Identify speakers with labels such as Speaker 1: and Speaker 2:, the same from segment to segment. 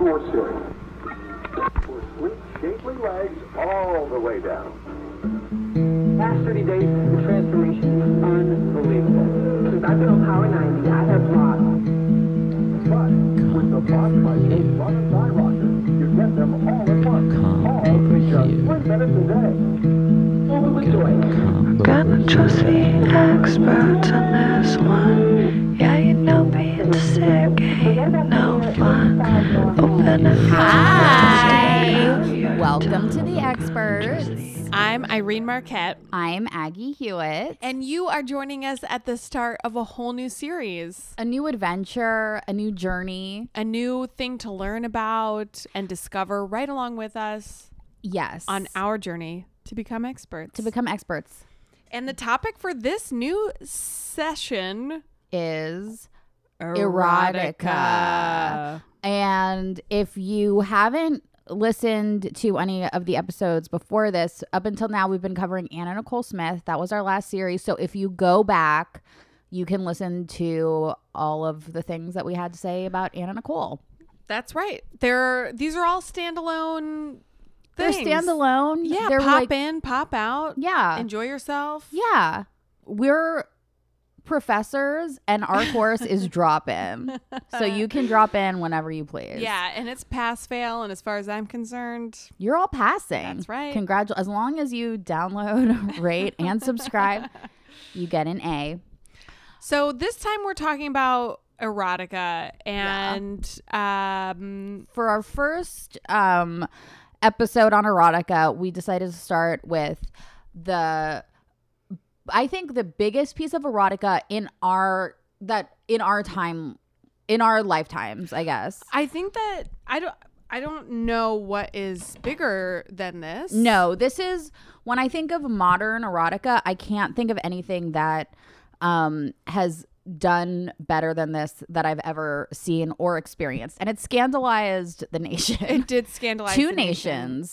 Speaker 1: more silly. For sleek, shapely legs all the way down.
Speaker 2: Last 30 days, the transformation is unbelievable. Since I've been on Power 90, I have lost.
Speaker 1: But with the Bosch Bicycle Run and Die Rocker, you get them all at once.
Speaker 3: Come
Speaker 1: all
Speaker 3: over
Speaker 1: for just
Speaker 3: here.
Speaker 1: three minutes a day.
Speaker 2: Over with joy.
Speaker 3: Come
Speaker 4: Gonna trust the experts on this one. Yeah, you know being sick ain't no fun. Open
Speaker 5: Hi. Welcome to the experts.
Speaker 6: I'm Irene Marquette,
Speaker 5: I'm Aggie Hewitt.
Speaker 6: and you are joining us at the start of a whole new series.
Speaker 5: A new adventure, a new journey.
Speaker 6: A new thing to learn about and discover right along with us
Speaker 5: Yes.
Speaker 6: on our journey to become experts.
Speaker 5: to become experts
Speaker 6: and the topic for this new session
Speaker 5: is
Speaker 6: erotica.
Speaker 5: And if you haven't listened to any of the episodes before this, up until now, we've been covering Anna Nicole Smith. That was our last series. So if you go back, you can listen to all of the things that we had to say about Anna Nicole.
Speaker 6: That's right. there these are all standalone
Speaker 5: They're standalone.
Speaker 6: Yeah,
Speaker 5: They're
Speaker 6: pop
Speaker 5: like,
Speaker 6: in, pop out.
Speaker 5: Yeah.
Speaker 6: Enjoy yourself.
Speaker 5: Yeah. We're professors and our course is drop in. So you can drop in whenever you please.
Speaker 6: Yeah, and it's pass fail and as far as I'm concerned,
Speaker 5: You're all passing.
Speaker 6: That's right.
Speaker 5: Congratu- as long as you download, rate, and subscribe, you get an A.
Speaker 6: So this time we're talking about erotica and um
Speaker 5: For our first um, episode on erotica, we decided to start with the I think the biggest piece of erotica in our that in our time in our lifetimes, I guess.
Speaker 6: I think that I don't I don't know what is bigger than this.
Speaker 5: No, this is when I think of modern erotica, I can't think of anything that um, has done better than this that I've ever seen or experienced. And it scandalized the nation.
Speaker 6: It did scandalize
Speaker 5: Two
Speaker 6: the nation.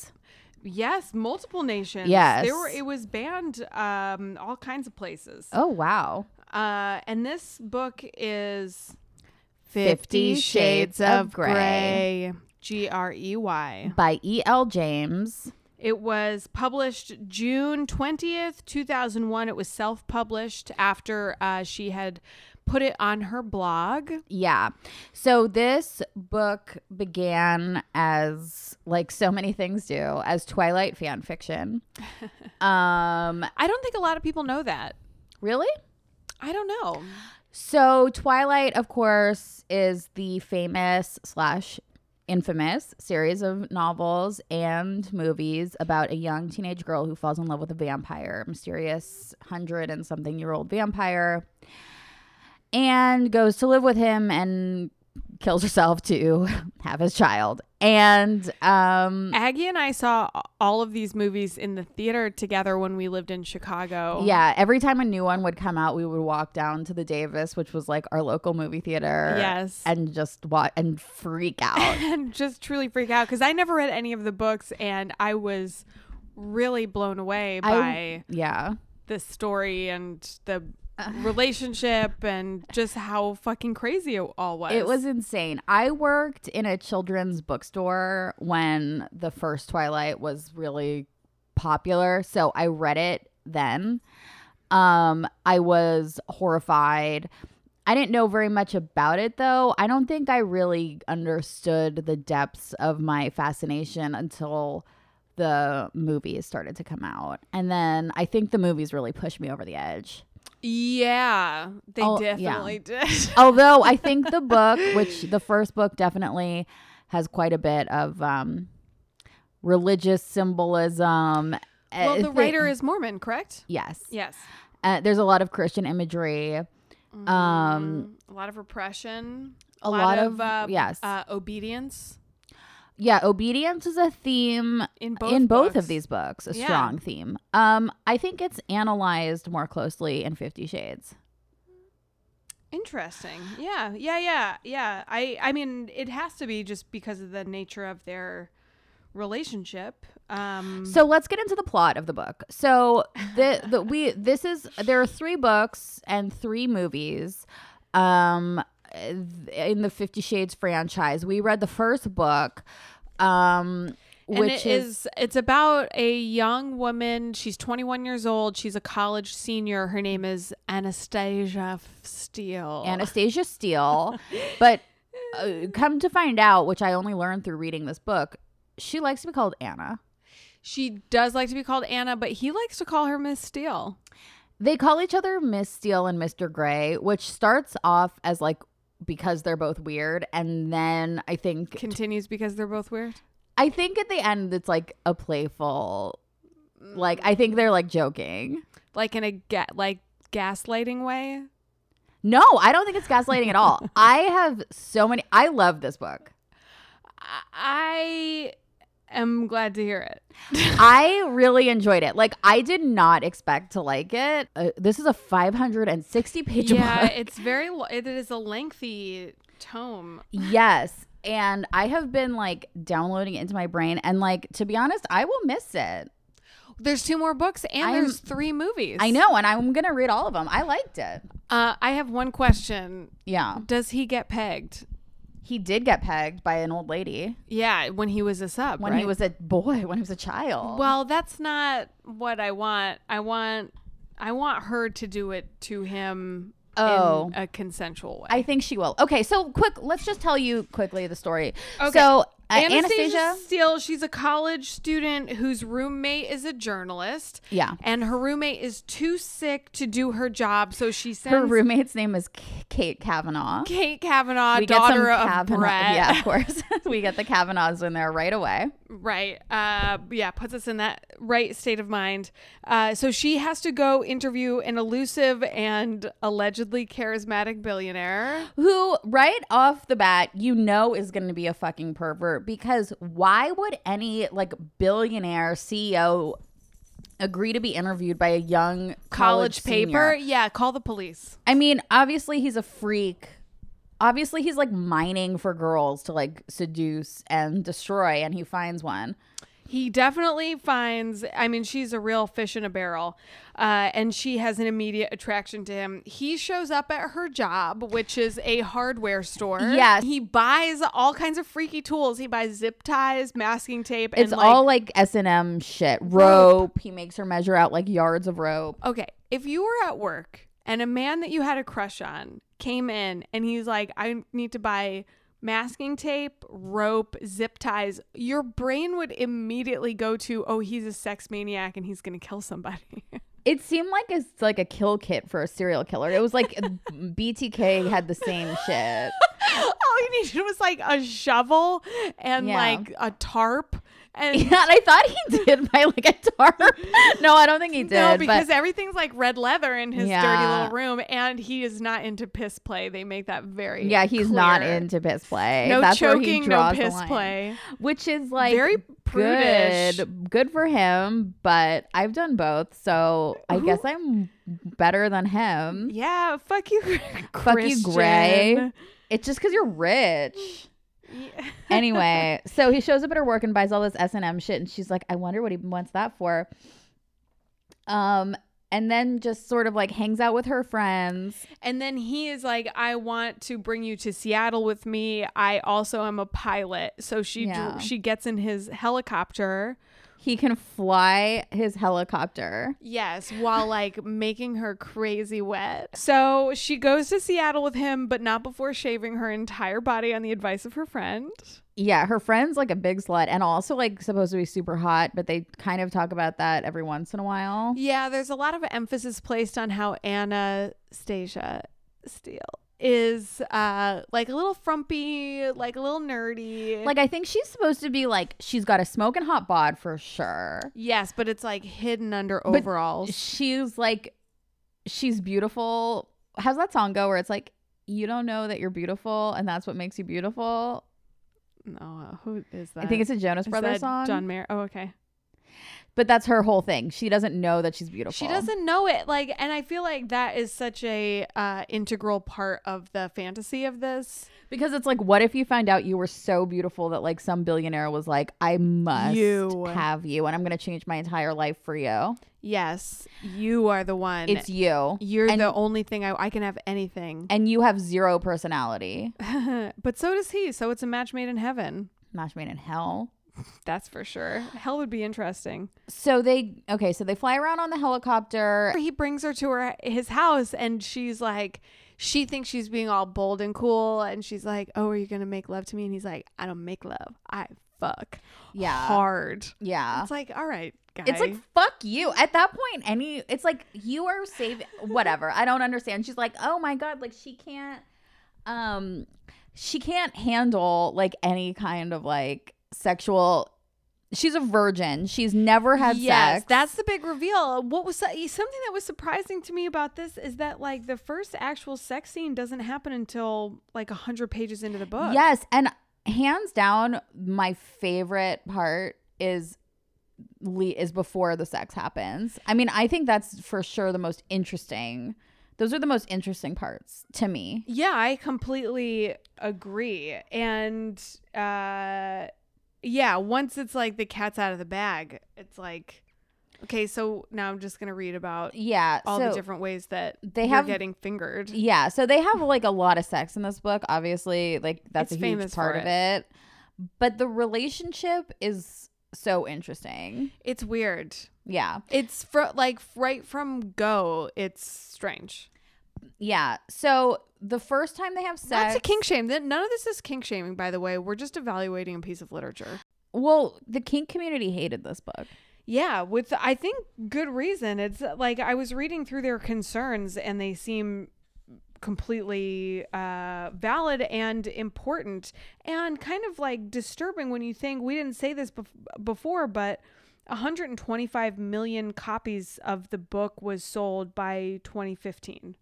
Speaker 6: Yes, multiple nations.
Speaker 5: Yes.
Speaker 6: There were it was banned um all kinds of places.
Speaker 5: Oh, wow.
Speaker 6: Uh and this book is
Speaker 5: Fifty Shades of Grey.
Speaker 6: G R E Y.
Speaker 5: By E.L. James.
Speaker 6: It was published June 20th, 2001. It was self published after uh, she had put it on her blog.
Speaker 5: Yeah. So this book began as like so many things do, as Twilight fan fiction. um
Speaker 6: I don't think a lot of people know that.
Speaker 5: really?
Speaker 6: I don't know.
Speaker 5: So Twilight, of course, is the famous slash infamous series of novels and movies about a young teenage girl who falls in love with a vampire, mysterious hundred and something year old vampire, and goes to live with him and kills herself to have his child. And um
Speaker 6: Aggie and I saw all of these movies in the theater together when we lived in Chicago.
Speaker 5: yeah, every time a new one would come out, we would walk down to the Davis, which was like our local movie theater.
Speaker 6: Yes.
Speaker 5: And just watch and freak out.
Speaker 6: and just truly freak out because I never read any of the books and I was really blown away by
Speaker 5: I, yeah.
Speaker 6: the story and the relationship and just how fucking crazy it all was.
Speaker 5: It was insane. I worked in a children's bookstore when the first Twilight was really popular, so I read it then. Um I was horrified. I didn't know very much about it though. I don't think I really understood the depths of my fascination until the movies started to come out. And then I think the movies really pushed me over the edge.
Speaker 6: Yeah, they
Speaker 5: Oh, yeah.
Speaker 6: definitely did.
Speaker 5: Although I think the book, which the first book definitely has quite a bit of um, religious symbolism.
Speaker 6: well,
Speaker 5: Uh,
Speaker 6: the writer is Mormon, correct?
Speaker 5: yes.
Speaker 6: Yes.
Speaker 5: Uh, there's a lot of Christian imagery. Um,
Speaker 6: Mm, a lot of repression.
Speaker 5: a lot of-
Speaker 6: uh,
Speaker 5: yes.
Speaker 6: uh, obedience
Speaker 5: yeah, obedience is a theme
Speaker 6: in both
Speaker 5: in both
Speaker 6: books.
Speaker 5: of these books, a
Speaker 6: Yeah.
Speaker 5: strong theme. Um, I think it's analyzed more closely in Fifty Shades.
Speaker 6: Interesting. Yeah, yeah, yeah, yeah. I, I mean, it has to be just because of the nature of their relationship. Um,
Speaker 5: So let's get into the plot of the book. So the the we this is there are three books and three movies. Um in the 50 Shades franchise. We read the first book um
Speaker 6: and
Speaker 5: which
Speaker 6: it is it's about a young woman. She's 21 years old. She's a college senior. Her name is Anastasia Steele.
Speaker 5: Anastasia Steele. but uh, come to find out, which I only learned through reading this book, she likes to be called Anna.
Speaker 6: She does like to be called Anna, but he likes to call her Miss Steele.
Speaker 5: They call each other Miss Steele and Mr. Grey, which starts off as like because they're both weird, and then I think
Speaker 6: Continues because they're both weird.
Speaker 5: I think at the end it's like a playful, like I think they're like joking.
Speaker 6: Like in a ga- like gaslighting way.
Speaker 5: No, I don't think it's gaslighting at all. I have so many. I love this book.
Speaker 6: I am glad to hear it.
Speaker 5: I really enjoyed it. Like I did not expect to like it. Uh, this is a 560 page
Speaker 6: yeah,
Speaker 5: book.
Speaker 6: it's very it is a lengthy tome.
Speaker 5: Yes. And I have been like downloading it into my brain. And like, to be honest, I will miss it.
Speaker 6: There's two more books and
Speaker 5: I'm-
Speaker 6: there's three movies.
Speaker 5: I know. And I'm going to read all of them. I liked it.
Speaker 6: Uh, I have one question.
Speaker 5: Yeah.
Speaker 6: Does he get pegged?
Speaker 5: He did get pegged by an old lady
Speaker 6: Yeah, when he was a sub.
Speaker 5: when he was a boy, when he was a child.
Speaker 6: Well, that's not what I want. I want I want her to do it to him
Speaker 5: Oh.
Speaker 6: in a consensual way.
Speaker 5: I think she will. Okay. So, quick, let's just tell you quickly the story.
Speaker 6: Okay.
Speaker 5: So, uh,
Speaker 6: Anastasia,
Speaker 5: Anastasia.
Speaker 6: Steele, she's a college student whose roommate is a journalist.
Speaker 5: Yeah.
Speaker 6: And her roommate is too sick to do her job, so she sends
Speaker 5: Her roommate's name is K- Kate Kavanaugh.
Speaker 6: Kate Kavanaugh,
Speaker 5: we
Speaker 6: daughter of
Speaker 5: Kavanaugh.
Speaker 6: Brett.
Speaker 5: Yeah, of course. we get the Kavanaughs in there right away.
Speaker 6: Right. Uh, yeah, puts us in that right state of mind. Uh, so she has to go interview an elusive and allegedly charismatic billionaire.
Speaker 5: Who, right off the bat, you know is going to be a fucking pervert because why would any like billionaire CEO agree to be interviewed by a young
Speaker 6: College,
Speaker 5: college,
Speaker 6: paper. Yeah, call the police.
Speaker 5: I mean, obviously he's a freak. Obviously he's like mining for girls to like seduce and destroy, and he finds one.
Speaker 6: He definitely finds, I mean, she's a real fish in a barrel, uh, and she has an immediate attraction to him. He shows up at her job, which is a hardware store.
Speaker 5: Yes.
Speaker 6: He buys all kinds of freaky tools. He buys zip ties, masking tape,
Speaker 5: It's
Speaker 6: like,
Speaker 5: all like S and M shit. Rope. He makes her measure out like yards of rope.
Speaker 6: Okay, if you were at work and a man that you had a crush on came in and he's like, I need to buy masking tape, rope, zip ties, your brain would immediately go to, oh, he's a sex maniac and he's going to kill somebody.
Speaker 5: It seemed like it's like a kill kit for a serial killer. It was like BTK had the same shit.
Speaker 6: all you needed was like a shovel and
Speaker 5: Yeah.
Speaker 6: like a tarp. And
Speaker 5: Yeah, and I thought he did by like a tarp. No, I don't think he did.
Speaker 6: no, because
Speaker 5: but
Speaker 6: everything's like red leather in his dirty little room, and he is not into piss play. They make that very
Speaker 5: yeah, he's not into piss play.
Speaker 6: no
Speaker 5: That's
Speaker 6: choking, no piss play.
Speaker 5: which is like
Speaker 6: Very prudish.
Speaker 5: good, good for him. But I've done both, so I guess I'm better than him.
Speaker 6: Yeah, fuck you,
Speaker 5: Fuck you,
Speaker 6: Grey.
Speaker 5: It's just because you're rich.
Speaker 6: Yeah.
Speaker 5: anyway, so he shows up at her work and buys all this S and M shit, and she's like, "I wonder what he wants that for." Um, and then just sort of like hangs out with her friends.
Speaker 6: And then he is like, I want to bring you to Seattle with me. I also am a pilot. So she
Speaker 5: Yeah.
Speaker 6: she gets in his helicopter.
Speaker 5: He can fly his helicopter.
Speaker 6: Yes, while like making her crazy wet. So she goes to Seattle with him, but not before shaving her entire body on the advice of her friend.
Speaker 5: Yeah, her friend's like a big slut and also like supposed to be super hot, but they kind of talk about that every once in a while.
Speaker 6: Yeah, there's a lot of emphasis placed on how Anastasia Steele is uh like a little frumpy, like a little nerdy.
Speaker 5: Like I think she's supposed to be like she's got a smoking hot bod for sure.
Speaker 6: yes, but it's like hidden under
Speaker 5: But
Speaker 6: overalls.
Speaker 5: She's like she's beautiful. How's that song go where it's like you don't know that you're beautiful and that's what makes you beautiful?
Speaker 6: no, uh, who is that?
Speaker 5: I think it's a Jonas Brothers song.
Speaker 6: John Mayer. Oh, okay.
Speaker 5: But that's her whole thing. She doesn't know that she's beautiful.
Speaker 6: She doesn't know it. Like, and I feel like that is such a uh, integral part of the fantasy of this.
Speaker 5: because it's like, what if you find out you were so beautiful that like some billionaire was like, I must
Speaker 6: You.
Speaker 5: have you, and I'm gonna change my entire life for you.
Speaker 6: Yes, you are the one.
Speaker 5: It's you.
Speaker 6: You're
Speaker 5: and,
Speaker 6: the only thing I, I can have anything.
Speaker 5: and you have zero personality.
Speaker 6: but so does he. So it's a match made in heaven.
Speaker 5: Match made in hell.
Speaker 6: That's for sure. Hell would be interesting.
Speaker 5: So they okay, so they fly around on the helicopter.
Speaker 6: He brings her to her his house, and she's like, she thinks she's being all bold and cool, and she's like, "Oh, are you gonna make love to me?" And he's like, "I don't make love. I fuck
Speaker 5: Yeah.
Speaker 6: hard."
Speaker 5: Yeah.
Speaker 6: It's like, all right, guy.
Speaker 5: It's like fuck you. At that point, any it's like you are saving whatever. I don't understand. She's like, "Oh my god, like she can't um she can't handle like any kind of like sexual She's a virgin. She's never had
Speaker 6: yes,
Speaker 5: sex.
Speaker 6: that's the big reveal. What was something that was surprising to me about this is that like the first actual sex scene doesn't happen until like a hundred pages into the book.
Speaker 5: Yes, and hands down, my favorite part is is before the sex happens. I mean, I think that's for sure the most interesting. Those are the most interesting parts to me.
Speaker 6: Yeah, I completely agree. And uh yeah, once it's like the cat's out of the bag, it's like okay, so now I'm just gonna read about
Speaker 5: Yeah,
Speaker 6: all
Speaker 5: so
Speaker 6: the different ways that
Speaker 5: they have-
Speaker 6: getting fingered.
Speaker 5: yeah, so they have like a lot of sex in this book. Obviously, like that's
Speaker 6: It's
Speaker 5: a huge
Speaker 6: famous
Speaker 5: part
Speaker 6: for
Speaker 5: of it. But the relationship is so interesting.
Speaker 6: It's weird.
Speaker 5: Yeah.
Speaker 6: It's fr- like right from go, it's strange.
Speaker 5: Yeah. So the first time they have sex
Speaker 6: That's a kink shame. None of this is kink shaming, by the way. We're just evaluating a piece of literature.
Speaker 5: Well, the kink community hated this book.
Speaker 6: Yeah, with I think good reason. It's uh, like I was reading through their concerns and they seem completely uh, valid and important and kind of like disturbing when you think we didn't say this bef- before, but 125 million copies of the book was sold by 2015.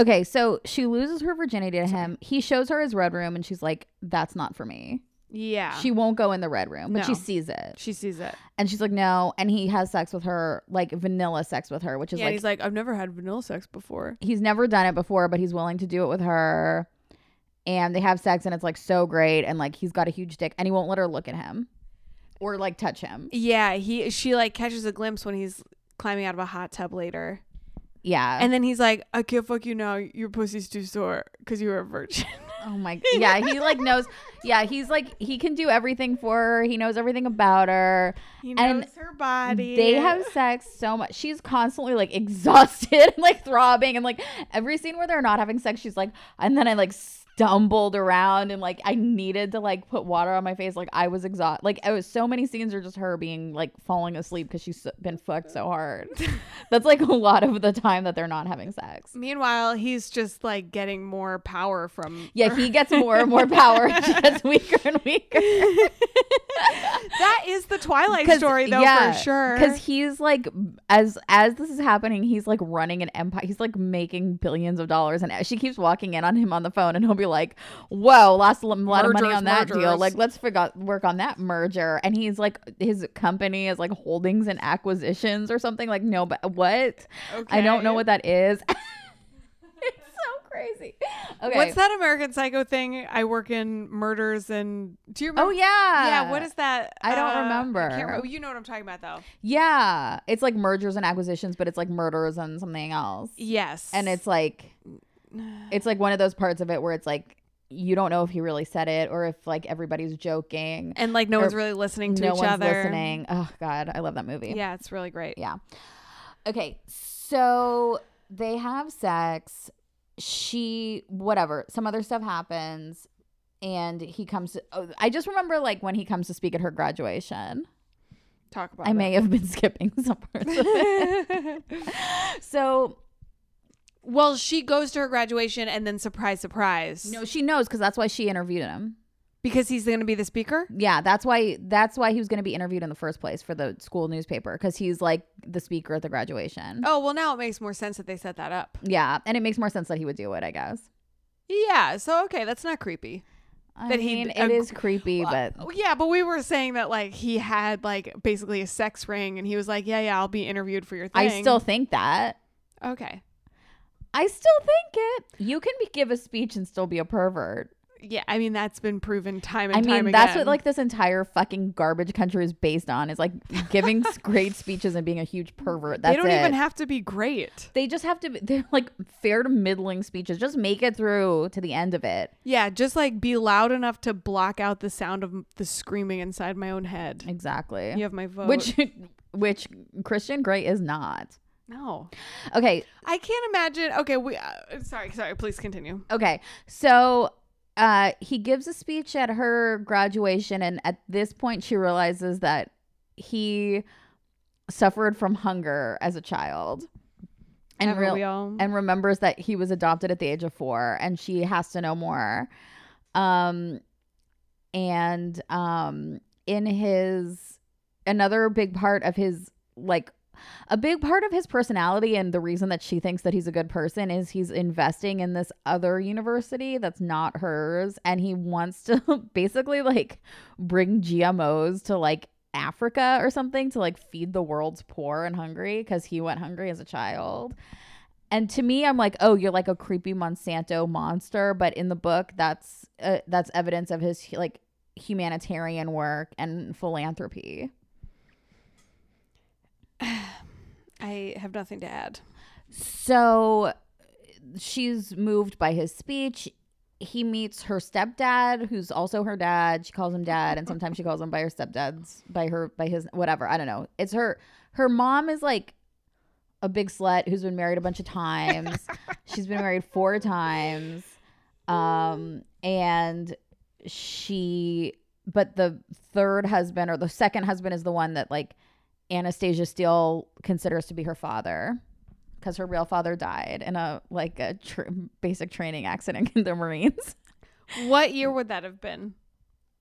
Speaker 5: Okay, so she loses her virginity to him. He shows her his red room and she's like, That's not for me.
Speaker 6: Yeah,
Speaker 5: She won't go in the red room, but she sees it.
Speaker 6: she sees it.
Speaker 5: And she's like, No. And he has sex with her, like vanilla sex with her, which is
Speaker 6: Yeah,
Speaker 5: like
Speaker 6: he's like, I've never had vanilla sex before.
Speaker 5: he's never done it before, but he's willing to do it with her. And they have sex and it's like so great. And like he's got a huge dick and he won't let her look at him or like touch him.
Speaker 6: Yeah, he she like catches a glimpse when he's climbing out of a hot tub later.
Speaker 5: Yeah.
Speaker 6: And then he's like, I can't fuck you now. Your pussy's too sore because you were a virgin.
Speaker 5: Oh my god. yeah, he like knows yeah, he's like he can do everything for her. He knows everything about her.
Speaker 6: he
Speaker 5: And
Speaker 6: knows her body.
Speaker 5: They have sex so much. She's constantly like exhausted and like throbbing and like every scene where they're not having sex, she's like and then I like stumbled around and like I needed to like put water on my face like I was exhausted. Like it was so many scenes are just her being like falling asleep because she's been fucked so hard. That's like a lot of the time that they're not having sex.
Speaker 6: Meanwhile, he's just like getting more power from.
Speaker 5: Yeah, he gets more and more power. She gets weaker and weaker.
Speaker 6: that is the Twilight story, though,
Speaker 5: yeah,
Speaker 6: for sure.
Speaker 5: Because he's like, as as this is happening, he's like running an empire. He's like making billions of dollars, and she keeps walking in on him on the phone, and he'll be like, "Whoa, lost a lot of money on that deal. Like, let's figure work on that merger." And he's like, his company is like holdings and acquisitions or something. Like, no, but what? I don't know what that is. it's so crazy. Okay.
Speaker 6: What's that American Psycho thing? I work in murders and. Do you remember?
Speaker 5: Oh yeah.
Speaker 6: Yeah, what is that?
Speaker 5: I don't
Speaker 6: Uh,
Speaker 5: remember.
Speaker 6: can't remember. You know what I'm talking about, though.
Speaker 5: Yeah, it's like mergers and acquisitions, but it's like murders and something else.
Speaker 6: Yes.
Speaker 5: And it's like, it's like one of those parts of it where it's like you don't know if he really said it or if like everybody's joking.
Speaker 6: And like no one's really listening to
Speaker 5: no
Speaker 6: each
Speaker 5: one's
Speaker 6: other.
Speaker 5: listening. Oh God, I love that movie.
Speaker 6: Yeah, it's really great.
Speaker 5: Yeah. Okay, so they have sex. She whatever. Some other stuff happens, and he comes. To, oh, I just remember like when he comes to speak at her graduation.
Speaker 6: Talk about
Speaker 5: I may have been skipping some parts of it. so
Speaker 6: Well, she goes to her graduation and then surprise, surprise.
Speaker 5: no, she knows because that's why she interviewed him.
Speaker 6: because he's going to be the speaker.
Speaker 5: Yeah, that's why that's why he was going to be interviewed in the first place for the school newspaper because he's like the speaker at the graduation.
Speaker 6: Oh well, now it makes more sense that they set that up.
Speaker 5: Yeah, and it makes more sense that he would do it, I guess.
Speaker 6: Yeah. So okay, that's not creepy.
Speaker 5: I
Speaker 6: that he
Speaker 5: mean,
Speaker 6: d-
Speaker 5: it
Speaker 6: ag-
Speaker 5: is creepy, but
Speaker 6: Oh, yeah, but we were saying that like he had like basically a sex ring, and he was like, "Yeah, yeah, I'll be interviewed for your thing."
Speaker 5: I still think that.
Speaker 6: okay.
Speaker 5: I still think it. You can be, give a speech and still be a pervert.
Speaker 6: Yeah, I mean that's been proven time and
Speaker 5: I
Speaker 6: time
Speaker 5: mean, that's
Speaker 6: again.
Speaker 5: what like this entire fucking garbage country is based on is like giving great speeches and being a huge pervert. That's
Speaker 6: they don't
Speaker 5: it.
Speaker 6: even have to be great.
Speaker 5: they just have to be, they're like fair to middling speeches. Just make it through to the end of it.
Speaker 6: Yeah, just like be loud enough to block out the sound of the screaming inside my own head.
Speaker 5: Exactly.
Speaker 6: You have my vote.
Speaker 5: Which which Christian Grey is not.
Speaker 6: No,
Speaker 5: Okay,
Speaker 6: I can't imagine. Okay, we. Uh, sorry, sorry. Please continue.
Speaker 5: Okay. So uh he gives a speech at her graduation and at this point she realizes that he suffered from hunger as a child. And real and remembers that he was adopted at the age of 4 and she has to know more. Um and um in his another big part of his like a big part of his personality and the reason that she thinks that he's a good person is he's investing in this other university that's not hers and he wants to basically like bring GMOs to like Africa or something to like feed the world's poor and hungry cuz he went hungry as a child. And to me I'm like, "Oh, you're like a creepy Monsanto monster," but in the book that's uh, that's evidence of his like humanitarian work and philanthropy.
Speaker 6: I have nothing to add.
Speaker 5: So she's moved by his speech. He meets her stepdad, who's also her dad. She calls him dad, and sometimes she calls him by her stepdad's, by her, by his, whatever. I don't know. It's her. Her mom is like a big slut who's been married a bunch of times. She's been married four times, um, and she. But the third husband or the second husband is the one that like Anastasia Steele considers to be her father because her real father died in a like a tr- basic training accident in the Marines.
Speaker 6: What year would that have been?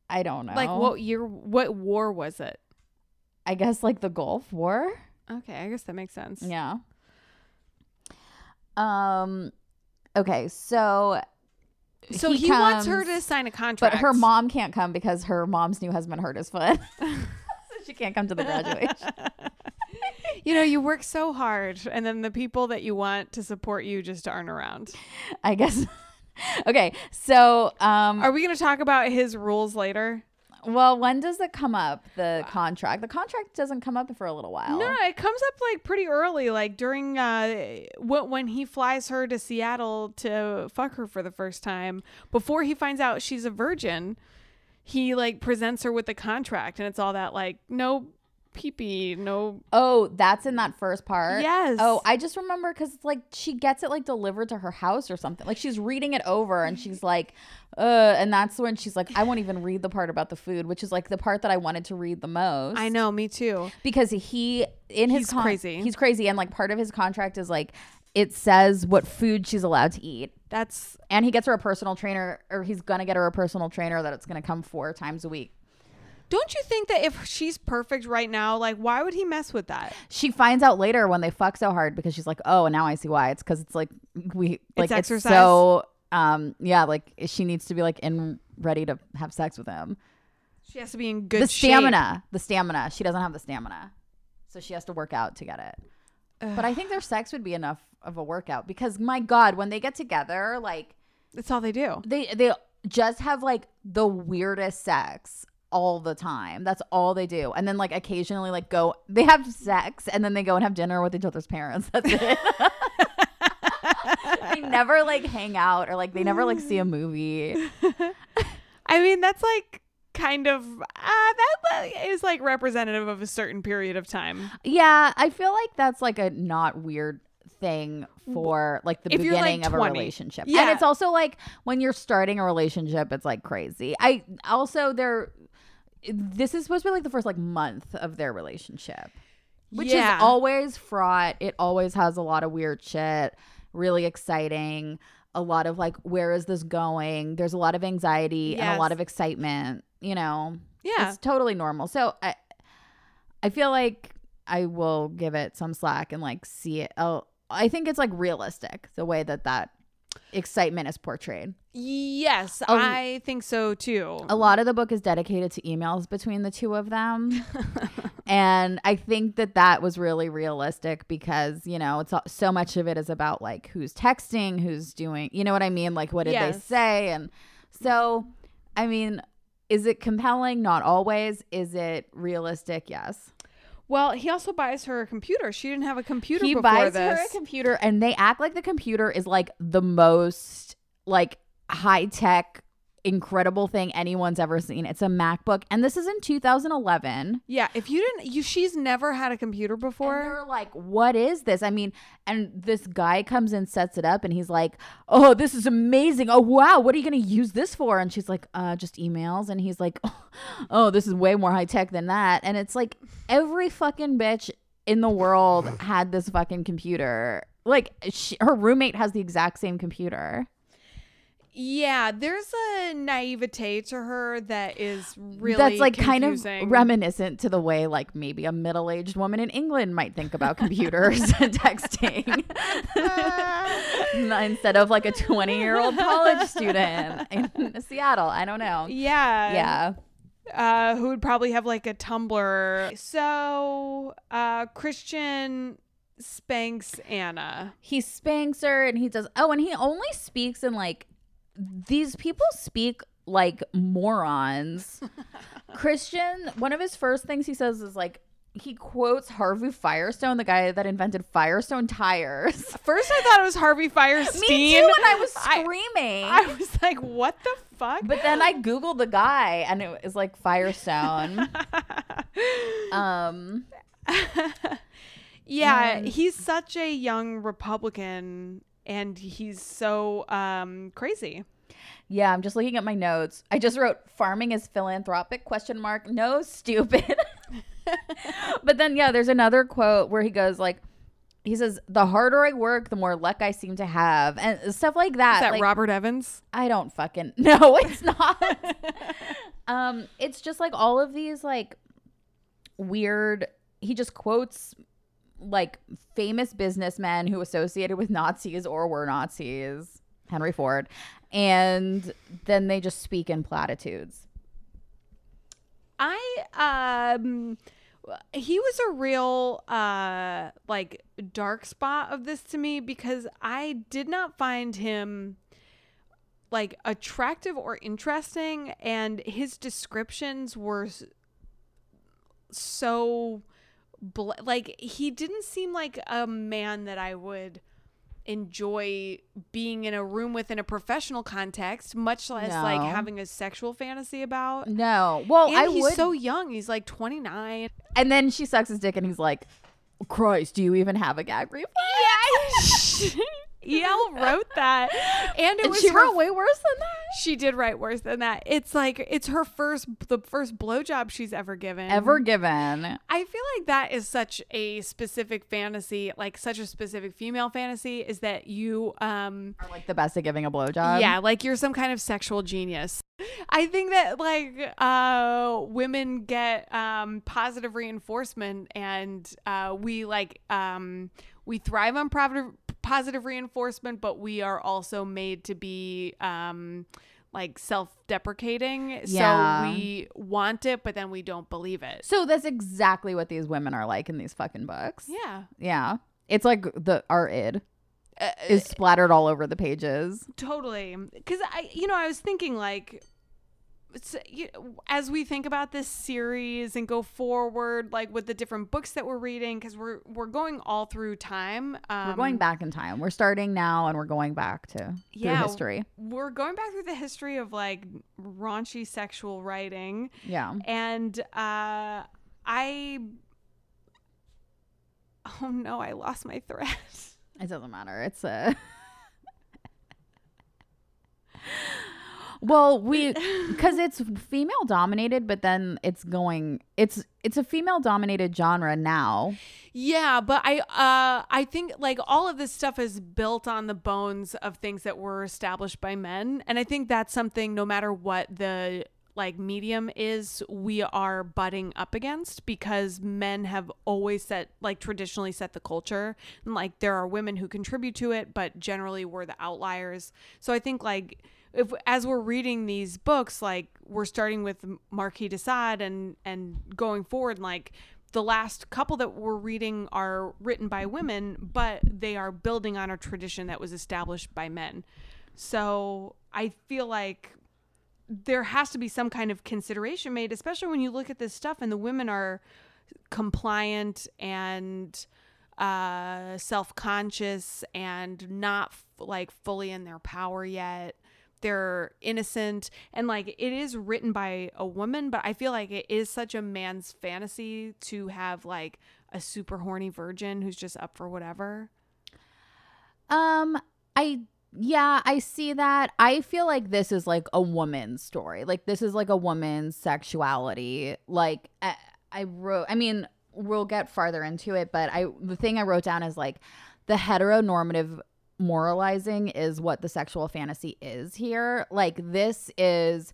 Speaker 5: I don't know.
Speaker 6: Like what year? What war was it?
Speaker 5: I guess like the Gulf War.
Speaker 6: Okay, I guess that makes sense.
Speaker 5: Yeah. Um. Okay, so
Speaker 6: So
Speaker 5: He
Speaker 6: he, wants her to sign a contract,
Speaker 5: but her mom can't come because her mom's new husband hurt his foot, she can't come to the graduation.
Speaker 6: you know, you work so hard, and then the people that you want to support you just aren't around.
Speaker 5: I guess. okay, so um,
Speaker 6: Are we going to talk about his rules later?
Speaker 5: well, when does it come up? The contract. The contract doesn't come up for a little while.
Speaker 6: No, it comes up like pretty early, like during uh, wh- when he flies her to Seattle to fuck her for the first time. Before he finds out she's a virgin, he like presents her with the contract, and it's all that like no pee pee, no.
Speaker 5: Oh, that's in that first part.
Speaker 6: Yes.
Speaker 5: Oh, I just remember because it's like she gets it like delivered to her house or something. Like she's reading it over and she's like, uh, and that's when she's like, I won't even read the part about the food, which is like the part that I wanted to read the most.
Speaker 6: I know, me too.
Speaker 5: because he in his
Speaker 6: He's crazy.
Speaker 5: He's crazy, and like part of his contract is like it says what food she's allowed to eat.
Speaker 6: That's
Speaker 5: And he gets her a personal trainer, or he's gonna get her a personal trainer that it's gonna come four times a week.
Speaker 6: Don't you think that if she's perfect right now, like why would he mess with that?
Speaker 5: she finds out later when they fuck so hard because she's like, oh, now I see why. It's because it's like we like it's,
Speaker 6: exercise.
Speaker 5: so um yeah, like she needs to be like in ready to have sex with him.
Speaker 6: She has to be in good
Speaker 5: the
Speaker 6: shape.
Speaker 5: stamina, the stamina. She doesn't have the stamina, so she has to work out to get it. But I think their sex would be enough of a workout because my god, when they get together, like
Speaker 6: That's all they do.
Speaker 5: they they just have like the weirdest sex all the time. That's all they do. And then like occasionally like go they have sex and then they go and have dinner with each other's parents. That's it. they never like hang out or like they never like see a movie.
Speaker 6: I mean, that's like kind of uh, that that is like representative of a certain period of time.
Speaker 5: Yeah, I feel like that's like a not weird thing for like the
Speaker 6: If you're, like,
Speaker 5: beginning of a
Speaker 6: 20.
Speaker 5: relationship. And
Speaker 6: Yeah.
Speaker 5: it's also like when you're starting a relationship, it's like crazy. I also they're this is supposed to be like the first like month of their relationship. Which
Speaker 6: Yeah.
Speaker 5: is always fraught. It always has a lot of weird shit, really exciting, a lot of like where is this going? There's a lot of anxiety and a lot of excitement, you know.
Speaker 6: Yeah.
Speaker 5: It's totally normal. So I I feel like I will give it some slack and like see it. Oh, I think it's like realistic the way that that excitement is portrayed.
Speaker 6: Yes. I think so too.
Speaker 5: A lot of the book is dedicated to emails between the two of them. and I think that that was really realistic because, you know, it's so much of it is about like who's texting, who's doing, you know what I mean? Like, what did they say? And so, I mean, is it compelling? Not always. Is it realistic? Yes.
Speaker 6: Well, he also buys her a computer. She didn't have a computer
Speaker 5: he
Speaker 6: before
Speaker 5: buys
Speaker 6: this.
Speaker 5: her a computer and they act like the computer is like the most like high tech incredible thing anyone's ever seen. It's a macbook and this is in 2011
Speaker 6: yeah, if you didn't, you she's never had a computer
Speaker 5: and
Speaker 6: before.
Speaker 5: they're like what is this? I mean and this guy comes and sets it up and he's like oh this is amazing. Oh wow what are you going to use this for? And she's like uh just emails. And he's like oh this is way more high tech than that. And it's like every fucking bitch in the world had this fucking computer. Like she, her roommate has the exact same computer
Speaker 6: Yeah, there's a naivete to her that is really
Speaker 5: that's like kind of reminiscent to the way like maybe a middle-aged woman in england might think about computers and texting. Instead of like a 20-year-old college student in seattle i don't know.
Speaker 6: Yeah,
Speaker 5: yeah.
Speaker 6: Uh, who would probably have like a Tumblr. So, uh, Christian spanks Anna.
Speaker 5: he spanks her and he does oh and he only speaks in like these people speak like morons christian one of his first things he says is like he quotes harvey firestone the guy that invented firestone tires
Speaker 6: First, I thought it was Harvey Fierstein.
Speaker 5: me too and i was
Speaker 6: I-
Speaker 5: screaming
Speaker 6: I was like, what the fuck?
Speaker 5: but then i googled the guy and it was like firestone um
Speaker 6: yeah, he's such a young Republican and he's so um crazy.
Speaker 5: Yeah, I'm just looking at my notes. I just wrote farming is philanthropic question mark. No, stupid. but then yeah, there's another quote where he goes like he says, "The harder I work, the more luck I seem to have," and stuff like that.
Speaker 6: Is that
Speaker 5: like,
Speaker 6: Robert Evans?
Speaker 5: I don't fucking no, it's not. um, it's just like all of these like weird. He just quotes like famous businessmen who associated with Nazis or were Nazis, Henry Ford, and then they just speak in platitudes.
Speaker 6: I um he was a real uh like dark spot of this to me because I did not find him like attractive or interesting and his descriptions were so bl- like he didn't seem like a man that I would enjoy being in a room with in a professional context much less like having a sexual fantasy about
Speaker 5: No, well,
Speaker 6: and
Speaker 5: I
Speaker 6: he's
Speaker 5: would.
Speaker 6: so young. He's like 29.
Speaker 5: and then she sucks his dick, and he's like, "Christ, do you even have a gag reflex?"
Speaker 6: El wrote that. And it
Speaker 5: and
Speaker 6: was
Speaker 5: she
Speaker 6: her,
Speaker 5: wrote way worse than that.
Speaker 6: She did write worse than that. It's like it's her first the first blowjob she's ever given.
Speaker 5: Ever given.
Speaker 6: I feel like that is such a specific fantasy, like such a specific female fantasy is that you um
Speaker 5: Are like the best at giving a blowjob.
Speaker 6: yeah, like you're some kind of sexual genius. I think that like uh women get um positive reinforcement and uh we like um we thrive on positive positive reinforcement, but we are also made to be um like self-deprecating.
Speaker 5: Yeah.
Speaker 6: So we want it, but then we don't believe it.
Speaker 5: So that's exactly what these women are like in these fucking books.
Speaker 6: Yeah.
Speaker 5: Yeah. It's like the our id is splattered all over the pages.
Speaker 6: Totally. Because I, you know, I was thinking like, you, as we think about this series and go forward, like with the different books that we're reading, because we're we're going all through time. Um,
Speaker 5: We're going back in time. We're starting now and we're going back to
Speaker 6: Yeah.
Speaker 5: history.
Speaker 6: We're going back through the history of like raunchy sexual writing,
Speaker 5: Yeah.
Speaker 6: and uh, I. Oh no! I lost my thread.
Speaker 5: It doesn't matter. It's a Well, we cuz it's female dominated, but then it's going it's it's a female dominated genre now.
Speaker 6: Yeah, but I uh I think like all of this stuff is built on the bones of things that were established by men and I think that's something no matter what the like medium is we are butting up against because men have always set like traditionally set the culture and like there are women who contribute to it but generally we're the outliers. So I think like if as we're reading these books, like we're starting with Marquis de Sade and and going forward, like the last couple that we're reading are written by women, but they are building on a tradition that was established by men. So I feel like there has to be some kind of consideration made, especially when you look at this stuff and the women are compliant and uh, self conscious and not f- like fully in their power yet. They're innocent and like it is written by a woman, but I feel like it is such a man's fantasy to have like a super horny virgin who's just up for whatever.
Speaker 5: Um, I yeah, I see that. I feel like this is like a woman's story. Like this is like a woman's sexuality. Like I, I wrote. I mean, we'll get farther into it, but I the thing I wrote down is like the heteronormative moralizing is what the sexual fantasy is here. Like this is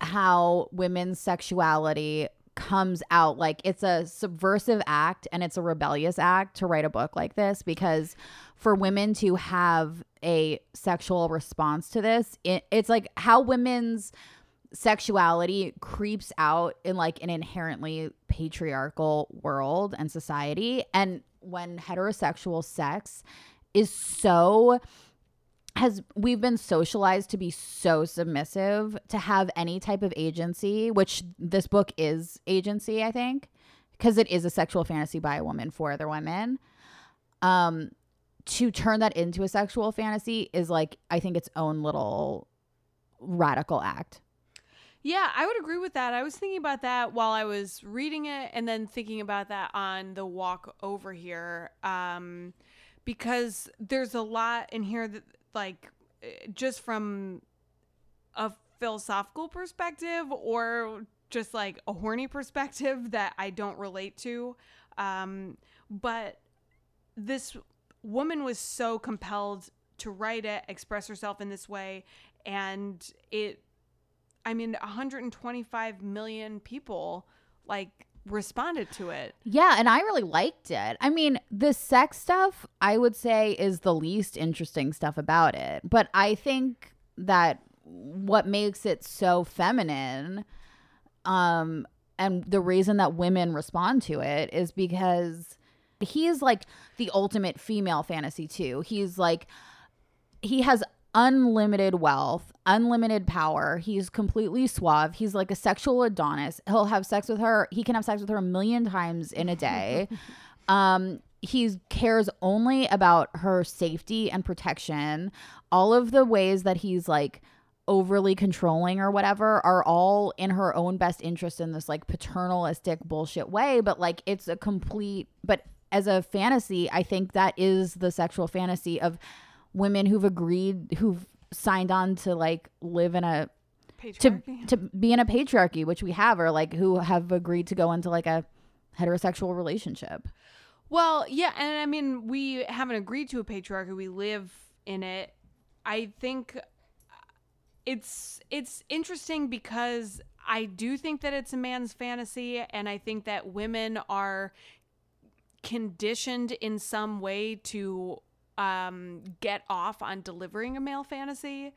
Speaker 5: how women's sexuality comes out like it's a subversive act and it's a rebellious act to write a book like this because for women to have a sexual response to this it, it's like how women's sexuality creeps out in like an inherently patriarchal world and society and when heterosexual sex is so has we've been socialized to be so submissive to have any type of agency which this book is agency i think because it is a sexual fantasy by a woman for other women um to turn that into a sexual fantasy is like i think its own little radical act
Speaker 6: Yeah, I would agree with that. I was thinking about that while I was reading it and then thinking about that on the walk over here. Um, because there's a lot in here that, like, just from a philosophical perspective or just like a horny perspective that I don't relate to. Um, but this woman was so compelled to write it, express herself in this way, and it I mean 125 million people like responded to it.
Speaker 5: Yeah, and I really liked it. I mean, the sex stuff I would say is the least interesting stuff about it. But I think that what makes it so feminine um and the reason that women respond to it is because he's like the ultimate female fantasy too. He's like he has unlimited wealth, unlimited power. He's completely suave. He's like a sexual Adonis. He'll have sex with her. He can have sex with her a million times in a day. um, he cares only about her safety and protection. All of the ways that he's like overly controlling or whatever are all in her own best interest in this like paternalistic bullshit way. But like it's a complete, but as a fantasy, I think that is the sexual fantasy of women who've agreed who've signed on to like live in a to to be in a patriarchy which we have or like who have agreed to go into like a heterosexual relationship
Speaker 6: Well, yeah, and I mean, we haven't agreed to a patriarchy. We live in it. I think uh, it's it's interesting because I do think that it's a man's fantasy and I think that women are conditioned in some way to um get off on delivering a male fantasy.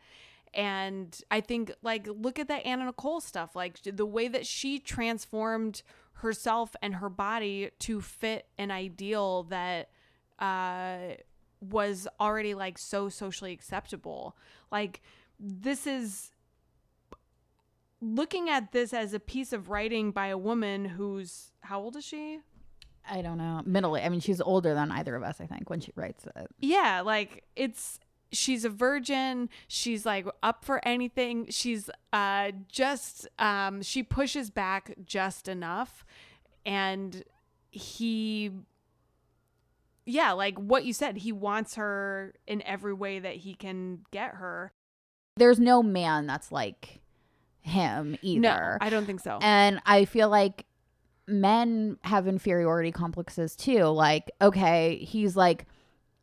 Speaker 6: And I think like look at that Anna Nicole stuff like the way that she transformed herself and her body to fit an ideal that uh was already like so socially acceptable. Like this is looking at this as a piece of writing by a woman who's how old is she
Speaker 5: i don't know middle i mean she's older than either of us i think when she writes it.
Speaker 6: Yeah like it's she's a virgin she's like up for anything she's uh just um she pushes back just enough and he yeah like what you said he wants her in every way that he can get her.
Speaker 5: There's no man that's like him either.
Speaker 6: No i don't think so.
Speaker 5: And I feel like men have inferiority complexes too. Like, okay, he's like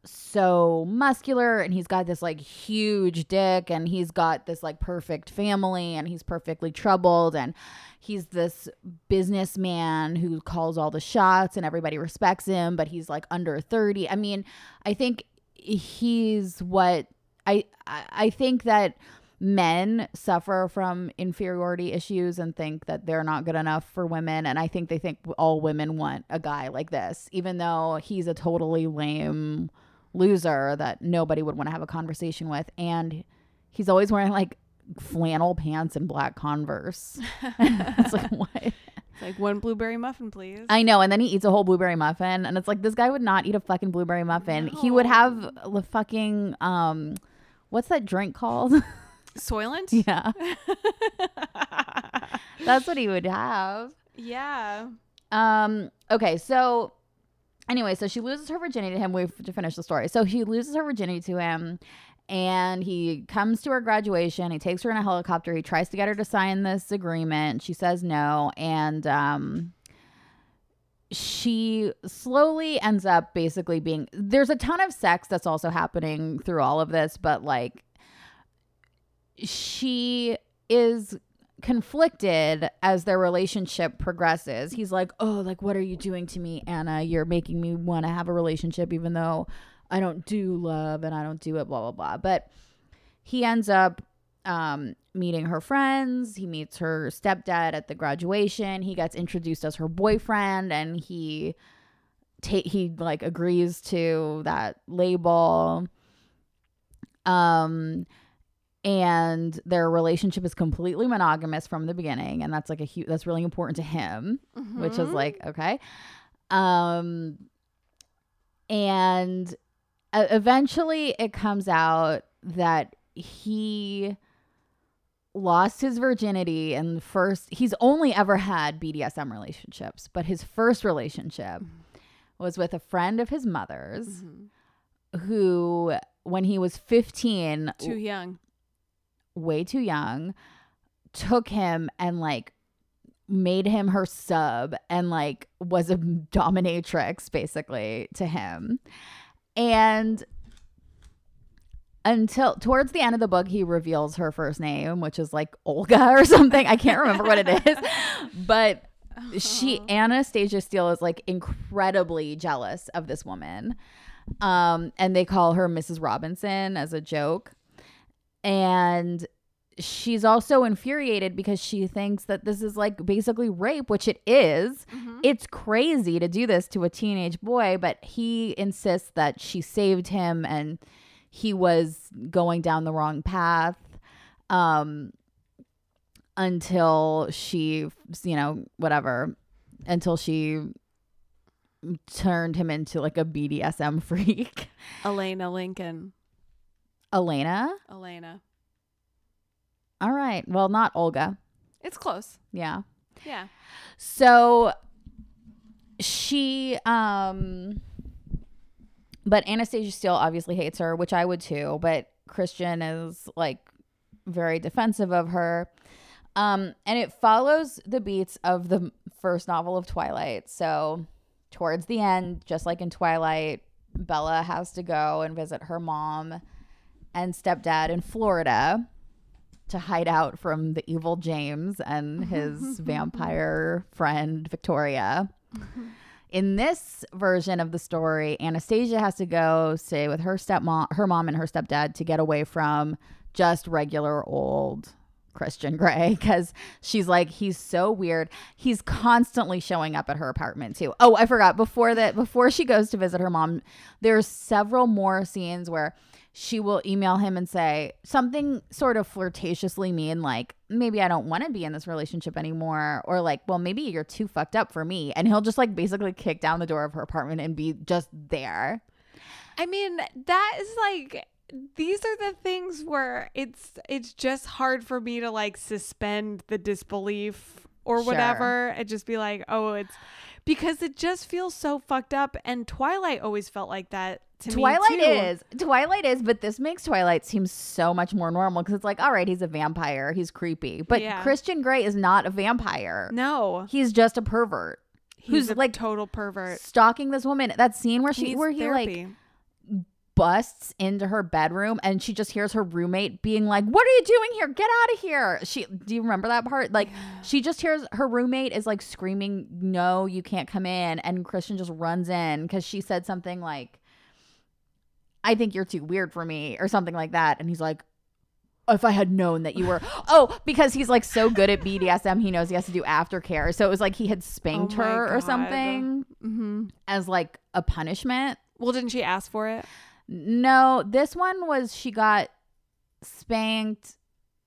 Speaker 5: so muscular and he's got this like huge dick and he's got this like perfect family and he's perfectly troubled and he's this businessman who calls all the shots and everybody respects him, but he's like under 30. I mean, I think he's what I I I think that men suffer from inferiority issues and think that they're not good enough for women. And i think they think all women want a guy like this even though he's a totally lame loser that nobody would want to have a conversation with. And he's always wearing like flannel pants and black converse. It's like what?
Speaker 6: Like one blueberry muffin, please.
Speaker 5: I know, and then he eats a whole blueberry muffin, and it's like this guy would not eat a fucking blueberry muffin. He would have the fucking um, what's that drink called?
Speaker 6: Soylent?
Speaker 5: yeah, that's what he would have.
Speaker 6: yeah.
Speaker 5: Um. Okay. So, anyway, so she loses her virginity to him. We have to finish the story. So she loses her virginity to him, and he comes to her graduation. He takes her in a helicopter. He tries to get her to sign this agreement. She says no, and um. She slowly ends up basically being. There's a ton of sex that's also happening through all of this, but like, she is conflicted as their relationship progresses. He's like, "Oh, like what are you doing to me, Ana? You're making me want to have a relationship even though I don't do love and I don't do it blah blah blah." But he ends up um meeting her friends. He meets her stepdad at the graduation. He gets introduced as her boyfriend and he ta- he like agrees to that label. Um and their relationship is completely monogamous from the beginning and that's like a huge that's really important to him which is like okay um and uh, eventually it comes out that he lost his virginity and first he's only ever had BDSM relationships but his first relationship was with a friend of his mother's
Speaker 6: Mhm.
Speaker 5: who when he was 15
Speaker 6: too young.
Speaker 5: Way too young, took him and like made him her sub and like was a dominatrix basically to him. And until towards the end of the book, he reveals her first name, which is like Olga or something. I can't remember what it is. But she Anastasia Steele is like incredibly jealous of this woman. Um, and they call her Mrs. Robinson as a joke. And she's also infuriated because she thinks that this is like basically rape, which it is.
Speaker 6: Mhm.
Speaker 5: It's crazy to do this to a teenage boy, but he insists that she saved him and he was going down the wrong path. Um, until she, you know, whatever, until she turned him into like a BDSM freak.
Speaker 6: Elena Lincoln.
Speaker 5: Elena?
Speaker 6: Elena.
Speaker 5: All right. Well, not Olga.
Speaker 6: It's close.
Speaker 5: Yeah.
Speaker 6: Yeah.
Speaker 5: So she um but Anastasia Steele obviously hates her, which I would too, but Christian is like very defensive of her. Um and it follows the beats of the first novel of Twilight. So towards the end, just like in Twilight, Bella has to go and visit her mom and stepdad in Florida to hide out from the evil James and his vampire friend Victoria. In this version of the story, Anastasia has to go stay with her stepmom, her mom and her stepdad to get away from just regular old Christian Grey because she's like he's so weird. He's constantly showing up at her apartment too. Oh, I forgot before that before she goes to visit her mom, there's several more scenes where she will email him and say something sort of flirtatiously mean like maybe I don't want to be in this relationship anymore or like well maybe you're too fucked up for me and he'll just like basically kick down the door of her apartment and be just there.
Speaker 6: I mean, that is like these are the things where it's it's just hard for me to like suspend the disbelief or
Speaker 5: Sure.
Speaker 6: whatever and just be like, "Oh, it's because it just feels so fucked up." And Twilight always felt like that to
Speaker 5: Twilight
Speaker 6: me too.
Speaker 5: is Twilight is, but this makes Twilight seem so much more normal because it's like, all right, he's a vampire, he's creepy, but
Speaker 6: Yeah.
Speaker 5: Christian Grey is not a vampire.
Speaker 6: No,
Speaker 5: He's just a pervert
Speaker 6: he's
Speaker 5: who's
Speaker 6: a
Speaker 5: like
Speaker 6: total pervert.
Speaker 5: stalking this woman. That scene where she where he like
Speaker 6: therapy.
Speaker 5: Busts into her bedroom and she just hears her roommate being like, "What are you doing here? Get out of here!" She do you remember that part? Like she just hears her roommate is like screaming, "No, you can't come in!" And Christian just runs in because she said something like, "I think you're too weird for me" or something like that, and he's like. if I had known that you were oh because he's like so good at BDSM he knows he has to do aftercare so it was like he had spanked
Speaker 6: Oh
Speaker 5: her or
Speaker 6: God.
Speaker 5: something
Speaker 6: hmm
Speaker 5: as like a punishment
Speaker 6: Well, didn't she ask for it?
Speaker 5: No this one was she got spanked.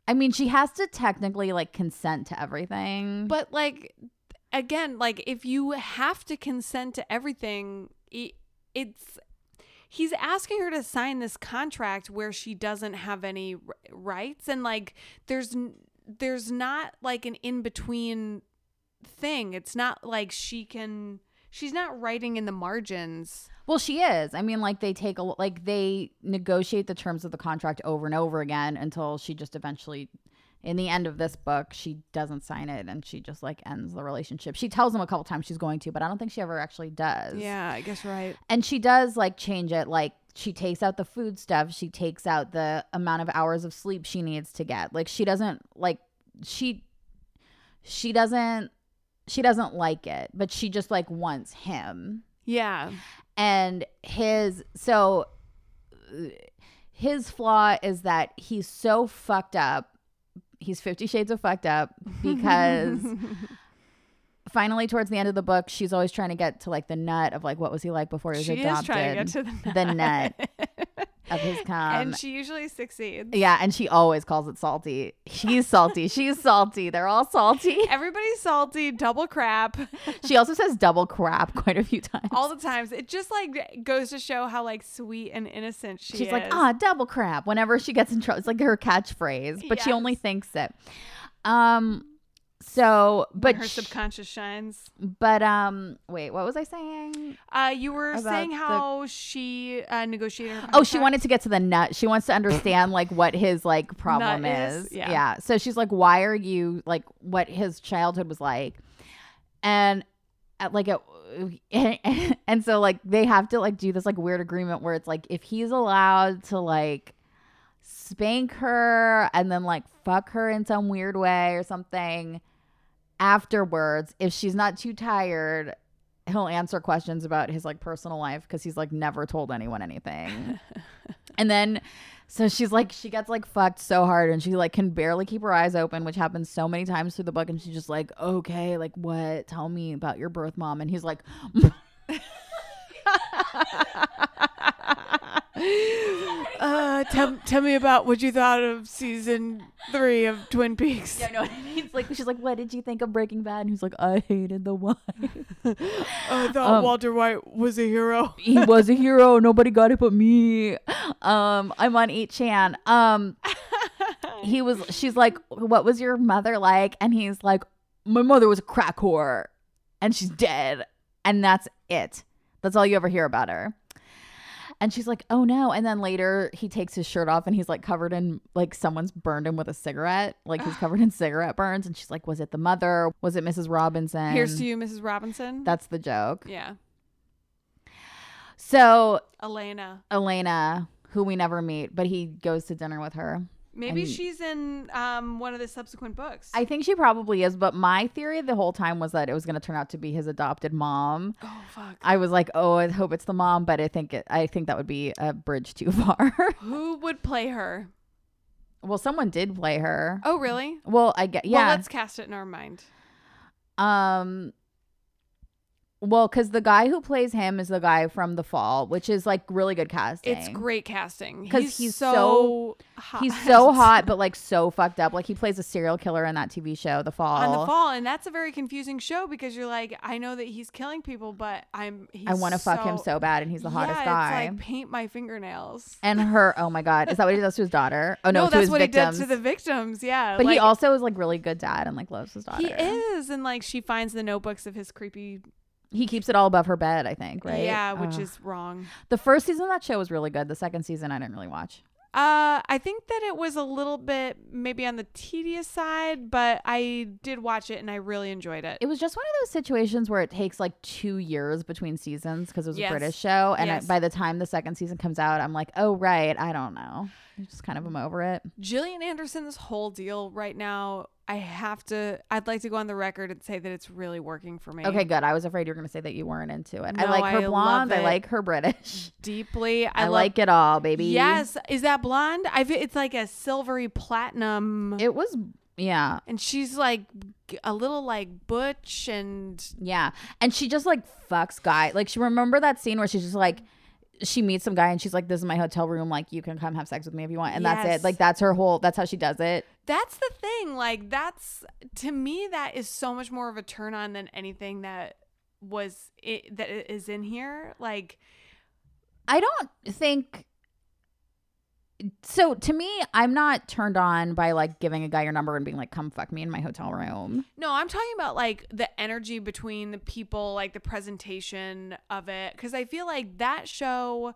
Speaker 5: I mean she has to technically like consent to everything.
Speaker 6: But like again, like if you have to consent to everything, it's he's asking her to sign this contract where she doesn't have any rights. And like there's there's not like an in between thing. It's not like she can she's not writing in the margins.
Speaker 5: Well, she is. I mean, like they take a like they negotiate the terms of the contract over and over again until she just eventually, in the end of this book, she doesn't sign it and she just like ends the relationship. She tells him a couple times she's going to, but I don't think she ever actually does.
Speaker 6: Yeah, I guess right.
Speaker 5: and she does like change it. Like she takes out the food stuff. She takes out the amount of hours of sleep she needs to get. Like she doesn't like she she doesn't she doesn't like it, but she just like wants him
Speaker 6: Yeah.
Speaker 5: and his so his flaw is that he's so fucked up he's 50 shades of fucked up because finally towards the end of the book she's always trying to get to like the nut of like what was he like before he was
Speaker 6: she
Speaker 5: adopted
Speaker 6: is trying to get to the
Speaker 5: the
Speaker 6: nut.
Speaker 5: of his cum
Speaker 6: and she usually succeeds.
Speaker 5: yeah and she always calls it salty he's salty she's salty they're all salty
Speaker 6: Everybody's salty, double crap.
Speaker 5: she also says double crap quite a few times
Speaker 6: all the times. It just like goes to show how like sweet and innocent she
Speaker 5: She's
Speaker 6: is.
Speaker 5: like, ah, double crap. Whenever she gets in trouble, it's like her catchphrase, but she only thinks it. Um, so, but
Speaker 6: her subconscious shines.
Speaker 5: but um, wait, what was I saying?
Speaker 6: Uh, you were saying
Speaker 5: the-
Speaker 6: how she uh, negotiated. Her
Speaker 5: Oh, she wanted to get to the nut. She wants to understand like what his like problem is.
Speaker 6: is, yeah.
Speaker 5: So she's like, why are you like what his childhood was like, and at like it. And so like they have to like do this like weird agreement where it's like if he's allowed to like spank her and then like fuck her in some weird way or something afterwards if she's not too tired he'll answer questions about his like personal life because he's like never told anyone anything. And then so she's like she gets like fucked so hard and she like can barely keep her eyes open which happens so many times through the book and she's just like okay like what? Tell me about your birth mom. And he's like
Speaker 6: Uh, tell, tell me about what you thought of season three of Twin Peaks.
Speaker 5: Know what I mean. Like she's like, "What did you think of Breaking Bad?" And he's like, "I hated the wife.
Speaker 6: I thought
Speaker 5: Um,
Speaker 6: Walter White was a hero.
Speaker 5: he was a hero. Nobody got it but me." Um, I'm on 8chan. Um, he was. She's like, "What was your mother like?" And he's like, "My mother was a crack whore, and she's dead, and that's it. That's all you ever hear about her." And she's like, "Oh no!" And then later he takes his shirt off and he's like covered in like someone's burned him with a cigarette. Like he's covered in cigarette burns. And she's like, "Was it the mother? Was it Mrs. Robinson?"
Speaker 6: Here's to you, Mrs. Robinson.
Speaker 5: That's the joke.
Speaker 6: yeah,
Speaker 5: So
Speaker 6: Elena.
Speaker 5: Elena, who we never meet, but he goes to dinner with her.
Speaker 6: Maybe
Speaker 5: And-
Speaker 6: she's in um one of the subsequent books.
Speaker 5: I think she probably is, but my theory the whole time was that it was going to turn out to be his adopted mom.
Speaker 6: oh fuck.
Speaker 5: I was like, "Oh, I hope it's the mom," but I think it, I think that would be a bridge too far.
Speaker 6: Who would play her?
Speaker 5: well, someone did play her.
Speaker 6: Oh really?
Speaker 5: Well, I get
Speaker 6: Well,
Speaker 5: yeah.
Speaker 6: let's cast it in our mind.
Speaker 5: um well, cuz the guy who plays him is the guy from The Fall, which is like really good casting.
Speaker 6: It's great casting
Speaker 5: 'Cause he's
Speaker 6: so,
Speaker 5: so-
Speaker 6: hot.
Speaker 5: He's so hot but like so fucked up. Like he plays a serial killer in that TV show, The Fall.
Speaker 6: on the fall, and that's a very confusing show because you're like, I know that he's killing people, but I'm. He's
Speaker 5: I want to fuck him so bad and he's the hottest
Speaker 6: yeah,
Speaker 5: guy.
Speaker 6: It's like paint my fingernails.
Speaker 5: and her, oh my god, is that what he does to his daughter? Oh no,
Speaker 6: no, that's what
Speaker 5: victims.
Speaker 6: he did to the victims. Yeah,
Speaker 5: but he also is like really good dad and like loves his daughter.
Speaker 6: he is, and like she finds the notebooks of his creepy.
Speaker 5: He keeps it all above her bed, I think, right?
Speaker 6: Yeah, which
Speaker 5: Ugh.
Speaker 6: is wrong.
Speaker 5: the first season of that show was really good. The second season I didn't really watch.
Speaker 6: Uh, I think that it was a little bit maybe on the tedious side, but I did watch it and I really enjoyed it.
Speaker 5: It was just one of those situations where it takes like two years between seasons because it was
Speaker 6: Yes.
Speaker 5: a British show, and I-
Speaker 6: Yes.
Speaker 5: by the time the second season comes out, I'm like, oh right, I don't know. I just kind of am over it.
Speaker 6: Gillian Anderson's whole deal right now, I have to I'd like to go on the record and say that it's really working for me.
Speaker 5: Okay, good. I was afraid you were going to say that you weren't into it. I like her
Speaker 6: I
Speaker 5: blonde. I like her British.
Speaker 6: Deeply. I,
Speaker 5: I,
Speaker 6: love-
Speaker 5: like it all, baby.
Speaker 6: Yes. Is that blonde? I fe- it's like a silvery platinum
Speaker 5: It was, yeah.
Speaker 6: and she's like a little like butch and
Speaker 5: Yeah. And she just like fucks guy. Like she remember that scene where she's just like she meets some guy and she's like, This is my hotel room, like you can come have sex with me if you want. And that's it. Like that's her whole that's how she does it.
Speaker 6: that's the thing. Like that's to me that is so much more of a turn on than anything that was it, that is in here. Like
Speaker 5: I don't think so to me, I'm not turned on by like giving a guy your number and being like, come fuck me in my hotel room.
Speaker 6: No, I'm talking about like the energy between the people, like the presentation of it cuz I feel like that show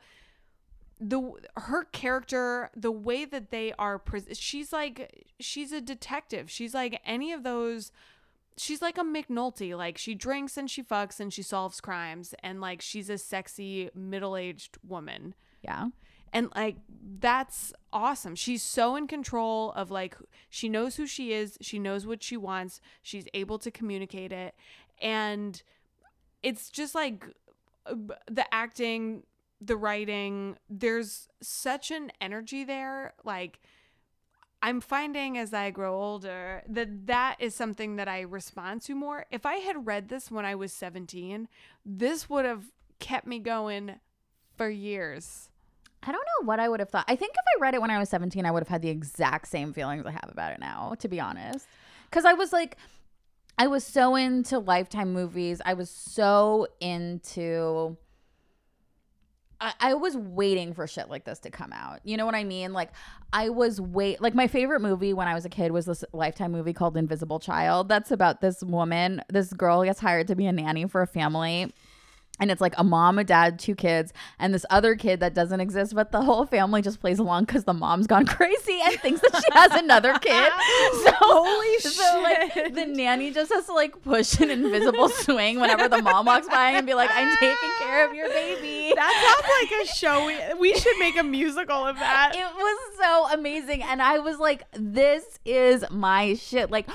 Speaker 6: the her character, the way that they are pres- she's like she's a detective. She's like any of those she's like a McNulty. Like she drinks and she fucks and she solves crimes and like she's a sexy middle-aged woman
Speaker 5: Yeah.
Speaker 6: And like that's awesome. She's so in control of like she knows who she is she knows what she wants she's able to communicate it. And it's just like the acting the writing there's such an energy there. Like i'm finding as i grow older that that is something that i respond to more. If i had read this when i was 17 this would have kept me going for years
Speaker 5: I don't know what I would have thought. I think if I read it when I was 17, I would have had the exact same feelings I have about it now, to be honest. Because I was like, I was so into Lifetime movies. I was so into. I, I was waiting for shit like this to come out. You know what I mean? Like, I was wait. Like, my favorite movie when I was a kid was this Lifetime movie called Invisible Child. That's about this woman. This girl gets hired to be a nanny for a family and it's like a mom, a dad, two kids, and this other kid that doesn't exist, but the whole family just plays along because the mom's gone crazy and thinks that she has another kid. So,
Speaker 6: Holy
Speaker 5: so like
Speaker 6: shit.
Speaker 5: the nanny just has to like push an invisible swing whenever the mom walks by and be like, "I'm taking care of your baby."
Speaker 6: That sounds like a show. We, we should make a musical of that.
Speaker 5: it was so amazing and i was like this is my shit like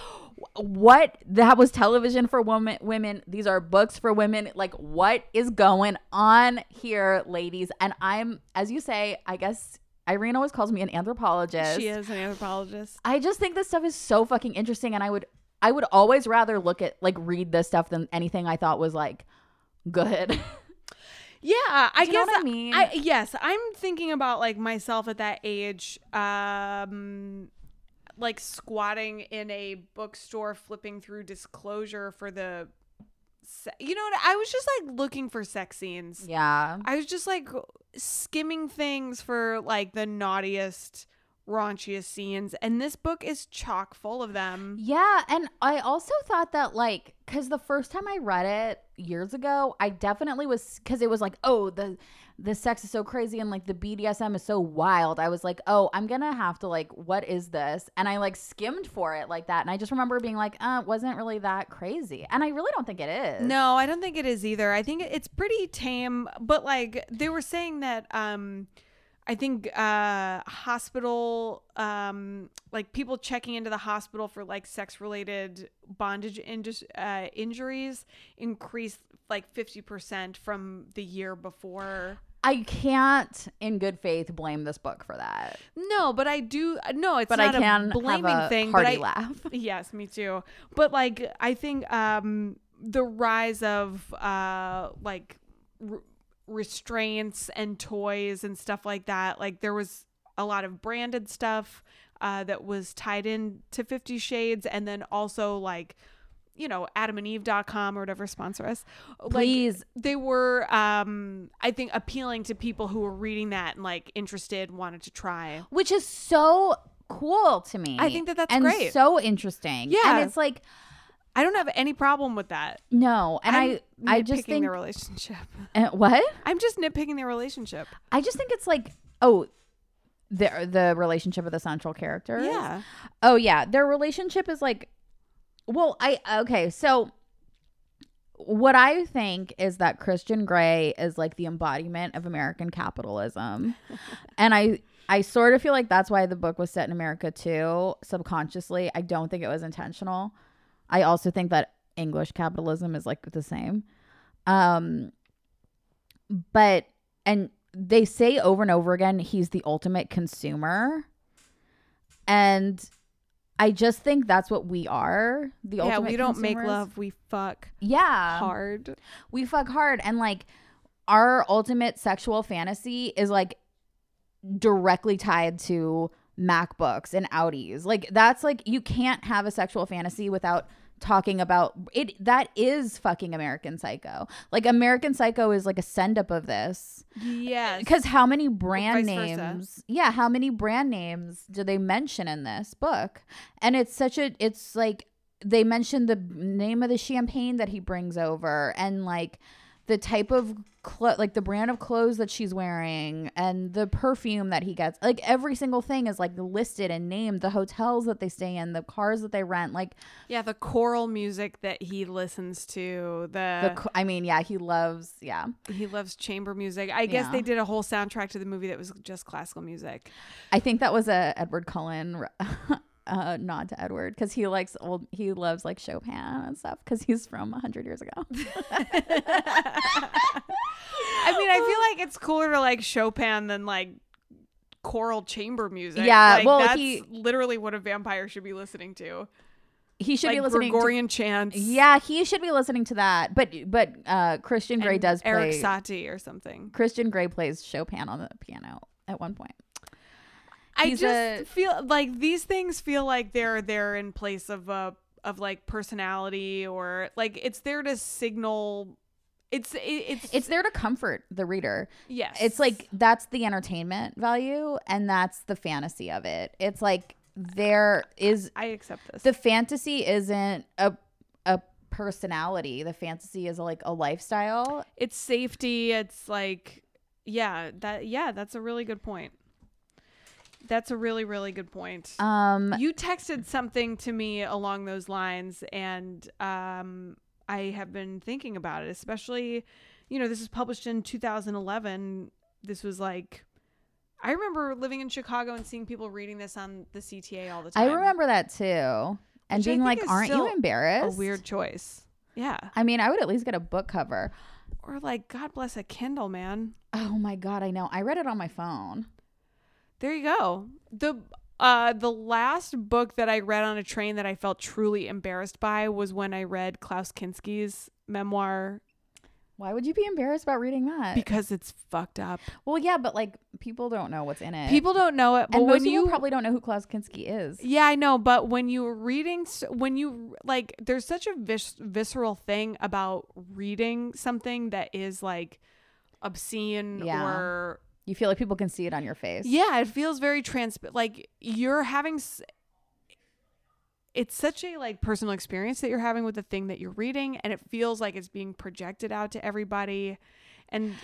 Speaker 5: what that was television for women women these are books for women like what is going on here ladies and i'm as you say i guess irene always calls me an anthropologist
Speaker 6: She is an anthropologist.
Speaker 5: i just think this stuff is so fucking interesting and i would i would always rather look at like read this stuff than anything i thought was like good
Speaker 6: Yeah, I
Speaker 5: Do you know
Speaker 6: guess
Speaker 5: what I mean?
Speaker 6: I yes, I'm thinking about like myself at that age, um, like squatting in a bookstore, flipping through disclosure for the, se- you know? I was just like looking for sex scenes.
Speaker 5: yeah
Speaker 6: I was just like skimming things for like the naughtiest, raunchiest scenes, and this book is chock full of them.
Speaker 5: Yeah, and I also thought that like cuz the first time I read it years ago, I definitely was cuz it was like, "Oh, the the sex is so crazy and like the BDSM is so wild." I was like, "Oh, I'm to have to like what is this?" And I like skimmed for it like that, and I just remember being like, "Uh, it wasn't really that crazy." And I really don't think it is.
Speaker 6: No, I don't think it is either. I think it's pretty tame, but like they were saying that um I think uh hospital um like people checking into the hospital for like sex related bondage uh, injuries increased like 50% from the year before.
Speaker 5: I can't in good faith blame this book for that.
Speaker 6: No, but I do no, it's
Speaker 5: But I can
Speaker 6: a blaming
Speaker 5: have a
Speaker 6: thing,
Speaker 5: hearty
Speaker 6: but I
Speaker 5: laugh.
Speaker 6: Yes, me too. But like I think um the rise of uh like r- restraints and toys and stuff like that, like there was a lot of branded stuff uh that was tied in to 50 shades and then also like you know adamandeve.com or whatever sponsor us like
Speaker 5: Please.
Speaker 6: they were um i think appealing to people who were reading that and like interested wanted to try
Speaker 5: Which is so cool to me.
Speaker 6: I think that that's
Speaker 5: and
Speaker 6: great.
Speaker 5: so interesting.
Speaker 6: Yeah.
Speaker 5: And it's like
Speaker 6: i don't have any problem with that
Speaker 5: No, and
Speaker 6: I'm
Speaker 5: I I just
Speaker 6: nitpicking
Speaker 5: think
Speaker 6: their relationship.
Speaker 5: uh, what?
Speaker 6: I'm just nitpicking their relationship.
Speaker 5: I just think it's like oh the the relationship of the central characters.
Speaker 6: Yeah.
Speaker 5: Oh yeah, their relationship is like well, I okay, so what I think is that Christian Grey is like the embodiment of American capitalism. and I I sort of feel like that's why the book was set in America too, subconsciously. I don't think it was intentional. I also think that English capitalism is like the same. Um but and they say over and over again he's the ultimate consumer. And I just think that's what we are. The
Speaker 6: yeah,
Speaker 5: ultimate
Speaker 6: we don't make love, we fuck
Speaker 5: Yeah.
Speaker 6: hard.
Speaker 5: we fuck hard and like our ultimate sexual fantasy is like directly tied to macbooks and audis like that's like you can't have a sexual fantasy without talking about it that is fucking american psycho like american psycho is like a send up of this
Speaker 6: Yes.
Speaker 5: because how many brand
Speaker 6: vice versa.
Speaker 5: names yeah how many brand names do they mention in this book and it's such a it's like they mention the name of the champagne that he brings over and like the type of clo- like the brand of clothes that she's wearing and the perfume that he gets like every single thing is like listed and named the hotels that they stay in the cars that they rent like
Speaker 6: yeah, the choral music that he listens to, the,
Speaker 5: the i mean yeah he loves yeah
Speaker 6: he loves chamber music. I guess
Speaker 5: Yeah.
Speaker 6: they did a whole soundtrack to the movie that was just classical music.
Speaker 5: I think that was a Edward Cullen uh, nod to Edward because he likes old. He loves like Chopin and stuff because he's from hundred years ago.
Speaker 6: I mean, I feel like it's cooler to like Chopin than like choral chamber music.
Speaker 5: Yeah,
Speaker 6: like,
Speaker 5: well,
Speaker 6: that's
Speaker 5: he-
Speaker 6: literally what a vampire should be listening to.
Speaker 5: he should
Speaker 6: like
Speaker 5: be listening.
Speaker 6: To Gregorian
Speaker 5: to,
Speaker 6: chants.
Speaker 5: yeah, he should be listening to that. But but uh, Christian Grey does
Speaker 6: Erik
Speaker 5: play.
Speaker 6: Satie or something.
Speaker 5: Christian Grey plays Chopin on the piano at one point.
Speaker 6: I
Speaker 5: He's
Speaker 6: just
Speaker 5: a-
Speaker 6: feel like these things feel like they're there in place of a of like personality or like it's there to signal. It's it's
Speaker 5: It's there to comfort the reader.
Speaker 6: yes.
Speaker 5: It's like that's the entertainment value and that's the fantasy of it. It's like there is
Speaker 6: I accept this.
Speaker 5: the fantasy isn't a a personality. The fantasy is like a lifestyle.
Speaker 6: it's safety. It's like yeah that yeah that's a really good point. That's a really really good point.
Speaker 5: Um
Speaker 6: you texted something to me along those lines and um I have been thinking about it especially you know this was published in 2011 this was like I remember living in Chicago and seeing people reading this on the CTA all the time.
Speaker 5: I remember that too. And being like, aren't you embarrassed?
Speaker 6: a weird choice. Yeah.
Speaker 5: I mean, I would at least get a book cover.
Speaker 6: Or like God bless a Kindle, man.
Speaker 5: Oh my god, I know. I read it on my phone.
Speaker 6: There you go. The uh the last book that I read on a train that I felt truly embarrassed by was when I read Klaus Kinski's memoir
Speaker 5: Why would you be embarrassed about reading that?
Speaker 6: because it's fucked up.
Speaker 5: well, yeah, but like people don't know what's in it.
Speaker 6: People don't know it, but
Speaker 5: and
Speaker 6: when you
Speaker 5: probably don't know who Klaus Kinski is.
Speaker 6: Yeah, I know, but when you're reading when you like there's such a vis- visceral thing about reading something that is like obscene
Speaker 5: Yeah.
Speaker 6: or
Speaker 5: You feel like people can see it on your face.
Speaker 6: yeah, it feels very transparent like you're having s- it's such a like personal experience that you're having with the thing that you're reading and it feels like it's being projected out to everybody and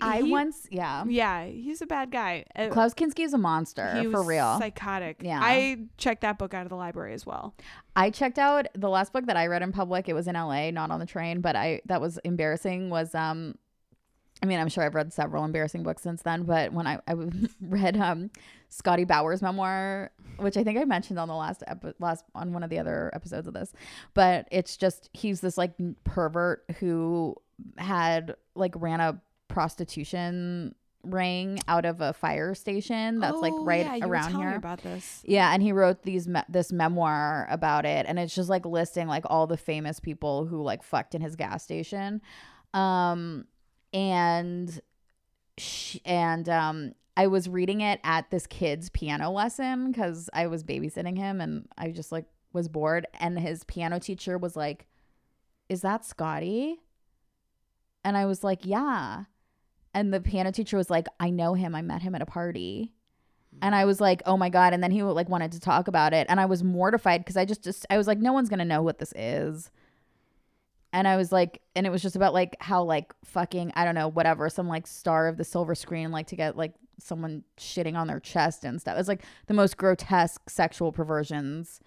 Speaker 5: I
Speaker 6: he-
Speaker 5: once, yeah.
Speaker 6: yeah, he's a bad guy. Uh,
Speaker 5: Klaus Kinski is a monster for real.
Speaker 6: psychotic.
Speaker 5: Yeah.
Speaker 6: I checked that book out of the library as well.
Speaker 5: I checked out the last book that I read in public. It was in LA, not on the train, but I that was embarrassing. Was um, I mean, I'm sure I've read several embarrassing books since then, but when I I read um, Scotty Bowers' memoir, which I think I mentioned on the last epi- last on one of the other episodes of this, but it's just he's this like pervert who had like ran a prostitution ring out of a fire station that's like
Speaker 6: Oh,
Speaker 5: right
Speaker 6: yeah,
Speaker 5: around here.
Speaker 6: about this.
Speaker 5: Yeah, and he wrote these me- this memoir about it, and it's just like listing like all the famous people who like fucked in his gas station, um, and sh- and um, I was reading it at this kid's piano lesson because I was babysitting him, and I just like was bored, and his piano teacher was like, "Is that Scotty?" And I was like, "Yeah." And the piano teacher was like, I know him. I met him at a party. And I was like, oh my God. And then he like wanted to talk about it. And I was mortified because I just, just, I was like, no one's going to know what this is. And I was like, and it was just about like how like fucking, I don't know, whatever, some like star of the silver screen, like to get like someone shitting on their chest and stuff. It's like the most grotesque sexual perversions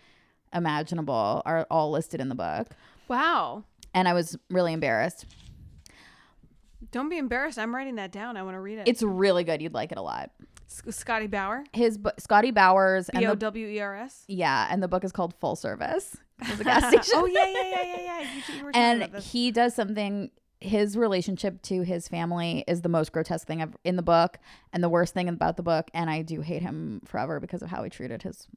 Speaker 5: imaginable are all listed in the book.
Speaker 6: Wow.
Speaker 5: And I was really embarrassed.
Speaker 6: Don't be embarrassed. I'm writing that down. I want to read it.
Speaker 5: It's really good. You'd like it a lot.
Speaker 6: S- Scotty Bauer.
Speaker 5: His bu- Scotty Bowers
Speaker 6: B O W E R S.
Speaker 5: yeah, and the book is called Full Service. It's a gas station.
Speaker 6: oh yeah, yeah, yeah, yeah, yeah. You, you were
Speaker 5: and he does something his relationship to his family is the most grotesque thing ever in the book and the worst thing about the book and i do hate him forever because of how he treated his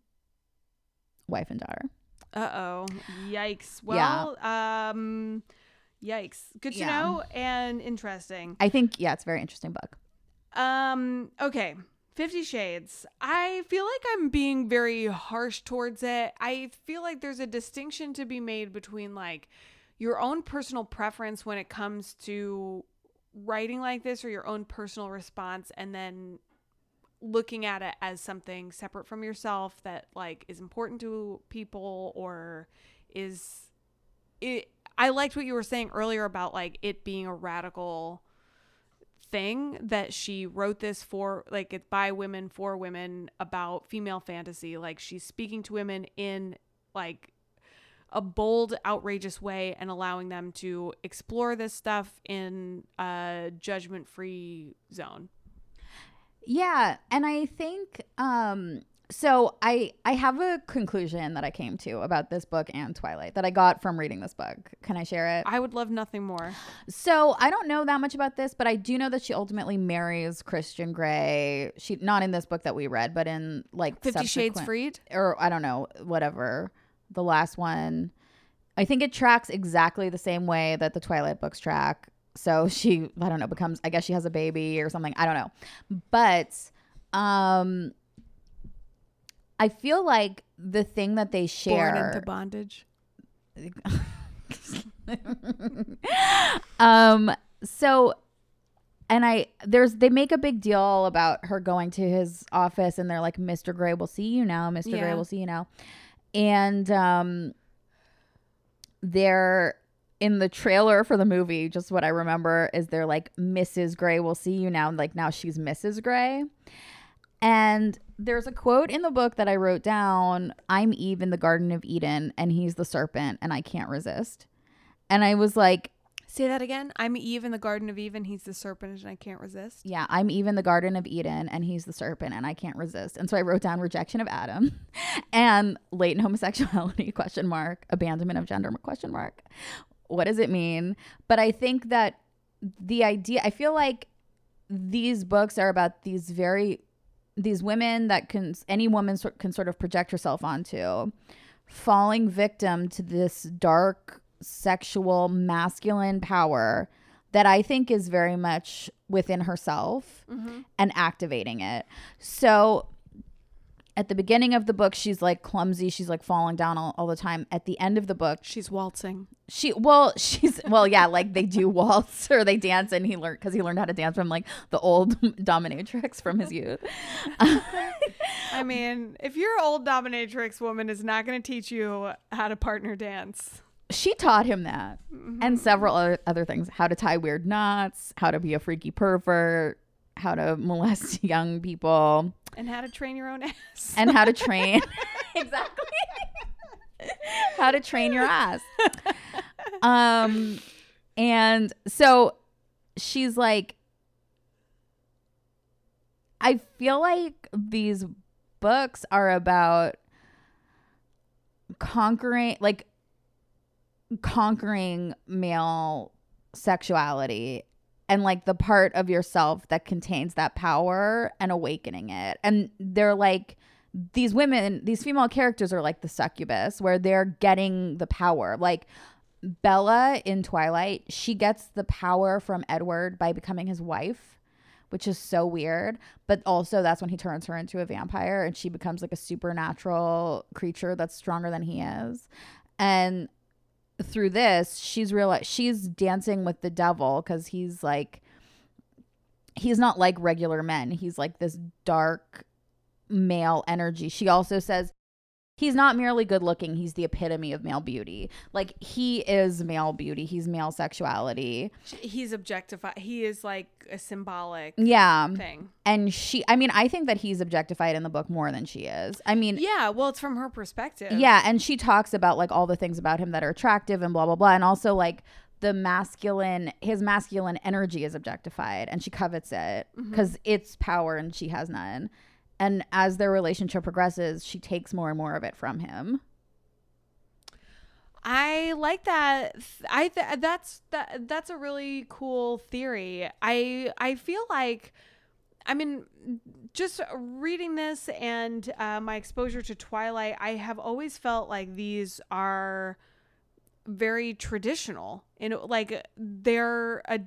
Speaker 5: wife and daughter
Speaker 6: Uh oh. Yikes.
Speaker 5: Yeah.
Speaker 6: Well, um, yikes. Good to
Speaker 5: Yeah.
Speaker 6: know and interesting.
Speaker 5: i think yeah it's a very interesting book
Speaker 6: Um, okay. Fifty Shades. I feel like I'm being very harsh towards it. I feel like there's a distinction to be made between like your own personal preference when it comes to writing like this or your own personal response and then looking at it as something separate from yourself that like is important to people or is it I liked what you were saying earlier about like it being a radical thing that she wrote this for like it's by women for women about female fantasy. Like she's speaking to women in like a bold outrageous way and allowing them to explore this stuff in a judgment free zone.
Speaker 5: Yeah and i think um so i i have a conclusion that i came to about this book and twilight that i got from reading this book can i share it
Speaker 6: i would love nothing more
Speaker 5: So I don't know that much about this, but I do know that she ultimately marries Christian Grey. She not in this book that we read, but in like
Speaker 6: 50 shades freed
Speaker 5: or I don't know, whatever. The last one. I think it tracks exactly the same way that the Twilight books track. So she I don't know, becomes I guess she has a baby or something. I don't know. But um I feel like the thing that they share
Speaker 6: born into bondage?
Speaker 5: Um so and i there's they make a big deal about her going to his office and they're like mr grey will see you now mr grey
Speaker 6: Yeah.
Speaker 5: will see you now. And um they're in the trailer for the movie just what i remember is they're like mrs grey will see you now. Like now she's mrs grey. And there's a quote in the book that I wrote down I'm Eve in the Garden of Eden, and he's the serpent, and I can't resist. And I was like,
Speaker 6: say that again i'm eve in the garden of Eden. he's the serpent and i can't resist
Speaker 5: yeah, I'm Eve in the Garden of Eden, and he's the serpent, and I can't resist. And so I wrote down rejection of Adam and latent homosexuality, question mark, abandonment of gender, question mark. What does it mean? But I think that the idea, I feel like these books are about these very these women that can any woman sort can sort of project herself onto falling victim to this dark sexual masculine power that I think is very much within herself mm-hmm. and activating it. So at the beginning of the book she's like clumsy, she's like falling down all, all the time. At the end of the book
Speaker 6: she's waltzing.
Speaker 5: she well she's well yeah like they do waltz or they dance and he learned because he learned how to dance from like the old dominatrix from his youth.
Speaker 6: I mean if your old dominatrix woman is not going to teach you how to partner dance.
Speaker 5: She taught him that and mm-hmm. several other, other things how to tie weird knots how to be a freaky pervert how to molest young people.
Speaker 6: And how to train your own ass.
Speaker 5: And how to train. Exactly. How to train your ass. Um and so she's like i feel like these books are about conquering like conquering male sexuality and like the part of yourself that contains that power and awakening it. And they're like these women, these female characters are like the succubus where they're getting the power. Like Bella in Twilight, she gets the power from Edward by becoming his wife, which is so weird. But also, that's when he turns her into a vampire and she becomes like a supernatural creature that's stronger than he is. And through this, she's realized she's dancing with the devil because he's like, he's not like regular men. He's like this dark male energy. She also says he's not merely good looking, he's the epitome of male beauty. Like, he is male beauty, he's male sexuality.
Speaker 6: he's objectified he is like a symbolic
Speaker 5: Yeah.
Speaker 6: thing
Speaker 5: And she, I mean, I think that he's objectified in the book more than she is. I mean,
Speaker 6: yeah well it's from her perspective
Speaker 5: Yeah, and she talks about like all the things about him that are attractive and blah blah blah, and also like the masculine his masculine energy is objectified and she covets it
Speaker 6: Mm-hmm.
Speaker 5: because it's power and she has none and as their relationship progresses she takes more and more of it from him
Speaker 6: I like that. I th- that's that that's a really cool theory. I I feel like I mean just reading this and uh, my exposure to Twilight, I have always felt like these are very traditional. and like they're a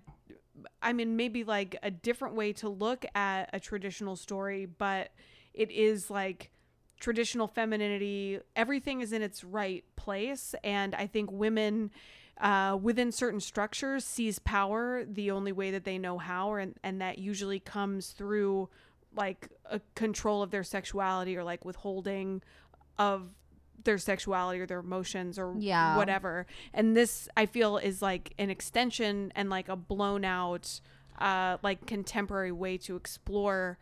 Speaker 6: I mean maybe like a different way to look at a traditional story, but it is like traditional femininity everything is in its right place. And i think women uh, within certain structures seize power the only way that they know how and, and that usually comes through like a control of their sexuality or like withholding of their sexuality or their emotions or
Speaker 5: Yeah.
Speaker 6: whatever and this i feel is like an extension and like a blown out uh like contemporary way to explore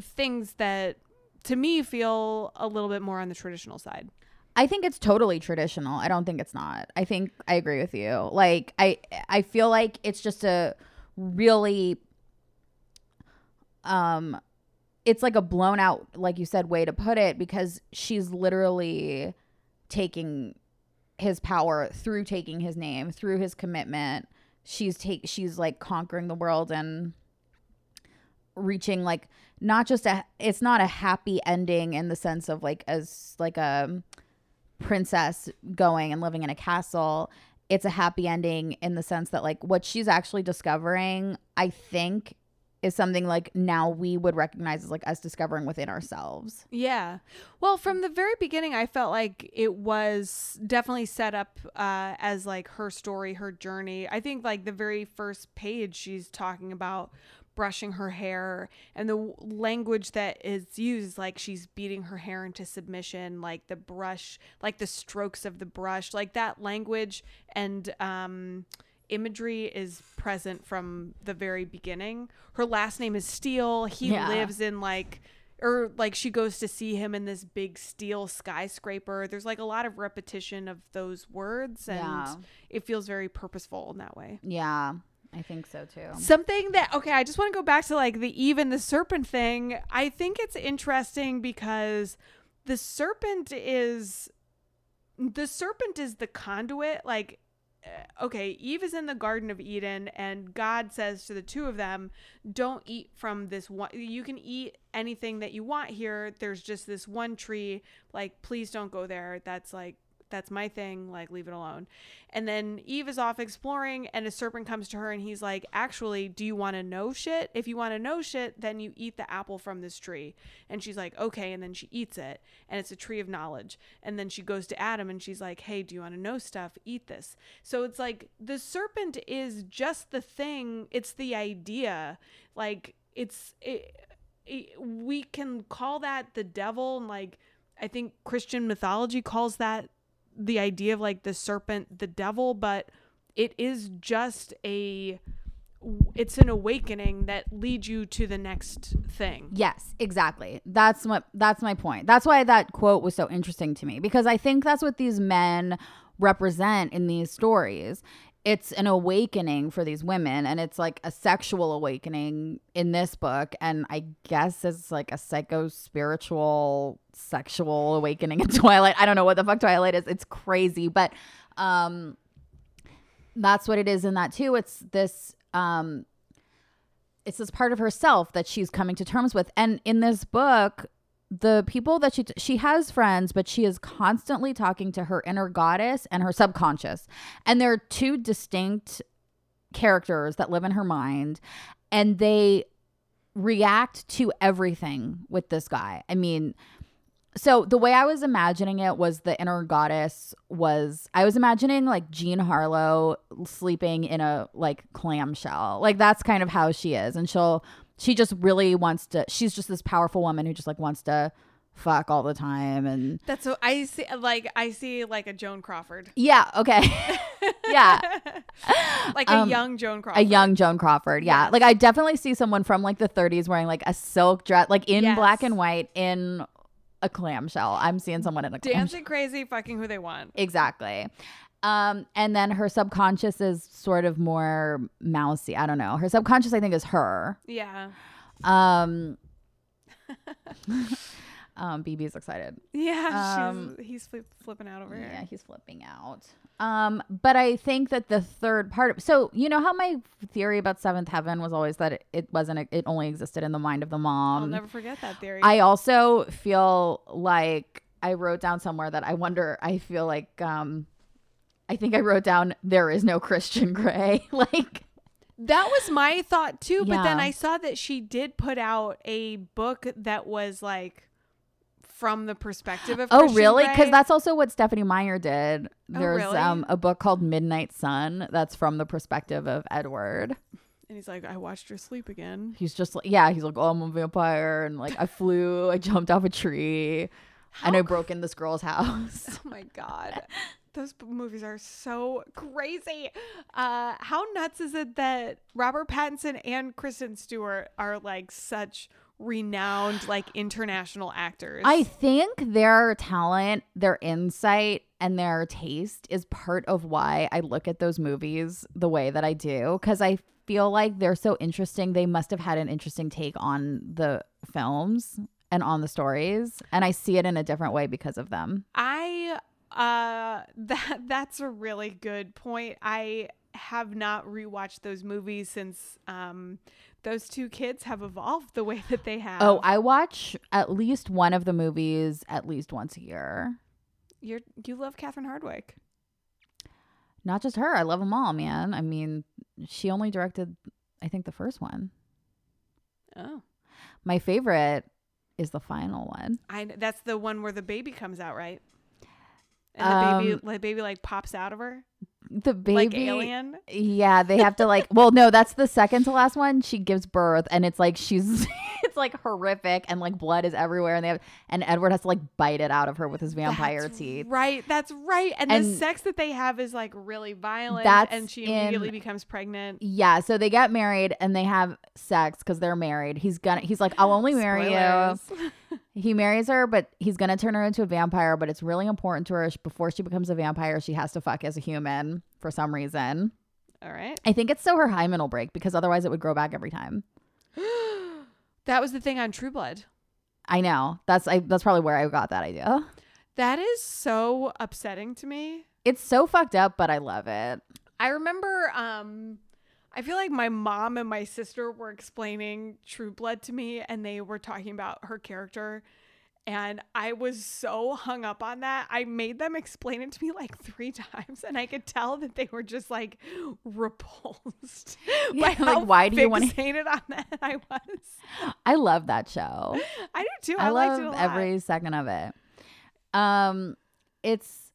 Speaker 6: things that to me feel a little bit more on the traditional side.
Speaker 5: I think it's totally traditional. I don't think it's not. I think I agree with you. Like I I feel like it's just a really um it's like a blown out like you said way to put it because she's literally taking his power through taking his name, through his commitment. She's take she's like conquering the world and reaching like not just a it's not a happy ending in the sense of like as like a princess going and living in a castle it's a happy ending in the sense that like what she's actually discovering i think is something like now we would recognize as like us discovering within ourselves
Speaker 6: Yeah. Well, from the very beginning, I felt like it was definitely set up uh, as like her story, her journey. I think like the very first page, she's talking about brushing her hair and the language that is used like she's beating her hair into submission like the brush like the strokes of the brush like that language and um imagery is present from the very beginning her last name is steele he
Speaker 5: Yeah.
Speaker 6: lives in like or like she goes to see him in this big steel skyscraper there's like a lot of repetition of those words and
Speaker 5: Yeah.
Speaker 6: it feels very purposeful in that way
Speaker 5: yeah i think so too
Speaker 6: Something that okay, I just want to go back to like the Eve and the serpent thing. I think it's interesting because the serpent is the serpent is the conduit like Uh, okay, Eve is in the garden of Eden and God says to the two of them, don't eat from this one you can eat anything that you want here. There's just this one tree, like please don't go there. That's like that's my thing, like leave it alone. And then Eve is off exploring, and a serpent comes to her, and he's like, Actually, do you want to know shit? If you want to know shit, then you eat the apple from this tree. And she's like, Okay. And then she eats it, and it's a tree of knowledge. And then she goes to Adam, and she's like, Hey, do you want to know stuff? Eat this. So it's like the serpent is just the thing, it's the idea. Like, it's, it, we can call that the devil, and like, I think Christian mythology calls that the idea of like the serpent the devil but it is just a it's an awakening that leads you to the next thing
Speaker 5: Yes, exactly. That's what that's my point. That's why that quote was so interesting to me because I think that's what these men represent in these stories. It's an awakening for these women and it's like a sexual awakening in this book and I guess it's like a psycho spiritual sexual awakening in Twilight. I don't know what the fuck Twilight is. It's crazy, but um that's what it is in that too. It's this um it's this part of herself that she's coming to terms with and in this book the people that she she has friends but she is constantly talking to her inner goddess and her subconscious and there are two distinct characters that live in her mind and they react to everything with this guy i mean so the way I was imagining it was the inner goddess was I was imagining like Jean Harlow sleeping in a like clamshell. Like that's kind of how she is. And she'll she just really wants to she's just this powerful woman who just like wants to fuck all the time and
Speaker 6: that's so i see like i see like a joan crawford
Speaker 5: yeah, okay. yeah.
Speaker 6: like a
Speaker 5: Um,
Speaker 6: young joan Crawford.
Speaker 5: A young Joan Crawford. Yeah.
Speaker 6: Yes.
Speaker 5: Like I definitely see someone from like the 30s wearing like a silk dress like in
Speaker 6: Yes.
Speaker 5: black and white in a clamshell. I'm seeing someone in a clamshell.
Speaker 6: dancing crazy fucking who they want
Speaker 5: Exactly. Um, and then her subconscious is sort of more mousy. I don't know. Her subconscious, I think, is her.
Speaker 6: Yeah.
Speaker 5: Um, um, BB's excited.
Speaker 6: Yeah.
Speaker 5: Um,
Speaker 6: she's, he's flip, flipping out over here.
Speaker 5: Yeah, he's flipping out. Um, but I think that the third part of so you know how my theory about seventh heaven was always that it, it wasn't it only existed in the mind of the mom.
Speaker 6: I'll never forget that theory.
Speaker 5: I also feel like I wrote down somewhere that I wonder. I feel like um, I think I wrote down there is no Christian Grey. like
Speaker 6: That was my thought too, but then I saw that she did put out a book that was like from the perspective of
Speaker 5: oh
Speaker 6: Christian
Speaker 5: really? Because that's also what Stephenie Meyer did. There's
Speaker 6: really?
Speaker 5: um a book called Midnight Sun that's from the perspective of Edward.
Speaker 6: and he's like, I watched her sleep again.
Speaker 5: He's just like, yeah, he's like, oh, I'm a vampire, and like I flew, I jumped off a tree, and I broke in this girl's house.
Speaker 6: Oh my god. Those movies are so crazy. Uh, how nuts is it that Robert Pattinson and Kristen Stewart are like such renowned, like international actors?
Speaker 5: I think their talent, their insight, and their taste is part of why I look at those movies the way that I do. Because I feel like they're so interesting. They must have had an interesting take on the films and on the stories. And I see it in a different way because of them.
Speaker 6: I uh that that's a really good point. I have not rewatched those movies since um those two kids have evolved the way that they have.
Speaker 5: Oh, I watch at least one of the movies at least once a year.
Speaker 6: You're you love Catherine Hardwicke.
Speaker 5: Not just her. I love them all, man. I mean, she only directed, I think, the first one.
Speaker 6: Oh.
Speaker 5: My favorite is the final one.
Speaker 6: I that's the one where the baby comes out, right? And the baby
Speaker 5: Um,
Speaker 6: the baby like pops out of her
Speaker 5: The baby,
Speaker 6: like alien.
Speaker 5: Yeah, they have to like. well, no, that's the second to last one. She gives birth, and it's like she's. it's like horrific, and like blood is everywhere, and they have, and Edward has to like bite it out of her with his vampire
Speaker 6: That's
Speaker 5: teeth.
Speaker 6: Right, that's right. And, the sex that they have is like really violent
Speaker 5: That's
Speaker 6: and she
Speaker 5: in-
Speaker 6: immediately becomes pregnant.
Speaker 5: Yeah, so they get married and they have sex because they're married. He's gonna. He's like, I'll only marry you. He marries her, but he's gonna turn her into a vampire. But it's really important to her before she becomes a vampire. She has to fuck as a human for some reason.
Speaker 6: All right.
Speaker 5: I think it's so her hymen will break because otherwise it would grow back every time.
Speaker 6: That was the thing on True Blood.
Speaker 5: I know. That's I. That's probably where I got that idea.
Speaker 6: That is so upsetting to me.
Speaker 5: It's so fucked up, but I love it.
Speaker 6: I remember um I feel like my mom and my sister were explaining True Blood to me and they were talking about her character and I was so hung up on that. I made them explain it to me like 3 times and I could tell that they were just like repulsed
Speaker 5: Yeah,
Speaker 6: by
Speaker 5: like,
Speaker 6: how
Speaker 5: why do you wanna-
Speaker 6: fixated on that I was.
Speaker 5: I love that show.
Speaker 6: I do too.
Speaker 5: I,
Speaker 6: I, it
Speaker 5: love every second of it. Um, it's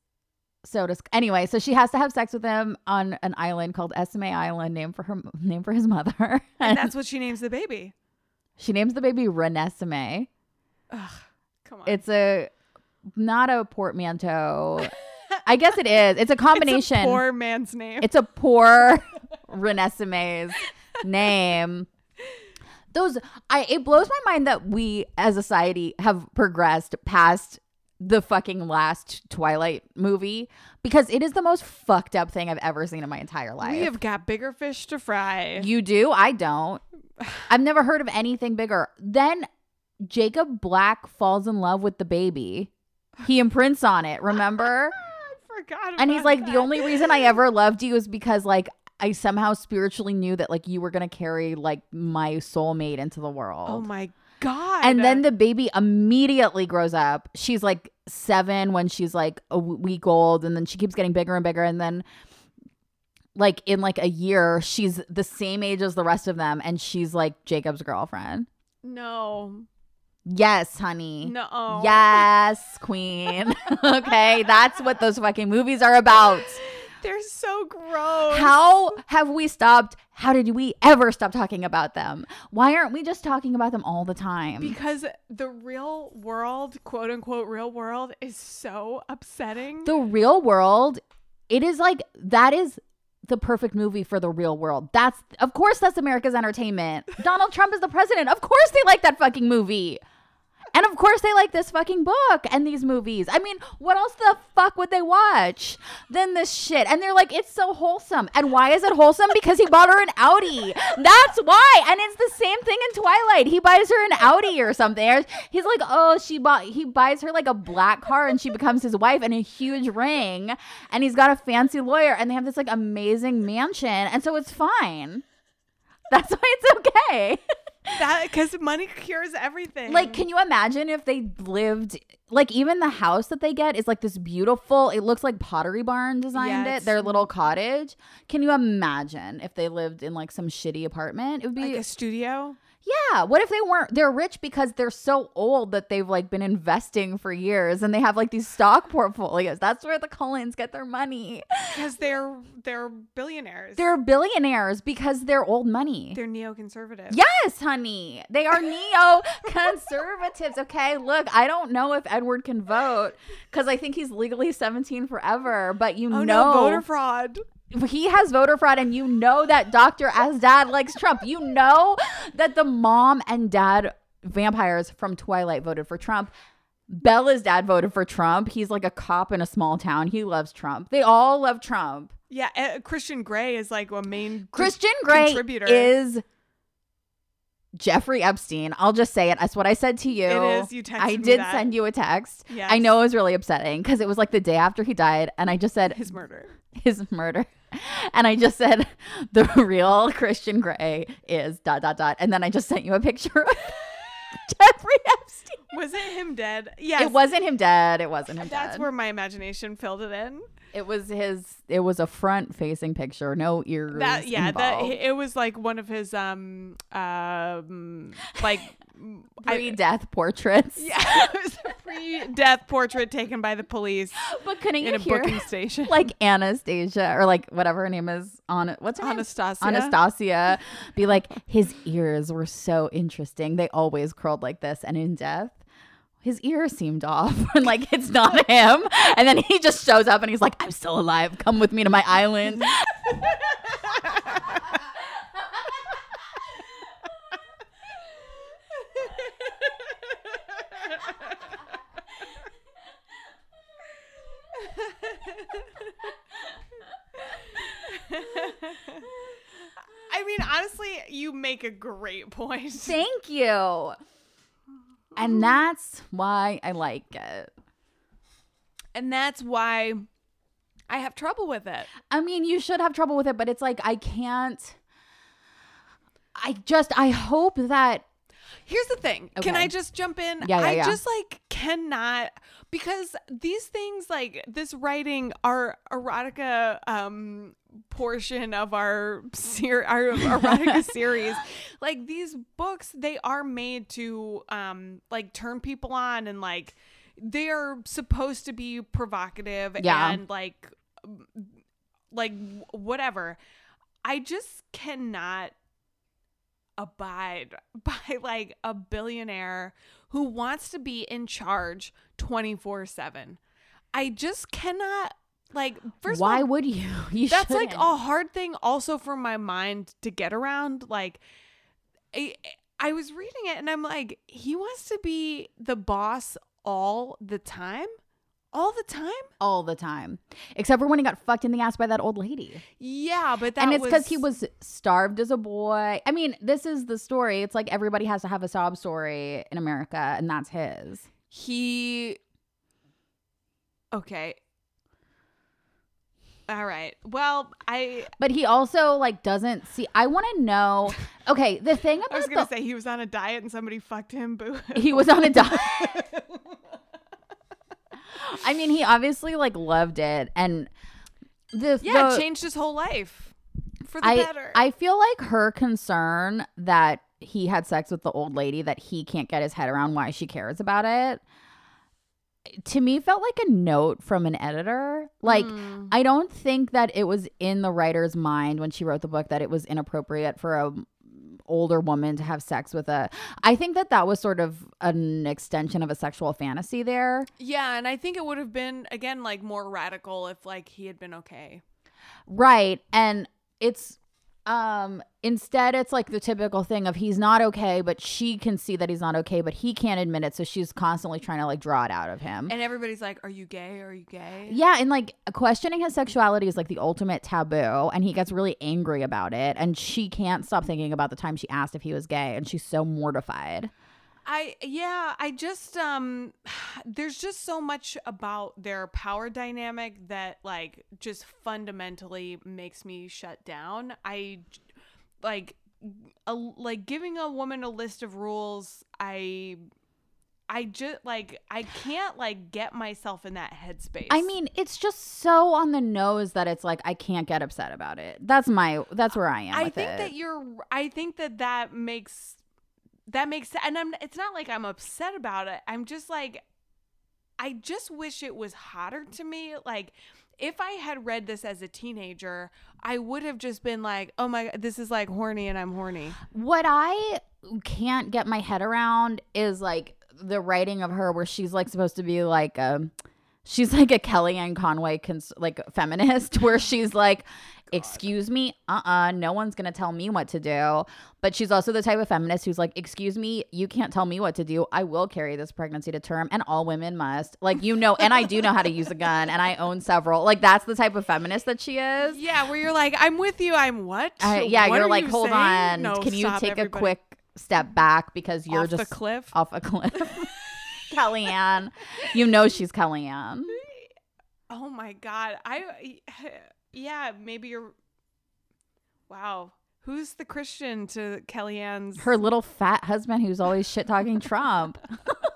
Speaker 5: so dis- anyway. So she has to have sex with him on an island called Esme Island, named for her name for his mother.
Speaker 6: and that's what she names the baby.
Speaker 5: she names the baby Renesmee.
Speaker 6: Ugh, come on.
Speaker 5: It's a not a portmanteau. I guess it is. It's a combination.
Speaker 6: It's a poor man's name.
Speaker 5: It's a poor Renesmee's name. Those I it blows my mind that we as a society have progressed past the fucking last Twilight movie because it is the most fucked up thing I've ever seen in my entire life.
Speaker 6: we have got bigger fish to fry.
Speaker 5: you do? I don't. I've never heard of anything bigger. Then Jacob Black falls in love with the baby. He imprints on it, remember?
Speaker 6: I forgot
Speaker 5: and he's like the only reason i ever loved you is because like i somehow spiritually knew that like you were gonna carry like my soulmate into the world
Speaker 6: Oh my god.
Speaker 5: and then the baby immediately grows up she's like seven when she's like a week old and then she keeps getting bigger and bigger and then like in like a year she's the same age as the rest of them and she's like jacob's girlfriend
Speaker 6: no.
Speaker 5: yes honey
Speaker 6: No.
Speaker 5: yes queen okay that's what those fucking movies are about
Speaker 6: They're so gross.
Speaker 5: How have we stopped? How did we ever stop talking about them? Why aren't we just talking about them all the time?
Speaker 6: because the real world, quote unquote real world is so upsetting.
Speaker 5: the real world, it is like that is the perfect movie for the real world. That's of course that's America's entertainment. Donald Trump is the president. Of course they like that fucking movie. And of course, they like this fucking book and these movies. I mean, what else the fuck would they watch than this shit? And they're like, it's so wholesome. And why is it wholesome? Because he bought her an Audi. That's why. And it's the same thing in Twilight. He buys her an Audi or something. He's like, oh, she bought, he buys her like a black car and she becomes his wife and a huge ring. And he's got a fancy lawyer and they have this like amazing mansion. And so it's fine. That's why it's okay.
Speaker 6: That because money cures everything.
Speaker 5: Like, can you imagine if they lived like even the house that they get is like this beautiful, it looks like Pottery Barn designed
Speaker 6: Yeah,
Speaker 5: it, their little cottage. Can you imagine if they lived in like some shitty apartment? It would be
Speaker 6: like a studio.
Speaker 5: Yeah. What if they weren't they're rich because they're so old that they've like been investing for years and they have like these stock portfolios. That's where the Cullens get their money.
Speaker 6: Because they're they're billionaires.
Speaker 5: They're billionaires because they're old money.
Speaker 6: they're neoconservative.
Speaker 5: Yes, honey. They are neoconservatives. Okay. Look, I don't know if Edward can vote because I think he's legally 17 forever, but you
Speaker 6: Oh
Speaker 5: know
Speaker 6: no, voter fraud.
Speaker 5: He has voter fraud, and you know that Dr. As dad likes Trump. You know that the mom and dad vampires from Twilight voted for Trump. Bella's dad voted for Trump. He's like a cop in a small town. He loves Trump. They all love Trump.
Speaker 6: Yeah, uh, Christian Grey is like a main
Speaker 5: Christian Grey
Speaker 6: contributor.
Speaker 5: is Jeffrey Epstein. I'll just say it. That's what I said to you.
Speaker 6: It is. You texted
Speaker 5: I did send you a text.
Speaker 6: Yes.
Speaker 5: I know it was really upsetting because it was like the day after he died, and I just said
Speaker 6: his murder.
Speaker 5: His murder. And I just said the real Christian Grey is dot dot dot. And then I just sent you a picture of Jeffrey Epstein.
Speaker 6: Was it him dead? Yes.
Speaker 5: It wasn't him dead. It wasn't him dead.
Speaker 6: That's
Speaker 5: dead.
Speaker 6: where my imagination filled it in.
Speaker 5: It was his it was a front facing picture, no ears.
Speaker 6: That yeah, that it was like one of his um um like
Speaker 5: pre-death portraits.
Speaker 6: yeah, it was a pre-death portrait taken by the police
Speaker 5: But couldn't
Speaker 6: in
Speaker 5: you
Speaker 6: a
Speaker 5: hear
Speaker 6: booking station.
Speaker 5: like Anastasia or like whatever her name is on what's her name?
Speaker 6: Anastasia.
Speaker 5: Anastasia be like his ears were so interesting. They always curled like this and in death his ear seemed off and like it's not him. And then he just shows up and he's like, I'm still alive. Come with me to my island.
Speaker 6: I mean, honestly, you make a great point.
Speaker 5: Thank you. And that's why I like it.
Speaker 6: And that's why I have trouble with it.
Speaker 5: I mean, you should have trouble with it, but it's like I can't. I just I hope that
Speaker 6: Here's the thing. Can I just jump in?
Speaker 5: Yeah, yeah,
Speaker 6: I
Speaker 5: yeah.
Speaker 6: just like cannot because these things like this writing are erotica um portion of our ser- our erotica series like these books they are made to um like turn people on and like they're supposed to be provocative
Speaker 5: Yeah.
Speaker 6: and like like whatever i just cannot abide by like a billionaire who wants to be in charge 24/7. I just cannot like first
Speaker 5: why
Speaker 6: all
Speaker 5: would you? You
Speaker 6: that's like
Speaker 5: shouldn't.
Speaker 6: a hard thing also for my mind to get around like I, I was reading it and I'm like he wants to be the boss all the time? All the time?
Speaker 5: all the time, except for when he got fucked in the ass by that old lady.
Speaker 6: Yeah, but that
Speaker 5: and it's because he was starved as a boy. I mean, this is the story. It's like everybody has to have a sob story in America, and that's his.
Speaker 6: he okay all right well i
Speaker 5: But he also like doesn't see. I want to know. Okay, the thing about
Speaker 6: i was gonna
Speaker 5: the
Speaker 6: say he was on a diet and somebody fucked him boo
Speaker 5: he was on a diet. I mean, he obviously like loved it, and the
Speaker 6: yeah
Speaker 5: the-
Speaker 6: changed his whole life for the
Speaker 5: I
Speaker 6: better
Speaker 5: I feel like her concern that he had sex with the old lady that he can't get his head around why she cares about it. To me felt like a note from an editor. Like
Speaker 6: Hmm.
Speaker 5: I don't think that it was in the writer's mind when she wrote the book that it was inappropriate for a older woman to have sex with a I think that that was sort of an extension of a sexual fantasy there.
Speaker 6: yeah and i think it would have been again like more radical if like he had been okay
Speaker 5: Right. And it's Um, instead, it's like the typical thing of he's not okay, but she can see that he's not okay, but he can't admit it. So she's constantly trying to like draw it out of him.
Speaker 6: And everybody's like, "Are you gay? Are you gay?"
Speaker 5: yeah, and like questioning his sexuality is like the ultimate taboo, and he gets really angry about it. And she can't stop thinking about the time she asked if he was gay, and she's so mortified.
Speaker 6: I yeah, I just um there's just so much about their power dynamic that like just fundamentally makes me shut down. I like a, like giving a woman a list of rules, I I just like I can't like get myself in that headspace.
Speaker 5: I mean, it's just so on the nose that it's like I can't get upset about it. That's my that's where I am.
Speaker 6: I think
Speaker 5: it.
Speaker 6: that you're I think that that makes that makes sense and I'm it's not like I'm upset about it. I'm just like I just wish it was hotter to me like if I had read this as a teenager, I would have just been like, "Oh my god, this is like horny and I'm horny."
Speaker 5: What I can't get my head around is like the writing of her where she's like supposed to be like um she's like a Kellyanne Conway cons- like feminist where she's like excuse me uh-uh no one's gonna tell me what to do but she's also the type of feminist who's like excuse me you can't tell me what to do i will carry this pregnancy to term and all women must like you know and i do know how to use a gun and i own several like that's the type of feminist that she is
Speaker 6: Yeah, where you're like, "I'm with you. I'm what?"
Speaker 5: I- yeah,
Speaker 6: What
Speaker 5: you're like,
Speaker 6: you
Speaker 5: hold
Speaker 6: saying?"
Speaker 5: on.
Speaker 6: No,
Speaker 5: Can you take
Speaker 6: everybody.
Speaker 5: a quick step back because you're
Speaker 6: Off
Speaker 5: just
Speaker 6: cliff?
Speaker 5: off a cliff. Kellyanne, you know she's Kellyanne.
Speaker 6: Oh my god. I yeah, maybe you're Wow. Who's the Christian to Kellyanne's
Speaker 5: Her little fat husband who's always shit talking Trump.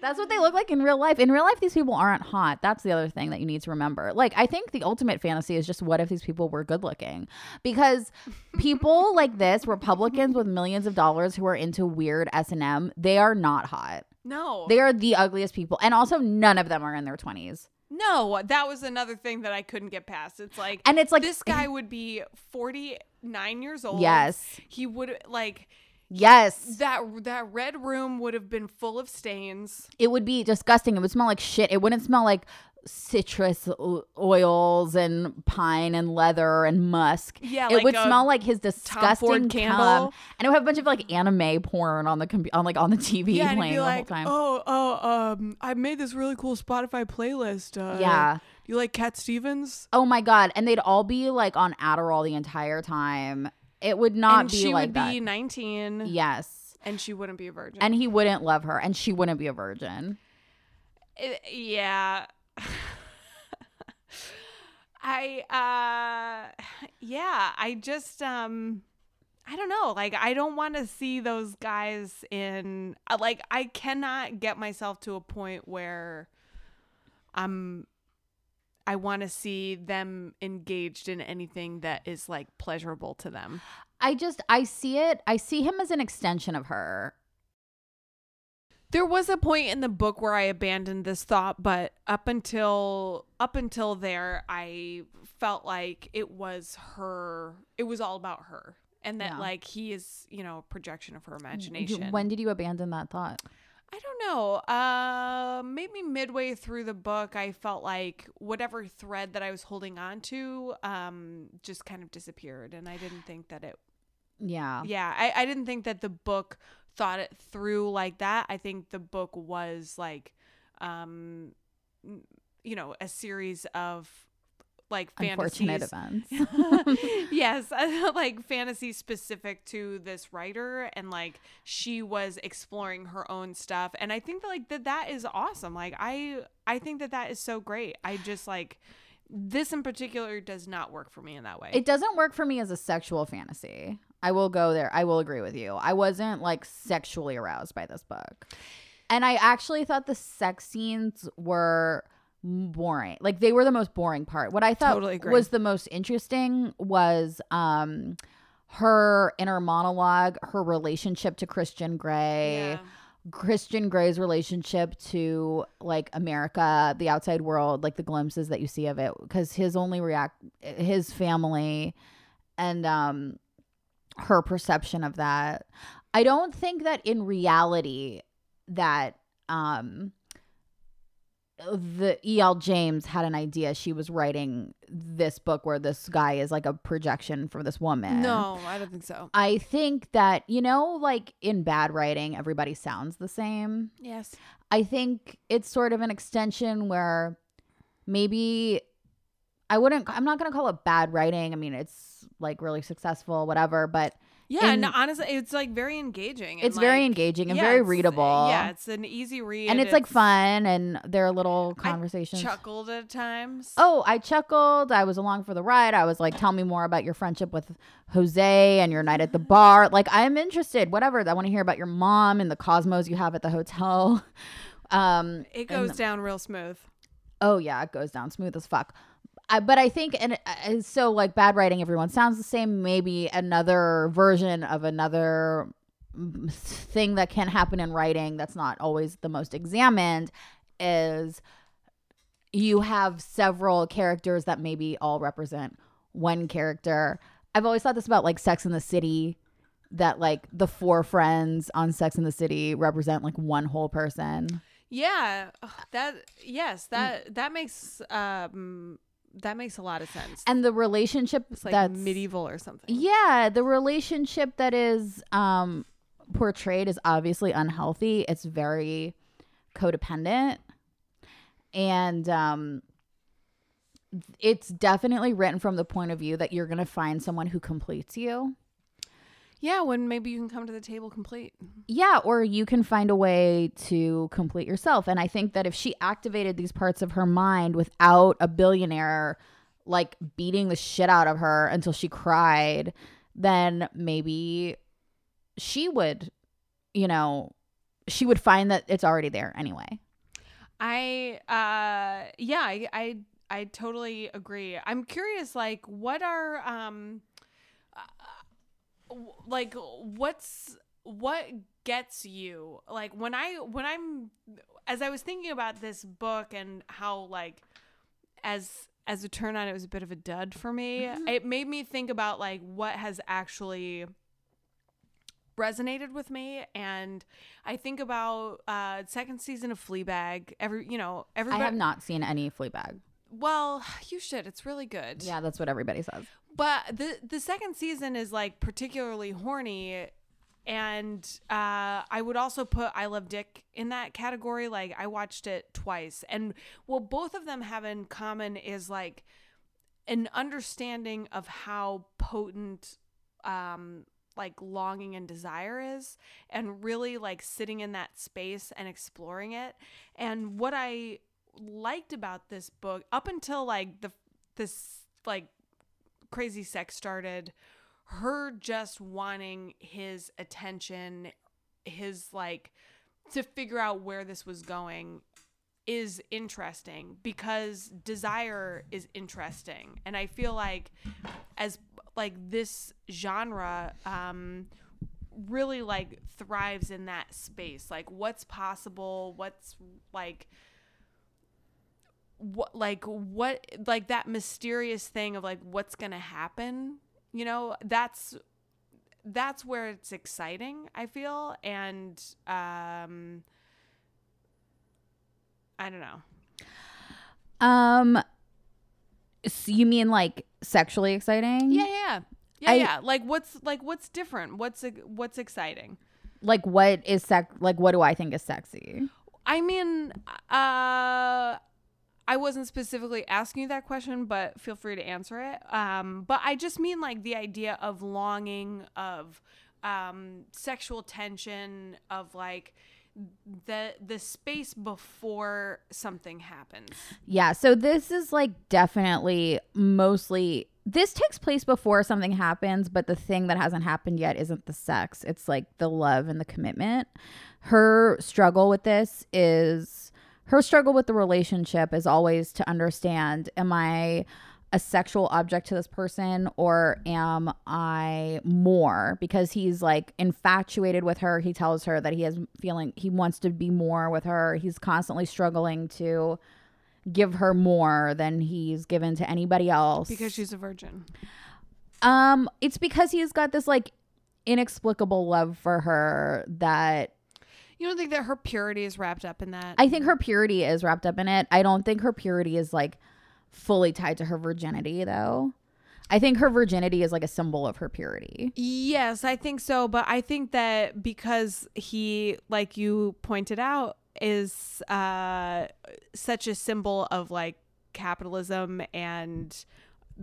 Speaker 5: That's what they look like in real life. In real life, these people aren't hot. That's the other thing that you need to remember. Like, I think the ultimate fantasy is just what if these people were good looking? Because people like this, Republicans with millions of dollars who are into weird S and M, they are not hot.
Speaker 6: No.
Speaker 5: They are the ugliest people, and also none of them are in their twenties.
Speaker 6: no, that was another thing that I couldn't get past. It's like
Speaker 5: And it's like
Speaker 6: this guy would be 49 years old.
Speaker 5: Yes.
Speaker 6: He would like
Speaker 5: Yes,
Speaker 6: that that red room would have been full of stains.
Speaker 5: it would be disgusting. It would smell like shit. It wouldn't smell like citrus oils and pine and leather and musk.
Speaker 6: Yeah,
Speaker 5: it
Speaker 6: like
Speaker 5: would smell like his disgusting cum, and it would have a bunch of like anime porn on the com- on like on the TV
Speaker 6: Yeah, and
Speaker 5: playing
Speaker 6: be
Speaker 5: the
Speaker 6: like,
Speaker 5: whole time.
Speaker 6: "Oh, oh, um, I made this really cool Spotify playlist. Uh,
Speaker 5: Yeah.
Speaker 6: you like Cat Stevens?
Speaker 5: Oh my god! And they'd all be like on Adderall the entire time. It would not
Speaker 6: and
Speaker 5: be
Speaker 6: she
Speaker 5: like
Speaker 6: would
Speaker 5: that.
Speaker 6: be 19,
Speaker 5: yes,
Speaker 6: and she wouldn't be a virgin.
Speaker 5: and he wouldn't love her, and she wouldn't be a virgin.
Speaker 6: It- yeah. I uh yeah, I just um I don't know. Like I don't want to see those guys in uh, like I cannot get myself to a point where I'm I want to see them engaged in anything that is like pleasurable to them.
Speaker 5: I just I see it. I see him as an extension of her.
Speaker 6: There was a point in the book where I abandoned this thought, but up until up until there, I felt like it was her. It was all about her, and that
Speaker 5: Yeah.
Speaker 6: like he is, you know, a projection of her imagination.
Speaker 5: When did you abandon that thought?
Speaker 6: I don't know. Uh, maybe midway through the book, I felt like whatever thread that I was holding on to, um, just kind of disappeared, and I didn't think that it
Speaker 5: Yeah.
Speaker 6: yeah I, I didn't think that the book thought it through like that i think the book was like um you know a series of like
Speaker 5: Unfortunate
Speaker 6: fantasies
Speaker 5: events.
Speaker 6: yes like fantasy specific to this writer and like she was exploring her own stuff and i think that like that that is awesome like i i think that that is so great i just like this in particular does not work for me in that way
Speaker 5: It doesn't work for me as a sexual fantasy. I will go there. I will agree with you. I wasn't like sexually aroused by this book. And I actually thought the sex scenes were boring. Like they were the most boring part. What I thought
Speaker 6: Totally
Speaker 5: was the most interesting was um her inner monologue, her relationship to Christian Grey.
Speaker 6: Yeah.
Speaker 5: Christian Grey's relationship to like America, the outside world, like the glimpses that you see of it, because his only react, his family, and um, her perception of that. I don't think that in reality that um the E.L. James had an idea she was writing this book where this guy is like a projection for this woman.
Speaker 6: No, I don't think so.
Speaker 5: I think that, you know, like in bad writing, everybody sounds the same.
Speaker 6: Yes.
Speaker 5: I think it's sort of an extension where maybe I wouldn't, I'm not going to call it bad writing. I mean, it's like really successful, whatever, but
Speaker 6: Yeah, and honestly, it's like very engaging. and,
Speaker 5: it's very
Speaker 6: like,
Speaker 5: engaging and
Speaker 6: yeah,
Speaker 5: very
Speaker 6: it's-
Speaker 5: readable.
Speaker 6: Yeah, it's an easy read,
Speaker 5: and it's like fun and there are little conversations.
Speaker 6: Chuckled at times.
Speaker 5: Oh, I chuckled. I was along for the ride. I was like, tell me more about your friendship with Jose and your night at the bar. Like, I'm interested. Whatever. I want to hear about your mom and the cosmos you have at the hotel. Um,
Speaker 6: it goes down real smooth.
Speaker 5: oh yeah, it goes down smooth as fuck. I, but I think, and uh, so like bad writing, everyone sounds the same. Maybe another version of another mm, thing that can happen in writing that's not always the most examined is you have several characters that maybe all represent one character. I've always thought this about like Sex in the City that like the four friends on Sex in the City represent like one whole person.
Speaker 6: Yeah, that
Speaker 5: Mm.
Speaker 6: yes, that that makes um that makes a lot of sense.
Speaker 5: And the relationship
Speaker 6: it's like
Speaker 5: that's
Speaker 6: medieval or something.
Speaker 5: Yeah, the relationship that is um portrayed is obviously unhealthy. It's very codependent. And um it's definitely written from the point of view that you're going to find someone who completes you.
Speaker 6: Yeah, when maybe you can come to the table complete.
Speaker 5: Yeah, or you can find a way to complete yourself. And I think that if she activated these parts of her mind without a billionaire like beating the shit out of her until she cried, then maybe she would, you know, she would find that it's already there anyway.
Speaker 6: I uh yeah, I I, I totally agree. I'm curious like what are um like what's what gets you like when I when I'm as I was thinking about this book and how like as as it turned out it was a bit of a dud for me. It made me think about like what has actually resonated with me and I think about uh second season of Fleabag every you know everybody
Speaker 5: I have not seen any Fleabag.
Speaker 6: well you should it's really good
Speaker 5: Yeah, that's what everybody says.
Speaker 6: But the the second season is like particularly horny and uh I would also put I Love Dick in that category. Like I watched it twice. And what both of them have in common is like an understanding of how potent um like longing and desire is and really like sitting in that space and exploring it. And what i liked about this book up until like the this like crazy sex started her just wanting his attention his like to figure out where this was going is interesting because desire is interesting. And i feel like as like this genre um really like thrives in that space. Like what's possible? What's like what like what like that mysterious thing of like what's gonna happen you know? That's that's where it's exciting i feel and um i don't know.
Speaker 5: Um so you mean like sexually exciting?
Speaker 6: yeah yeah yeah.
Speaker 5: I-
Speaker 6: yeah. Like what's like what's different? What's what's exciting?
Speaker 5: Like what is sex like what do I think is sexy?
Speaker 6: I mean, uh, I wasn't specifically asking you that question, but feel free to answer it. Um, but I just mean like the idea of longing, of um, sexual tension, of like the the space before something happens.
Speaker 5: Yeah, so this is like definitely mostly this takes place before something happens, but the thing that hasn't happened yet isn't the sex. It's like the love and the commitment. Her struggle with this is her struggle with the relationship is always to understand am I a sexual object to this person or am I more? Because he's like infatuated with her. He tells her that he has feeling he wants to be more with her. He's constantly struggling to give her more than he's given to anybody else.
Speaker 6: Because she's a virgin.
Speaker 5: um it's because he's got this like inexplicable love for her that
Speaker 6: You don't think that her purity is wrapped up in that?
Speaker 5: I think her purity is wrapped up in it. I don't think her purity is like fully tied to her virginity though. I think her virginity is like a symbol of her purity.
Speaker 6: Yes, I think so. But I think that because he, like you pointed out, is uh, such a symbol of like capitalism and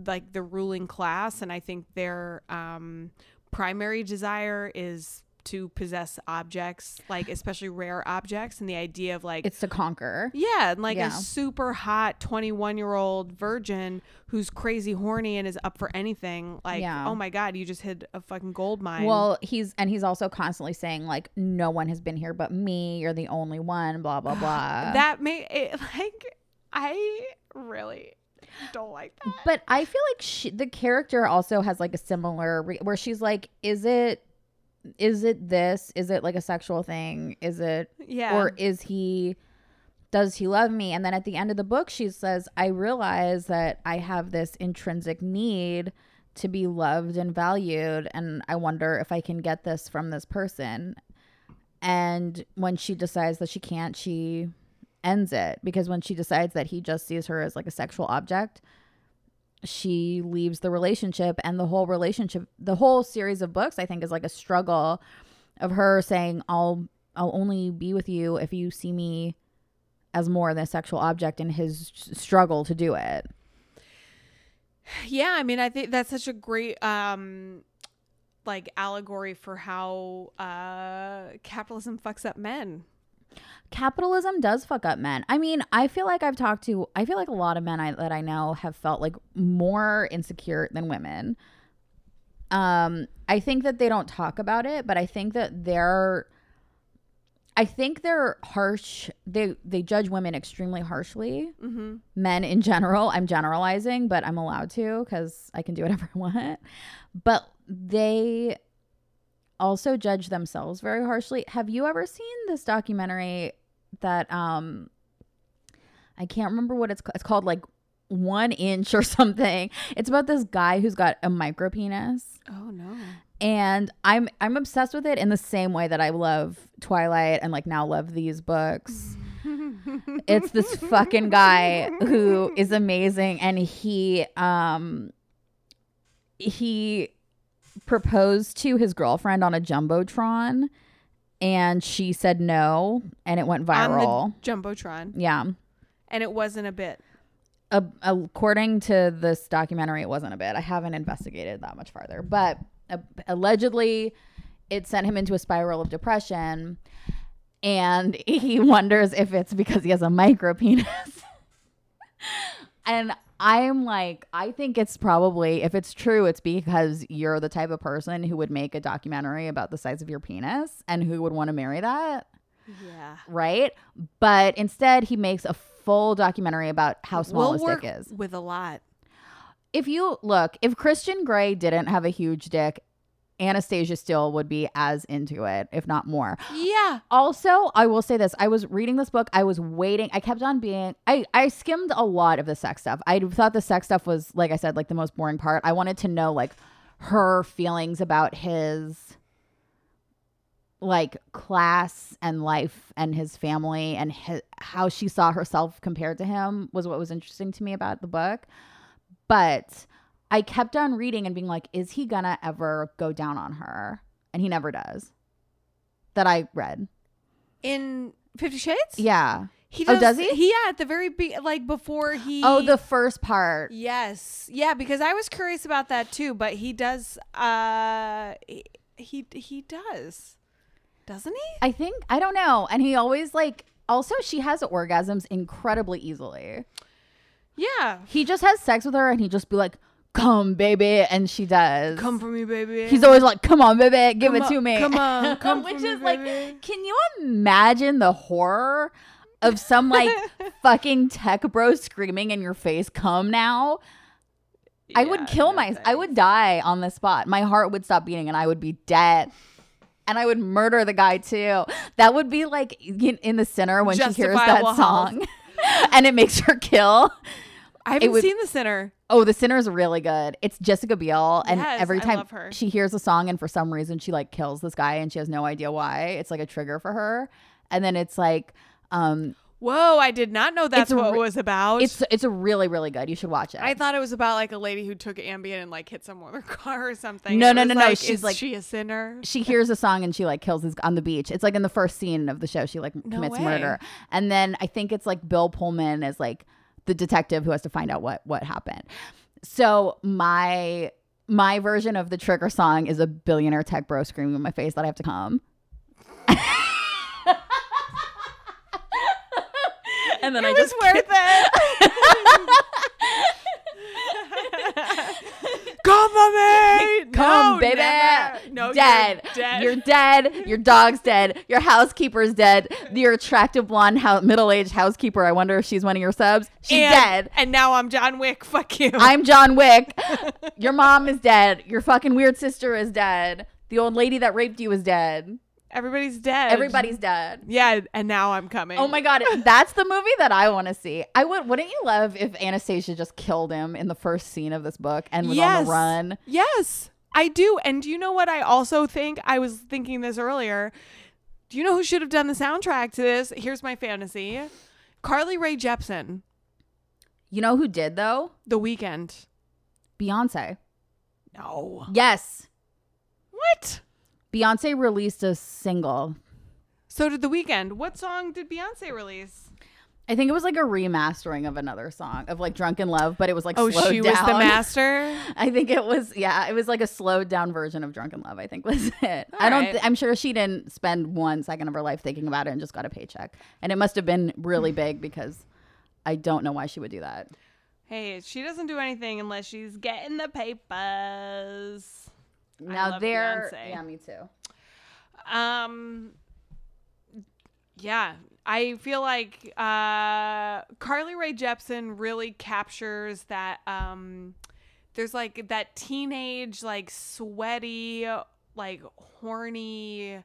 Speaker 6: like the ruling class, and I think their um, primary desire is to possess objects, like especially rare objects, and the idea of like
Speaker 5: It's to conquer.
Speaker 6: yeah, and like
Speaker 5: Yeah.
Speaker 6: a super hot 21 year old virgin who's crazy horny and is up for anything. Like,
Speaker 5: Yeah.
Speaker 6: oh my God, you just hit a fucking gold mine.
Speaker 5: Well, he's and he's also constantly saying like no one has been here but me. You're the only one. Blah blah blah.
Speaker 6: that may it, like, I really don't like that.
Speaker 5: but I feel like she, the character also has like a similar re- where she's like, is it, is it this? Is it like a sexual thing? Is it
Speaker 6: Yeah.
Speaker 5: or is he does he love me and then at the end of the book she says i realize that i have this intrinsic need to be loved and valued and i wonder if i can get this from this person and when she decides that she can't she ends it because when she decides that he just sees her as like a sexual object she leaves the relationship and the whole relationship the whole series of books i think is like a struggle of her saying i'll i'll only be with you if you see me as more than a sexual object and his struggle to do it
Speaker 6: yeah, I mean, I think that's such a great, um, like allegory for how uh capitalism fucks up men.
Speaker 5: Capitalism does fuck up men. I mean, I feel like I've talked to, I feel like a lot of men I, that I know have felt like more insecure than women. Um, I think that they don't talk about it, but I think that they're, I think they're harsh. They they judge women extremely harshly.
Speaker 6: Mm-hmm.
Speaker 5: Men in general. I'm generalizing, but I'm allowed to because I can do whatever I want. But they also judge themselves very harshly. Have you ever seen this documentary that um I can't remember what it's called. It's called like one inch or something. It's about this guy who's got a micro penis.
Speaker 6: Oh no.
Speaker 5: And I'm I'm obsessed with it in the same way that I love Twilight and like now love these books. it's this fucking guy who is amazing and he um he proposed to his girlfriend on a jumbotron and she said no and it went viral.
Speaker 6: Jumbotron,
Speaker 5: yeah.
Speaker 6: and it wasn't a bit.
Speaker 5: A, according to this documentary, it wasn't a bit. I haven't investigated that much farther, but uh, allegedly, it sent him into a spiral of depression, and he wonders if it's because he has a micro penis. and I'm like, I think it's probably, if it's true, it's because you're the type of person who would make a documentary about the size of your penis and who would want to marry that
Speaker 6: Yeah.
Speaker 5: right? But instead, he makes a full documentary about how small
Speaker 6: we'll
Speaker 5: his dick is.
Speaker 6: with a lot.
Speaker 5: If you look, if Christian Grey didn't have a huge dick, Anastasia still would be as into it, if not more.
Speaker 6: Yeah.
Speaker 5: Also, I will say this: I was reading this book. I was waiting. I kept on being. I I skimmed a lot of the sex stuff. I thought the sex stuff was, like I said, like the most boring part. I wanted to know like her feelings about his like class and life and his family and his, how she saw herself compared to him was what was interesting to me about the book. But I kept on reading and being like, is he gonna ever go down on her? And he never does. That I read.
Speaker 6: In Fifty Shades.
Speaker 5: Yeah.
Speaker 6: He
Speaker 5: Oh, does he?
Speaker 6: He yeah, at the very be- like before he.
Speaker 5: Oh, the first part.
Speaker 6: Yes. Yeah, because I was curious about that too, but he does. Uh, he he, he does, doesn't he?
Speaker 5: I think I don't know. And he always like also she has orgasms incredibly easily.
Speaker 6: Yeah.
Speaker 5: He just has sex with her and he just be like, "Come, baby," and she does.
Speaker 6: Come for me, baby.
Speaker 5: He's always like, "Come on, baby, give
Speaker 6: Come
Speaker 5: it to me."
Speaker 6: come on, come
Speaker 5: Which
Speaker 6: for me,
Speaker 5: is like,
Speaker 6: baby.
Speaker 5: can you imagine the horror of some like fucking tech bro screaming in your face, "Come now"? I would kill
Speaker 6: no
Speaker 5: my I would die on the spot. My heart would stop beating and I would be dead. And I would murder the guy too. That would be like in, in the center when she hears that song and it makes her kill.
Speaker 6: I haven't
Speaker 5: would-
Speaker 6: seen the sinner.
Speaker 5: Oh, the sinner is really good. It's Jessica Biel, and
Speaker 6: Yes,
Speaker 5: every time she hears a song, and for some reason she like kills this guy, and she has no idea why. It's like a trigger for her, and then it's like um
Speaker 6: Whoa, I did not know that's
Speaker 5: It's
Speaker 6: what
Speaker 5: re-
Speaker 6: it was about.
Speaker 5: it's it's a really really good. You should watch it.
Speaker 6: I thought it was about like a lady who took Ambien and like hit someone with her car or something.
Speaker 5: No,
Speaker 6: It
Speaker 5: no,
Speaker 6: was
Speaker 5: no, no, she's
Speaker 6: is
Speaker 5: like-
Speaker 6: she a sinner?
Speaker 5: she hears a song and she like kills this on the beach. It's like in the first scene of the show. She like commits
Speaker 6: way.
Speaker 5: murder, and then I think it's like Bill Pullman is like the detective who has to find out what what happened. So my my version of the trigger song is a billionaire tech bro screaming in my face that I have to come. and then I
Speaker 6: It
Speaker 5: just
Speaker 6: was worth it. Come on me.
Speaker 5: Come,
Speaker 6: No,
Speaker 5: baby.
Speaker 6: never. Oh, no,
Speaker 5: dead.
Speaker 6: You're dead.
Speaker 5: You're dead. Your dog's dead. Your housekeeper's dead. Your attractive blonde, hou- middle-aged housekeeper. I wonder if she's one of your subs. She's
Speaker 6: and,
Speaker 5: dead.
Speaker 6: And now I'm John Wick. Fuck you.
Speaker 5: I'm John Wick. Your mom is dead. Your fucking weird sister is dead. The old lady that raped you is dead.
Speaker 6: Everybody's dead.
Speaker 5: Everybody's dead.
Speaker 6: Yeah, and now I'm coming.
Speaker 5: Oh my god, that's the movie that I want to see. I would. Wouldn't you love if Anastasia just killed him in the first scene of this book and was on the run?
Speaker 6: Yes, I do. And do you know what I also think? I was thinking this earlier. Do you know who should have done the soundtrack to this? Here's my fantasy Carly Rae Jepsen,
Speaker 5: You know who did though?
Speaker 6: The Weeknd.
Speaker 5: Beyonce.
Speaker 6: No.
Speaker 5: Yes.
Speaker 6: What?
Speaker 5: Beyonce released a single.
Speaker 6: So did The Weeknd. What song did Beyonce release?
Speaker 5: I think it was like a remastering of another song of like Drunk in Love, but it was like
Speaker 6: Oh,
Speaker 5: slowed
Speaker 6: she
Speaker 5: down.
Speaker 6: was the master.
Speaker 5: I think it was yeah, it was like a slowed down version of Drunk in Love. I think was it. I don't.
Speaker 6: Alright.
Speaker 5: Th- I'm sure she didn't spend one second of her life thinking about it and just got a paycheck. And it must have been really big because I don't know why she would do that.
Speaker 6: Hey, she doesn't do anything unless she's getting the papers.
Speaker 5: Now there,
Speaker 6: Beyonce.
Speaker 5: yeah, me too.
Speaker 6: Um yeah, I feel like uh Carly Rae Jepsen really captures that um there's like that teenage like sweaty like horny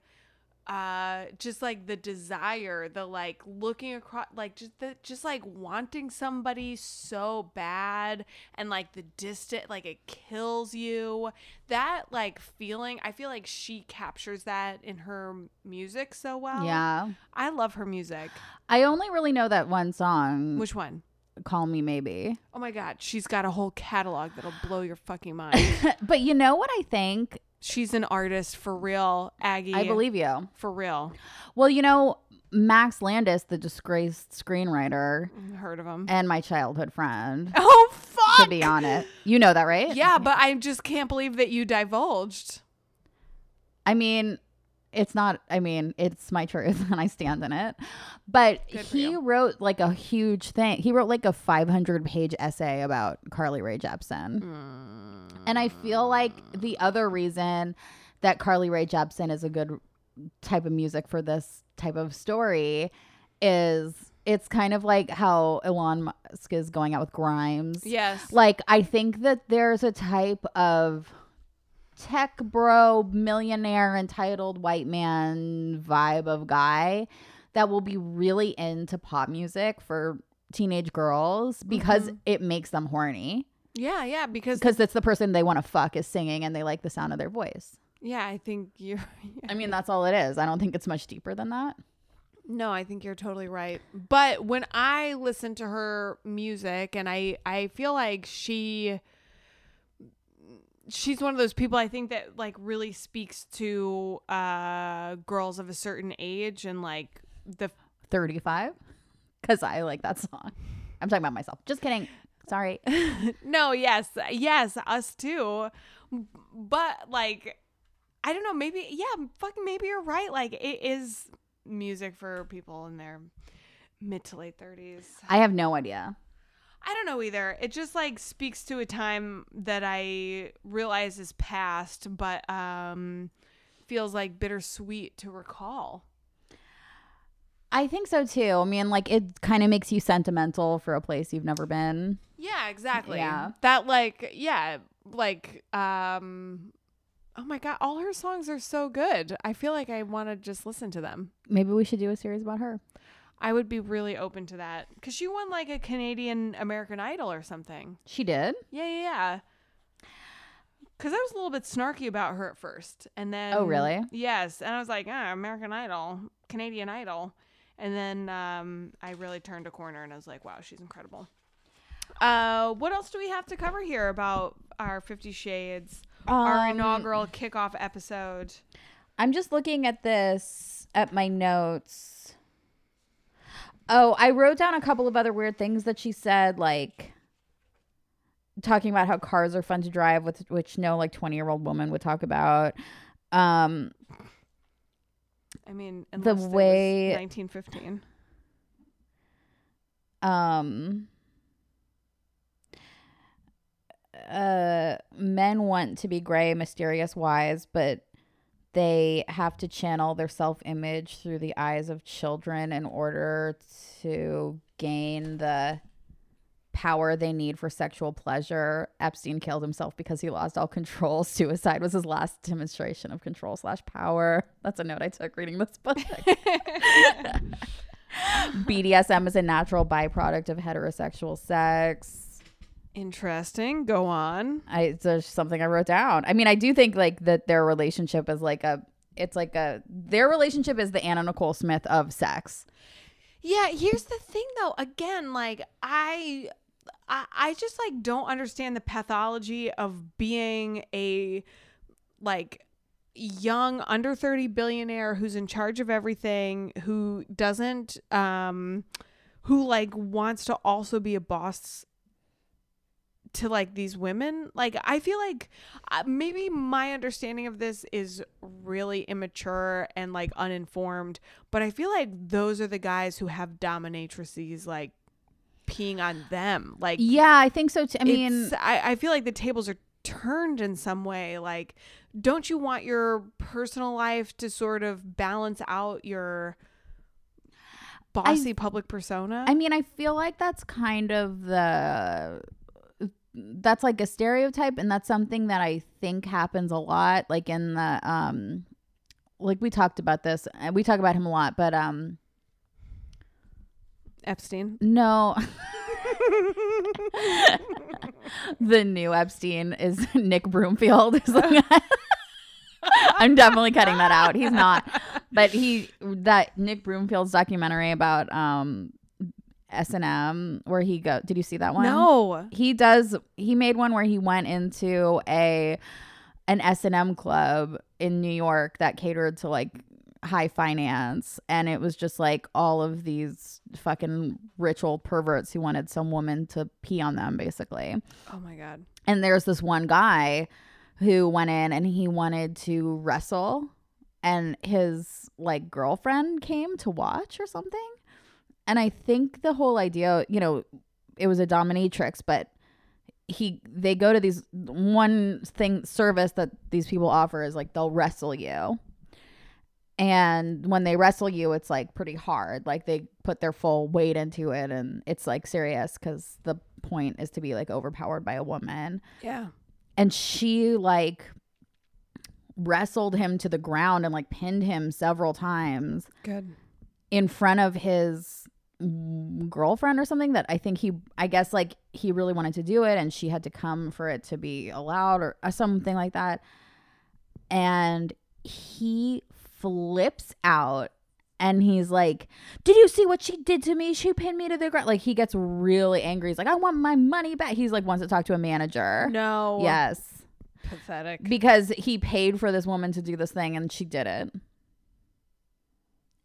Speaker 6: uh just like the desire the like looking across like just the just like wanting somebody so bad and like the distant like it kills you that like feeling i feel like she captures that in her music so well
Speaker 5: Yeah,
Speaker 6: i love her music
Speaker 5: I only really know that one song.
Speaker 6: which one?
Speaker 5: "Call Me Maybe."
Speaker 6: Oh my god she's got a whole catalog that'll blow your fucking mind
Speaker 5: but you know what I think?
Speaker 6: She's an artist for real aggie
Speaker 5: I believe you.
Speaker 6: for real
Speaker 5: Well, you know, Max Landis, the disgraced screenwriter mm,
Speaker 6: heard of him
Speaker 5: and my childhood friend,
Speaker 6: oh fuck
Speaker 5: to be honest. You know that, right?
Speaker 6: Yeah, but I just can't believe that you divulged.
Speaker 5: I mean, it's not, I mean, it's my truth and I stand in it. But he
Speaker 6: you.
Speaker 5: wrote like a huge thing. He wrote like a 500 page essay about Carly Rae Jepsen. And I feel like the other reason that Carly Rae Jepsen is a good type of music for this type of story is it's kind of like how Elon Musk is going out with Grimes.
Speaker 6: Yes.
Speaker 5: Like I think that there's a type of tech bro, millionaire, entitled white man vibe of guy that will be really into pop music for teenage girls because mm-hmm. it makes them horny
Speaker 6: yeah, yeah, because
Speaker 5: because it's the person they want to fuck is singing and they like the sound of their voice.
Speaker 6: yeah, I think you're
Speaker 5: I mean, that's all it is. I don't think it's much deeper than that.
Speaker 6: No, I think you're totally right. But when I listen to her music and I I feel like she she's one of those people I think that like really speaks to uh girls of a certain age and like the
Speaker 5: 35 because I like that song. I'm talking about myself. Just kidding. Sorry.
Speaker 6: No, yes, yes, us too. But like, I don't know. Maybe yeah, fucking maybe you're right. Like it is music for people in their mid to late thirties.
Speaker 5: I have no idea.
Speaker 6: I don't know either. It just like speaks to a time that I realize is past, but um, feels like bittersweet to recall.
Speaker 5: I think so too. I mean, like it kind of makes you sentimental for a place you've never been.
Speaker 6: Yeah, exactly.
Speaker 5: Yeah.
Speaker 6: That like yeah, like um oh my god, all her songs are so good. I feel like I want to just listen to them.
Speaker 5: Maybe we should do a series about her.
Speaker 6: I would be really open to that cuz she won like a Canadian American Idol or something.
Speaker 5: She did.
Speaker 6: Yeah, yeah, yeah. Because I was a little bit snarky about her at first, and then
Speaker 5: Oh, really?
Speaker 6: Yes, and I was like, ah, American Idol, Canadian Idol, and then um, I really turned a corner, and I was like, wow, she's incredible. Uh, what else do we have to cover here about our Fifty Shades, our
Speaker 5: Um,
Speaker 6: inaugural kickoff episode?
Speaker 5: I'm just looking at this at my notes. Oh, I wrote down a couple of other weird things that she said, like talking about how cars are fun to drive, with which no like 20 year old woman would talk about. Um,
Speaker 6: I mean,
Speaker 5: The way-
Speaker 6: 1915.
Speaker 5: um, uh, men want to be gray, mysterious, wise, but they have to channel their self image through the eyes of children in order to gain the power they need for sexual pleasure. Epstein killed himself because he lost all control. Suicide was his last demonstration of control slash power. That's a note I took reading this book. BDSM is a natural byproduct of heterosexual sex.
Speaker 6: Interesting. Go on.
Speaker 5: I it's just something I wrote down. I mean, I do think like that their relationship is like a it's like a their relationship is the Anna Nicole Smith of sex.
Speaker 6: Yeah, here's the thing though. Again, like I I, I just like don't understand the pathology of being a like young under 30 billionaire who's in charge of everything who doesn't um who like wants to also be a boss to like these women like i feel like uh, maybe my understanding of this is really immature and like uninformed but i feel like those are the guys who have dominatrices like peeing on them like
Speaker 5: Yeah, I think so too. I mean,
Speaker 6: I, I feel like the tables are turned in some way like don't you want your personal life to sort of balance out your bossy public persona
Speaker 5: I mean, I feel like that's kind of the that's like a stereotype and that's something that I think happens a lot like in the um like we talked about this and we talk about him a lot, but um
Speaker 6: epstein
Speaker 5: no the new Epstein is Nick Broomfield. I'm definitely cutting that out. He's not, but he that Nick Broomfield's documentary about um S and M where he go. Did you see that one?
Speaker 6: no
Speaker 5: He does. He made one where he went into a an S and M club in New York that catered to like high finance, and it was just like all of these fucking rich old perverts who wanted some woman to pee on them, basically.
Speaker 6: oh my god
Speaker 5: And there's this one guy who went in and he wanted to wrestle and his like girlfriend came to watch or something. And I think the whole idea, you know, it was a dominatrix, but he they go to these one thing service that these people offer is like they'll wrestle you. And when they wrestle you, it's like pretty hard. Like they put their full weight into it and it's like serious cuz the point is to be like overpowered by a woman
Speaker 6: yeah
Speaker 5: and she like wrestled him to the ground and like pinned him several times
Speaker 6: good
Speaker 5: in front of his girlfriend or something that I think he I guess like he really wanted to do it and she had to come for it to be allowed or, or something like that. And he flips out and he's like did you see what she did to me? She pinned me to the ground. Like he gets really angry. He's like i want my money back. He's like wants to talk to a manager.
Speaker 6: No.
Speaker 5: Yes.
Speaker 6: Pathetic.
Speaker 5: Because he paid for this woman to do this thing and she did it.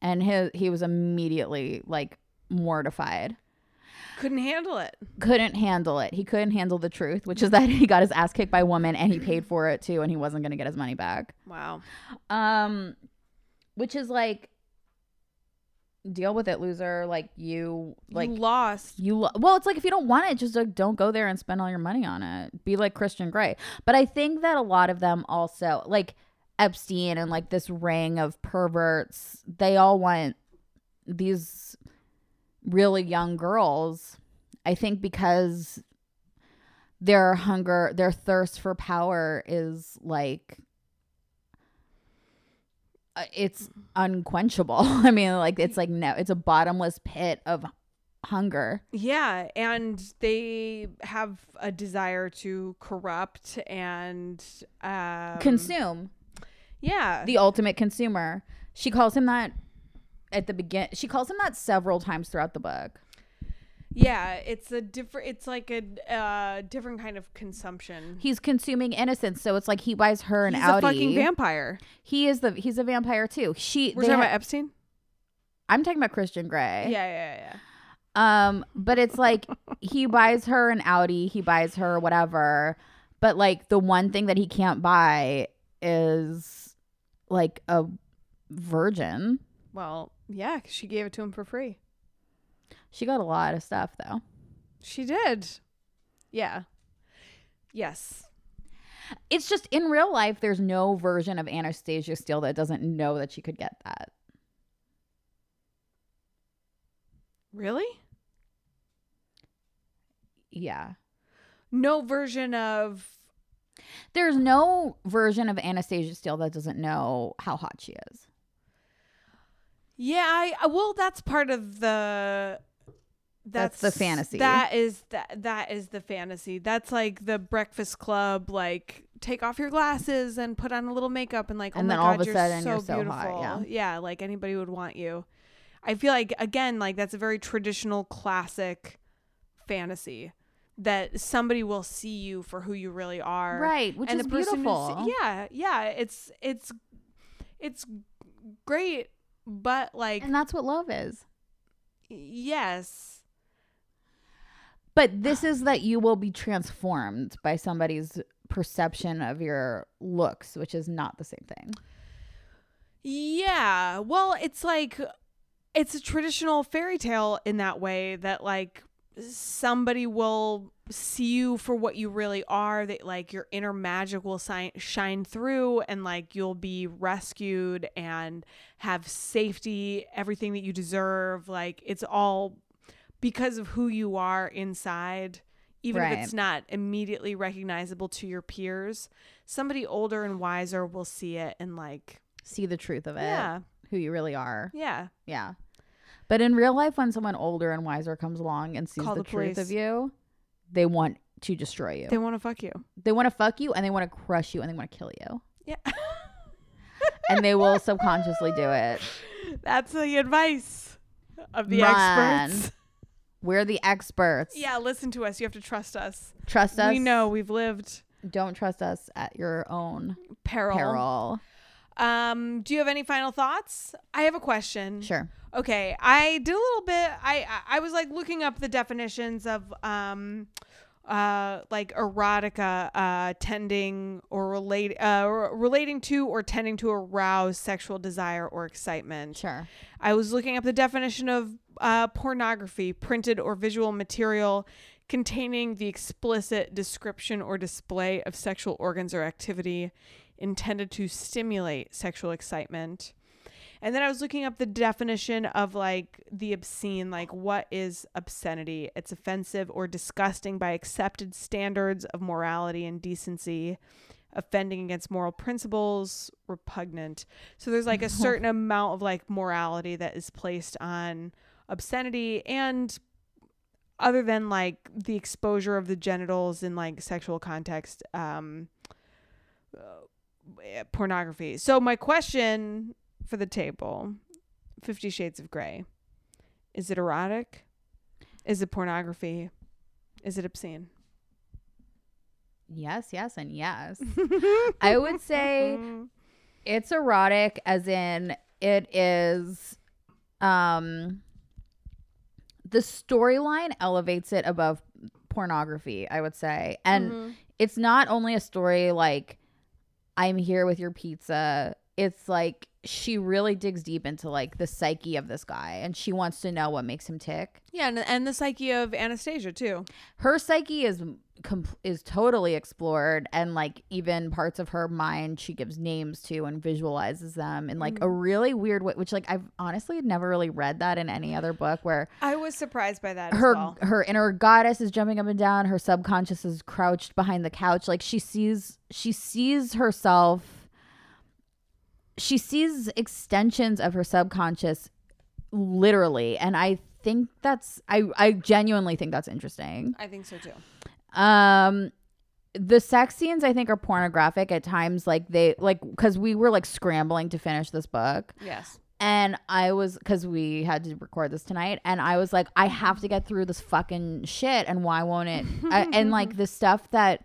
Speaker 5: And his, he was immediately like mortified.
Speaker 6: Couldn't handle it.
Speaker 5: Couldn't handle it. He couldn't handle the truth which is that he got his ass kicked by a woman and he paid for it too and he wasn't going to get his money back.
Speaker 6: Wow.
Speaker 5: Um which is like deal with it loser. Like you like
Speaker 6: you lost.
Speaker 5: You lo- well it's like if you don't want it just like don't go there and spend all your money on it. Be like christian grey but i think that a lot of them also like epstein and like this ring of perverts they all want these really young girls i think because their hunger their thirst for power is like uh, it's unquenchable i mean like it's like no it's a bottomless pit of hunger.
Speaker 6: Yeah, and they have a desire to corrupt and um,
Speaker 5: Consume.
Speaker 6: Yeah,
Speaker 5: The ultimate consumer. She calls him that at the begin. She calls him that several times throughout the book.
Speaker 6: yeah. It's a different. It's like a uh, different kind of consumption.
Speaker 5: He's consuming innocence, so it's like he buys her an
Speaker 6: He's
Speaker 5: Audi.
Speaker 6: a fucking vampire.
Speaker 5: He is the he's a vampire too. She
Speaker 6: We're talking
Speaker 5: ha-
Speaker 6: about Epstein.
Speaker 5: I'm talking about Christian Grey.
Speaker 6: Yeah, yeah, yeah.
Speaker 5: Um, but it's like he buys her an Audi, he buys her whatever, but like the one thing that he can't buy is like a virgin.
Speaker 6: Well, yeah, 'cause she gave it to him for free.
Speaker 5: She got a lot of stuff though.
Speaker 6: She did. Yeah. Yes.
Speaker 5: It's just in real life there's no version of Anastasia Steele that doesn't know that she could get that.
Speaker 6: Really?
Speaker 5: Yeah.
Speaker 6: No version of
Speaker 5: There's no version of Anastasia Steele that doesn't know how hot she is.
Speaker 6: Yeah, I well that's part of the
Speaker 5: That's the fantasy.
Speaker 6: That is that that is the fantasy. That's like the breakfast club like take off your glasses and put on a little makeup and like oh
Speaker 5: And
Speaker 6: my
Speaker 5: then all
Speaker 6: god
Speaker 5: of a
Speaker 6: you're
Speaker 5: sudden
Speaker 6: so
Speaker 5: you're so
Speaker 6: beautiful.
Speaker 5: hot, yeah.
Speaker 6: like anybody would want you. I feel like again like that's a very traditional classic fantasy that somebody will see you for who you really are.
Speaker 5: Right, which
Speaker 6: and
Speaker 5: is beautiful.
Speaker 6: yeah, yeah, it's it's it's great, but like
Speaker 5: And that's what love is.
Speaker 6: yes,
Speaker 5: But this is that you will be transformed by somebody's perception of your looks, which is not the same thing.
Speaker 6: yeah. Well, it's like it's a traditional fairy tale in that way that like somebody will see you for what you really are that like your inner magic will si- shine through and like you'll be rescued and have safety everything that you deserve. Like it's all because of who you are inside even if it's not immediately recognizable to your peers. Somebody older and wiser will see it and like
Speaker 5: See the truth of it,
Speaker 6: yeah.
Speaker 5: Who you really are.
Speaker 6: yeah.
Speaker 5: Yeah. But in real life, when someone older and wiser comes along and sees
Speaker 6: Call
Speaker 5: the,
Speaker 6: the
Speaker 5: truth of you, they want to destroy you.
Speaker 6: they want to fuck you They
Speaker 5: want to fuck you and they want to crush you and they want to kill you.
Speaker 6: yeah
Speaker 5: And they will subconsciously do it.
Speaker 6: That's the advice of the
Speaker 5: Run.
Speaker 6: experts.
Speaker 5: We're the experts.
Speaker 6: Yeah, listen to us. You have to trust us.
Speaker 5: Trust us.
Speaker 6: We know we've lived
Speaker 5: Don't trust us at your own
Speaker 6: peril.
Speaker 5: peril.
Speaker 6: Um, do you have any final thoughts? I have a question.
Speaker 5: Sure.
Speaker 6: Okay, I did a little bit. I I I was like looking up the definitions of um, uh, like erotica, uh, tending or relate uh r- relating to or tending to arouse sexual desire or excitement.
Speaker 5: Sure.
Speaker 6: I was looking up the definition of uh, pornography, printed or visual material containing the explicit description or display of sexual organs or activity intended to stimulate sexual excitement. And then I was looking up the definition of like the obscene, like what is obscenity? It's offensive or disgusting by accepted standards of morality and decency, offending against moral principles, repugnant. So there's like a certain amount of like morality that is placed on obscenity and other than like the exposure of the genitals in like sexual context um pornography. So my question for the table 50 shades of grey. Is it erotic? Is it pornography? Is it obscene?
Speaker 5: Yes, yes, and yes. I would say it's erotic as in it is um the storyline elevates it above pornography, I would say. And
Speaker 6: Mm-hmm.
Speaker 5: it's not only a story like I'm here with your pizza. It's like she really digs deep into like the psyche of this guy and she wants to know what makes him tick.
Speaker 6: Yeah, and, and the psyche of Anastasia too.
Speaker 5: Her psyche is com- is totally explored and like even parts of her mind she gives names to and visualizes them in like a mm. really weird way which like I've honestly had never really read that in any other book where
Speaker 6: I was surprised by that
Speaker 5: her
Speaker 6: as well.
Speaker 5: her inner goddess is jumping up and down her subconscious is crouched behind the couch like she sees she sees herself she sees extensions of her subconscious literally and i think that's I I genuinely think that's interesting.
Speaker 6: I think so too.
Speaker 5: Um the sex scenes I think are pornographic at times like they like cuz we were like scrambling to finish this book
Speaker 6: Yes.
Speaker 5: and I was cuz we had to record this tonight and I was like I have to get through this fucking shit and why won't it I, and like the stuff that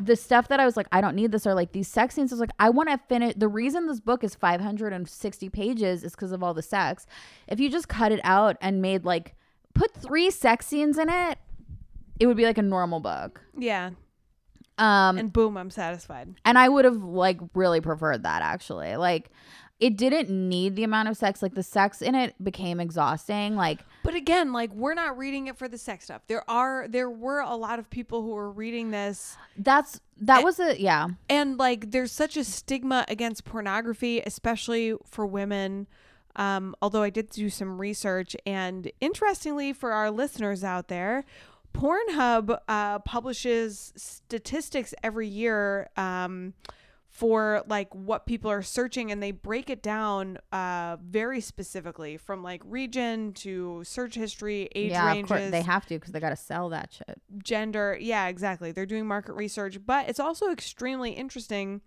Speaker 5: the stuff that I was like I don't need this or like these sex scenes I was like I want to finish the reason this book is 560 pages is cuz of all the sex if you just cut it out and made like put 3 sex scenes in it it would be like a normal book
Speaker 6: Yeah.
Speaker 5: um
Speaker 6: And boom, I'm satisfied.
Speaker 5: and I would have like really preferred that actually. Like it didn't need the amount of sex. Like the sex in it became exhausting. Like
Speaker 6: But again, like we're not reading it for the sex stuff. There are there were a lot of people who were reading this
Speaker 5: that's that
Speaker 6: Eh,
Speaker 5: was a yeah.
Speaker 6: and like there's such a stigma against pornography especially for women um, although i did do some research and interestingly for our listeners out there pornhub uh, publishes statistics every year um, for like what people are searching and they break it down uh, very specifically from like region to search history age
Speaker 5: yeah,
Speaker 6: ranges
Speaker 5: of course they have to because they got to sell that shit.
Speaker 6: gender. Yeah, exactly. They're doing market research, but it's also extremely interesting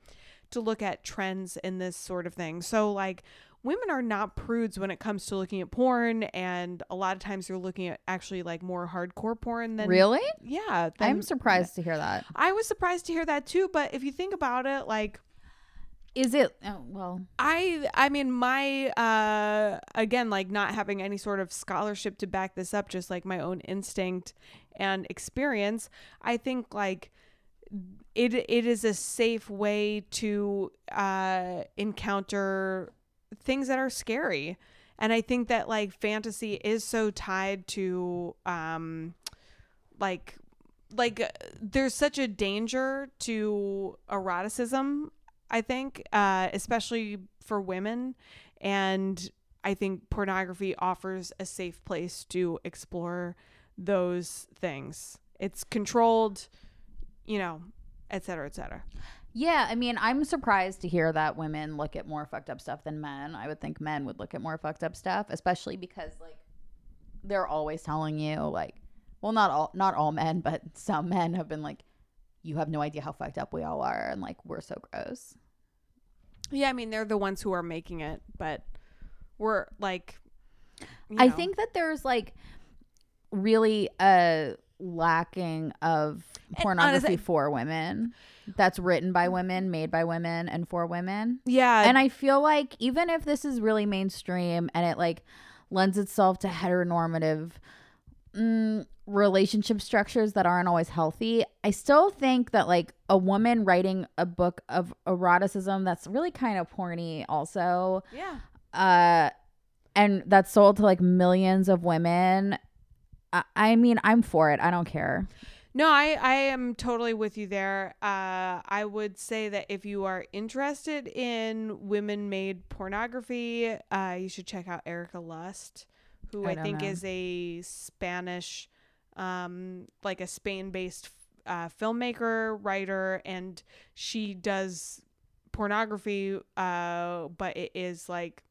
Speaker 6: to look at trends in this sort of thing. So, like, women are not prudes when it comes to looking at porn, and a lot of times they're looking at actually like more hardcore porn than
Speaker 5: Really?
Speaker 6: Yeah,
Speaker 5: I'm surprised to hear that.
Speaker 6: I was surprised to hear that too. But if you think about it, like.
Speaker 5: Is it oh, well?
Speaker 6: I I mean my uh again like not having any sort of scholarship to back this up just like my own instinct and experience I think like it it is a safe way to uh encounter things that are scary and I think that like fantasy is so tied to um like like there's such a danger to eroticism I think, uh, especially for women. And I think pornography offers a safe place to explore those things. It's controlled, you know, et cetera, et cetera.
Speaker 5: Yeah, I mean, I'm surprised to hear that women look at more fucked up stuff than men. I would think men would look at more fucked up stuff, especially because like they're always telling you like, well, not all not all men, but some men have been like, you have no idea how fucked up we all are, and like we're so gross.
Speaker 6: Yeah, I mean, they're the ones who are making it, but we're like, you
Speaker 5: I
Speaker 6: know.
Speaker 5: think that there's like really a lacking of pornography
Speaker 6: honestly-
Speaker 5: for women that's written by women, made by women, and for women.
Speaker 6: yeah,
Speaker 5: and I feel like even if this is really mainstream and it like lends itself to heteronormative mm, relationship structures that aren't always healthy, I still think that like a woman writing a book of eroticism that's really kind of porny also
Speaker 6: yeah.
Speaker 5: uh and that's sold to like millions of women I, I mean i'm for it i don't care
Speaker 6: No, I, I am totally with you there. Uh, I would say that if you are interested in women made pornography, uh, you should check out Erika Lust, who
Speaker 5: I
Speaker 6: I, think
Speaker 5: know.
Speaker 6: is a Spanish, um, like a Spain based uh, filmmaker, writer, and she does pornography, uh, but it is like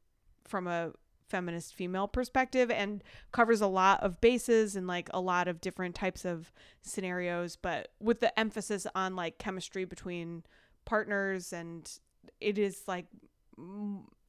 Speaker 6: from a feminist female perspective and covers a lot of bases and like a lot of different types of scenarios but with the emphasis on like chemistry between partners and it is like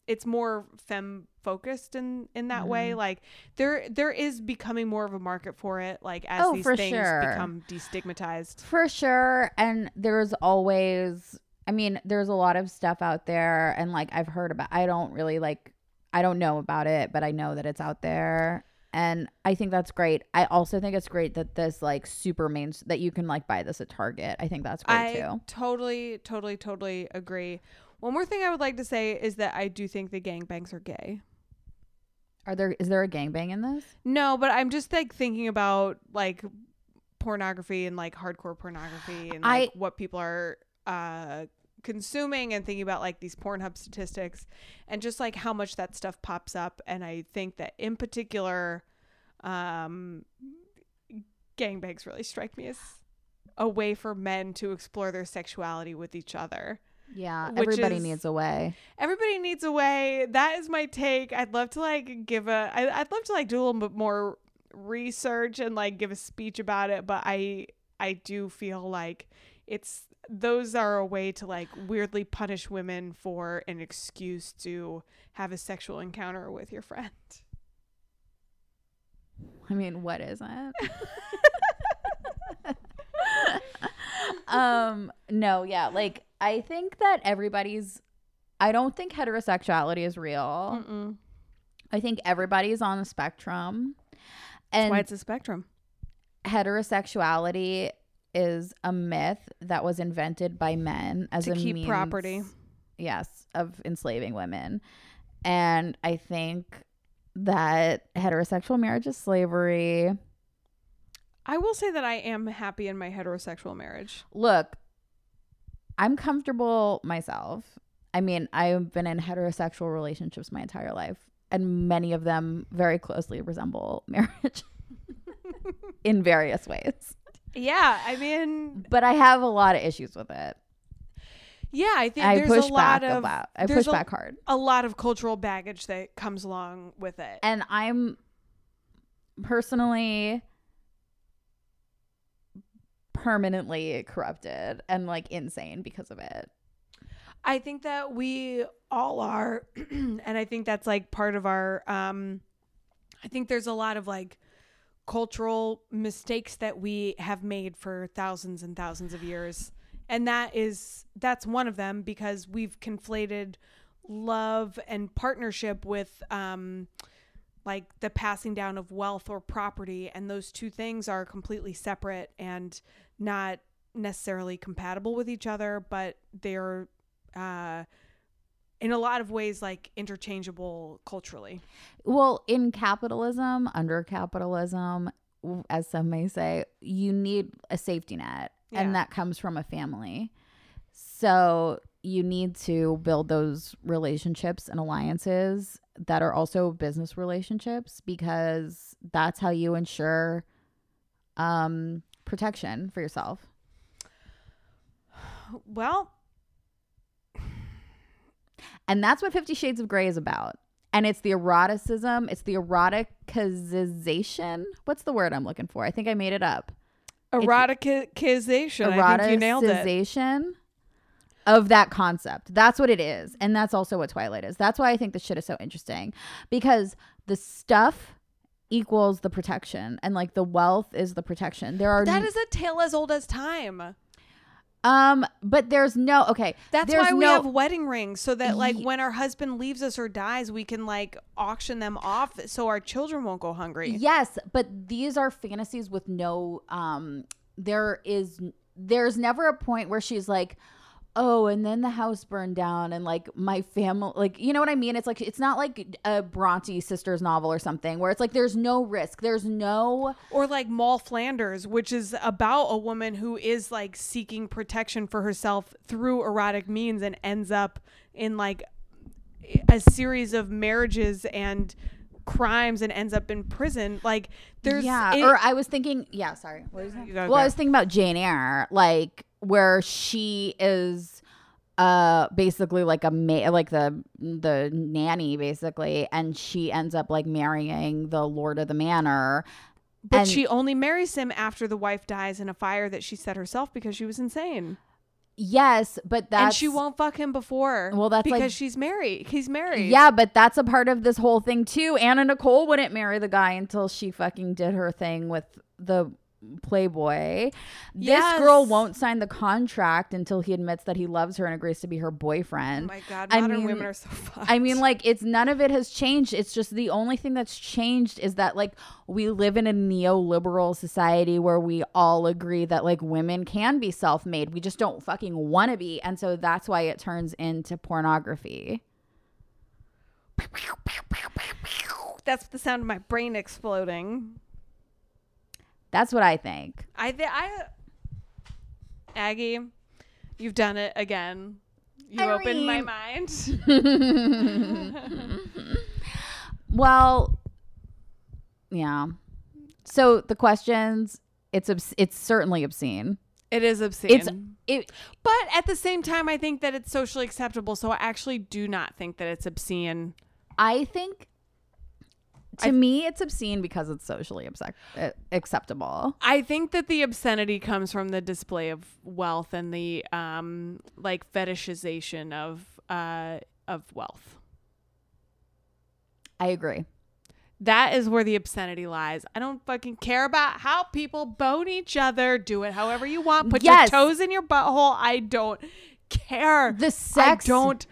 Speaker 6: it's more fem focused in in that way mm-hmm. like there there is becoming more of a market for it like as
Speaker 5: Oh,
Speaker 6: these things
Speaker 5: sure.
Speaker 6: become destigmatized
Speaker 5: For sure. And there's always, I mean, there's a lot of stuff out there. And like, I've heard about, I don't really like, I don't know about it, but I know that it's out there. And I think that's great. I also think it's great that this like super main, that you can like buy this at Target. I think that's great
Speaker 6: I
Speaker 5: too.
Speaker 6: totally, totally, totally agree. One more thing I would like to say is that I do think the gangbangs are gay.
Speaker 5: Are there, is there a gangbang in this?
Speaker 6: No, but I'm just like thinking about like pornography and like hardcore pornography and
Speaker 5: I-
Speaker 6: like what people are uh consuming and thinking about like these Pornhub statistics and just like how much that stuff pops up and I think that in particular um gangbangs really strike me as a way for men to explore their sexuality with each other.
Speaker 5: Yeah, everybody
Speaker 6: is-
Speaker 5: needs a way.
Speaker 6: Everybody needs a way. That is my take. I'd love to like give a. I, I'd love to like do a little bit more research and like give a speech about it. But I I do feel like it's those are a way to like weirdly punish women for an excuse to have a sexual encounter with your friend.
Speaker 5: I mean, what isn't? um, no, yeah, like I think that everybody's. I don't think heterosexuality is real.
Speaker 6: Mm-mm.
Speaker 5: I think everybody's on the spectrum,
Speaker 6: That's
Speaker 5: and
Speaker 6: why it's a spectrum.
Speaker 5: heterosexuality is a myth that was invented by men as
Speaker 6: To
Speaker 5: a
Speaker 6: keep
Speaker 5: means,
Speaker 6: property.
Speaker 5: Yes, of enslaving women, and I think that heterosexual marriage is slavery.
Speaker 6: I will say that I am happy in my heterosexual marriage.
Speaker 5: Look, I'm comfortable myself. I mean, I've been in heterosexual relationships my entire life, and many of them very closely resemble marriage in various ways.
Speaker 6: Yeah, I mean,
Speaker 5: But I have a lot of issues with it.
Speaker 6: yeah, I think
Speaker 5: I
Speaker 6: there's
Speaker 5: push
Speaker 6: a lot
Speaker 5: back
Speaker 6: of
Speaker 5: lot. I push
Speaker 6: a-
Speaker 5: back hard.
Speaker 6: a lot of cultural baggage that comes along with it.
Speaker 5: And I'm personally permanently corrupted and like insane because of it.
Speaker 6: I think that we all are, and I think that's like part of our. um I think there's a lot of like cultural mistakes that we have made for thousands and thousands of years, and that is that's one of them because we've conflated love and partnership with um like the passing down of wealth or property. And those two things are completely separate and not necessarily compatible with each other but they're uh in a lot of ways like interchangeable culturally
Speaker 5: Well, in capitalism, under capitalism, as some may say, you need a safety net,
Speaker 6: Yeah.
Speaker 5: and that comes from a family. So you need to build those relationships and alliances that are also business relationships because that's how you ensure um, protection for yourself.
Speaker 6: well
Speaker 5: And that's what Fifty Shades of Grey is about. And it's the eroticism, it's the eroticization. What's the word I'm looking for? I think I made it up.
Speaker 6: eroticization i think you nailed it
Speaker 5: Eroticization of that concept. That's what it is. And that's also what Twilight is. That's why I think this shit is so interesting because the stuff equals the protection and like the wealth is the protection. There are
Speaker 6: that is a tale as old as time
Speaker 5: um but there's no okay.
Speaker 6: that's why we
Speaker 5: no,
Speaker 6: have wedding rings so that like when our husband leaves us or dies we can like auction them off so our children won't go hungry
Speaker 5: Yes, but these are fantasies with no um there is there's never a point where she's like oh and then the house burned down and like my family like you know what i mean it's like it's not like a bronte sisters novel or something where it's like there's no risk there's no
Speaker 6: or like Moll Flanders, which is about a woman who is like seeking protection for herself through erotic means and ends up in like a series of marriages and crimes and ends up in prison. Like there's
Speaker 5: yeah
Speaker 6: it-
Speaker 5: or i was thinking yeah sorry what was that? Well i was thinking about jane eyre like where she is uh basically like a ma- like the the nanny basically and she ends up like marrying the lord of the manor
Speaker 6: but
Speaker 5: and-
Speaker 6: she only marries him after the wife dies in a fire that she set herself because she was insane.
Speaker 5: yes but that's
Speaker 6: and she won't fuck him before.
Speaker 5: Well, that's
Speaker 6: because
Speaker 5: like-
Speaker 6: she's married. He's married.
Speaker 5: yeah but that's a part of this whole thing too anna nicole wouldn't marry the guy until she fucking did her thing with the playboy this girl won't sign the contract until he admits that he loves her and agrees to be her boyfriend.
Speaker 6: Oh my god,
Speaker 5: I
Speaker 6: modern
Speaker 5: mean-
Speaker 6: women are so fucked.
Speaker 5: I mean, like, it's none of it has changed. It's just the only thing that's changed is that, like, we live in a neoliberal society where we all agree that, like, women can be self made. We just don't fucking want to be. And so that's why it turns into pornography.
Speaker 6: that's the sound of my brain exploding.
Speaker 5: That's what I think.
Speaker 6: I think I Aggie, you've done it again. You opened my mind.
Speaker 5: Well, yeah. So the questions, it's obs- it's certainly obscene.
Speaker 6: it is obscene.
Speaker 5: It's it
Speaker 6: But at the same time, I think that it's socially acceptable. So I actually do not think that it's obscene.
Speaker 5: I think to
Speaker 6: I-
Speaker 5: me it's obscene because it's socially accept- uh, acceptable.
Speaker 6: I think that the obscenity comes from the display of wealth and the um like fetishization of uh of wealth.
Speaker 5: I agree.
Speaker 6: That is where the obscenity lies. I don't fucking care about how people bone each other. Do it however you want. Put
Speaker 5: Yes.
Speaker 6: your toes in your butthole. I don't care.
Speaker 5: The sex
Speaker 6: I don't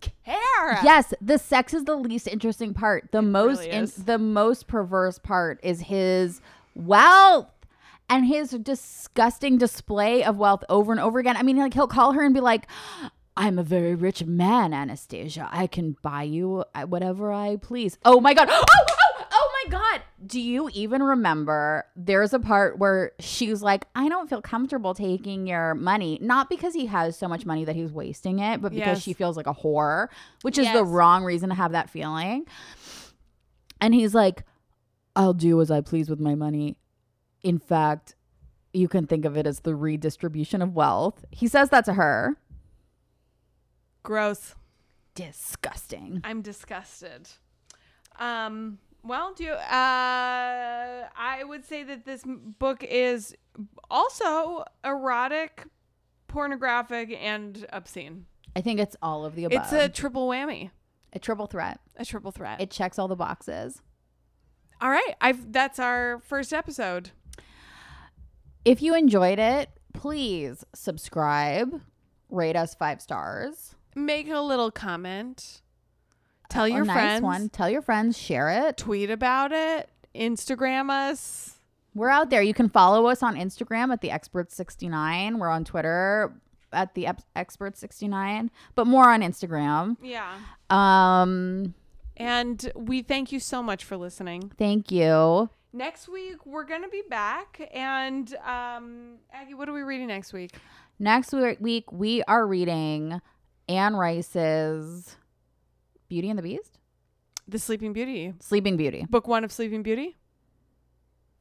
Speaker 6: care.
Speaker 5: Yes, the sex is the least interesting part. The most
Speaker 6: really
Speaker 5: in, the most perverse part is his wealth and his disgusting display of wealth over and over again. I mean, like he'll call her and be like, "I'm a very rich man, Anastasia. I can buy you uh, whatever I please." Oh my god. Oh, oh, oh my god. Do you even remember there's a part where she's like, "I don't feel comfortable taking your money, not because he has so much money that he's wasting it, but because
Speaker 6: Yes.
Speaker 5: she feels like a whore, which is the wrong reason to have that feeling." And he's like, I'll do as I please with my money. In fact, you can think of it as the redistribution of wealth. He says that to her.
Speaker 6: Gross.
Speaker 5: Disgusting.
Speaker 6: I'm disgusted. Um. Well, do you, uh, I would say that this book is also erotic, pornographic, and obscene.
Speaker 5: I think it's all of the above.
Speaker 6: It's a triple whammy,
Speaker 5: a triple threat.
Speaker 6: a triple threat.
Speaker 5: It checks all the boxes.
Speaker 6: All right, I've that's our first episode.
Speaker 5: If you enjoyed it, please subscribe, rate us five stars.
Speaker 6: Make a little comment. Tell
Speaker 5: A
Speaker 6: your
Speaker 5: nice
Speaker 6: friends.
Speaker 5: one. Tell your friends. Share it.
Speaker 6: Tweet about it. Instagram us.
Speaker 5: We're out there. You can follow us on Instagram at the Expert69. We're on Twitter at the Ep- Expert69, but more on Instagram.
Speaker 6: Yeah.
Speaker 5: Um,
Speaker 6: And we thank you so much for listening.
Speaker 5: thank you.
Speaker 6: Next week we're gonna be back, and um, Aggie, what are we reading next week?
Speaker 5: Next week we are reading Anne Rice's Beauty and the Beast,
Speaker 6: The Sleeping Beauty,
Speaker 5: Sleeping Beauty.
Speaker 6: book one of Sleeping Beauty.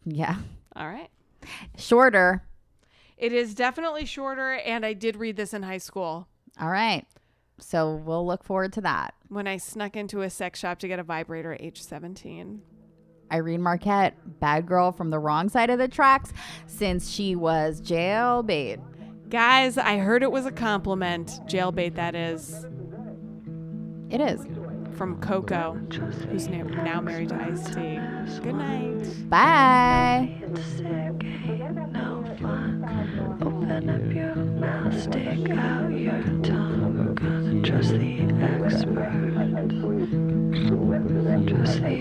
Speaker 5: Yeah,
Speaker 6: All right.
Speaker 5: shorter.
Speaker 6: It is definitely shorter, and I did read this in high school
Speaker 5: All right, so we'll look forward to that.
Speaker 6: when I snuck into a sex shop to get a vibrator at age 17.
Speaker 5: Irene Marquette, bad girl from the wrong side of the tracks, since she was jailbait.
Speaker 6: Guys, I heard it was a compliment. Jailbait, that is,
Speaker 5: It is.
Speaker 6: from Coco, who's na- now married to Ice T. Good night.
Speaker 5: Bye.
Speaker 4: It's sick, ain't no fun. Open up your mouth, stick out your tongue. We're gonna trust the expert. Trust the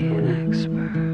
Speaker 4: expert.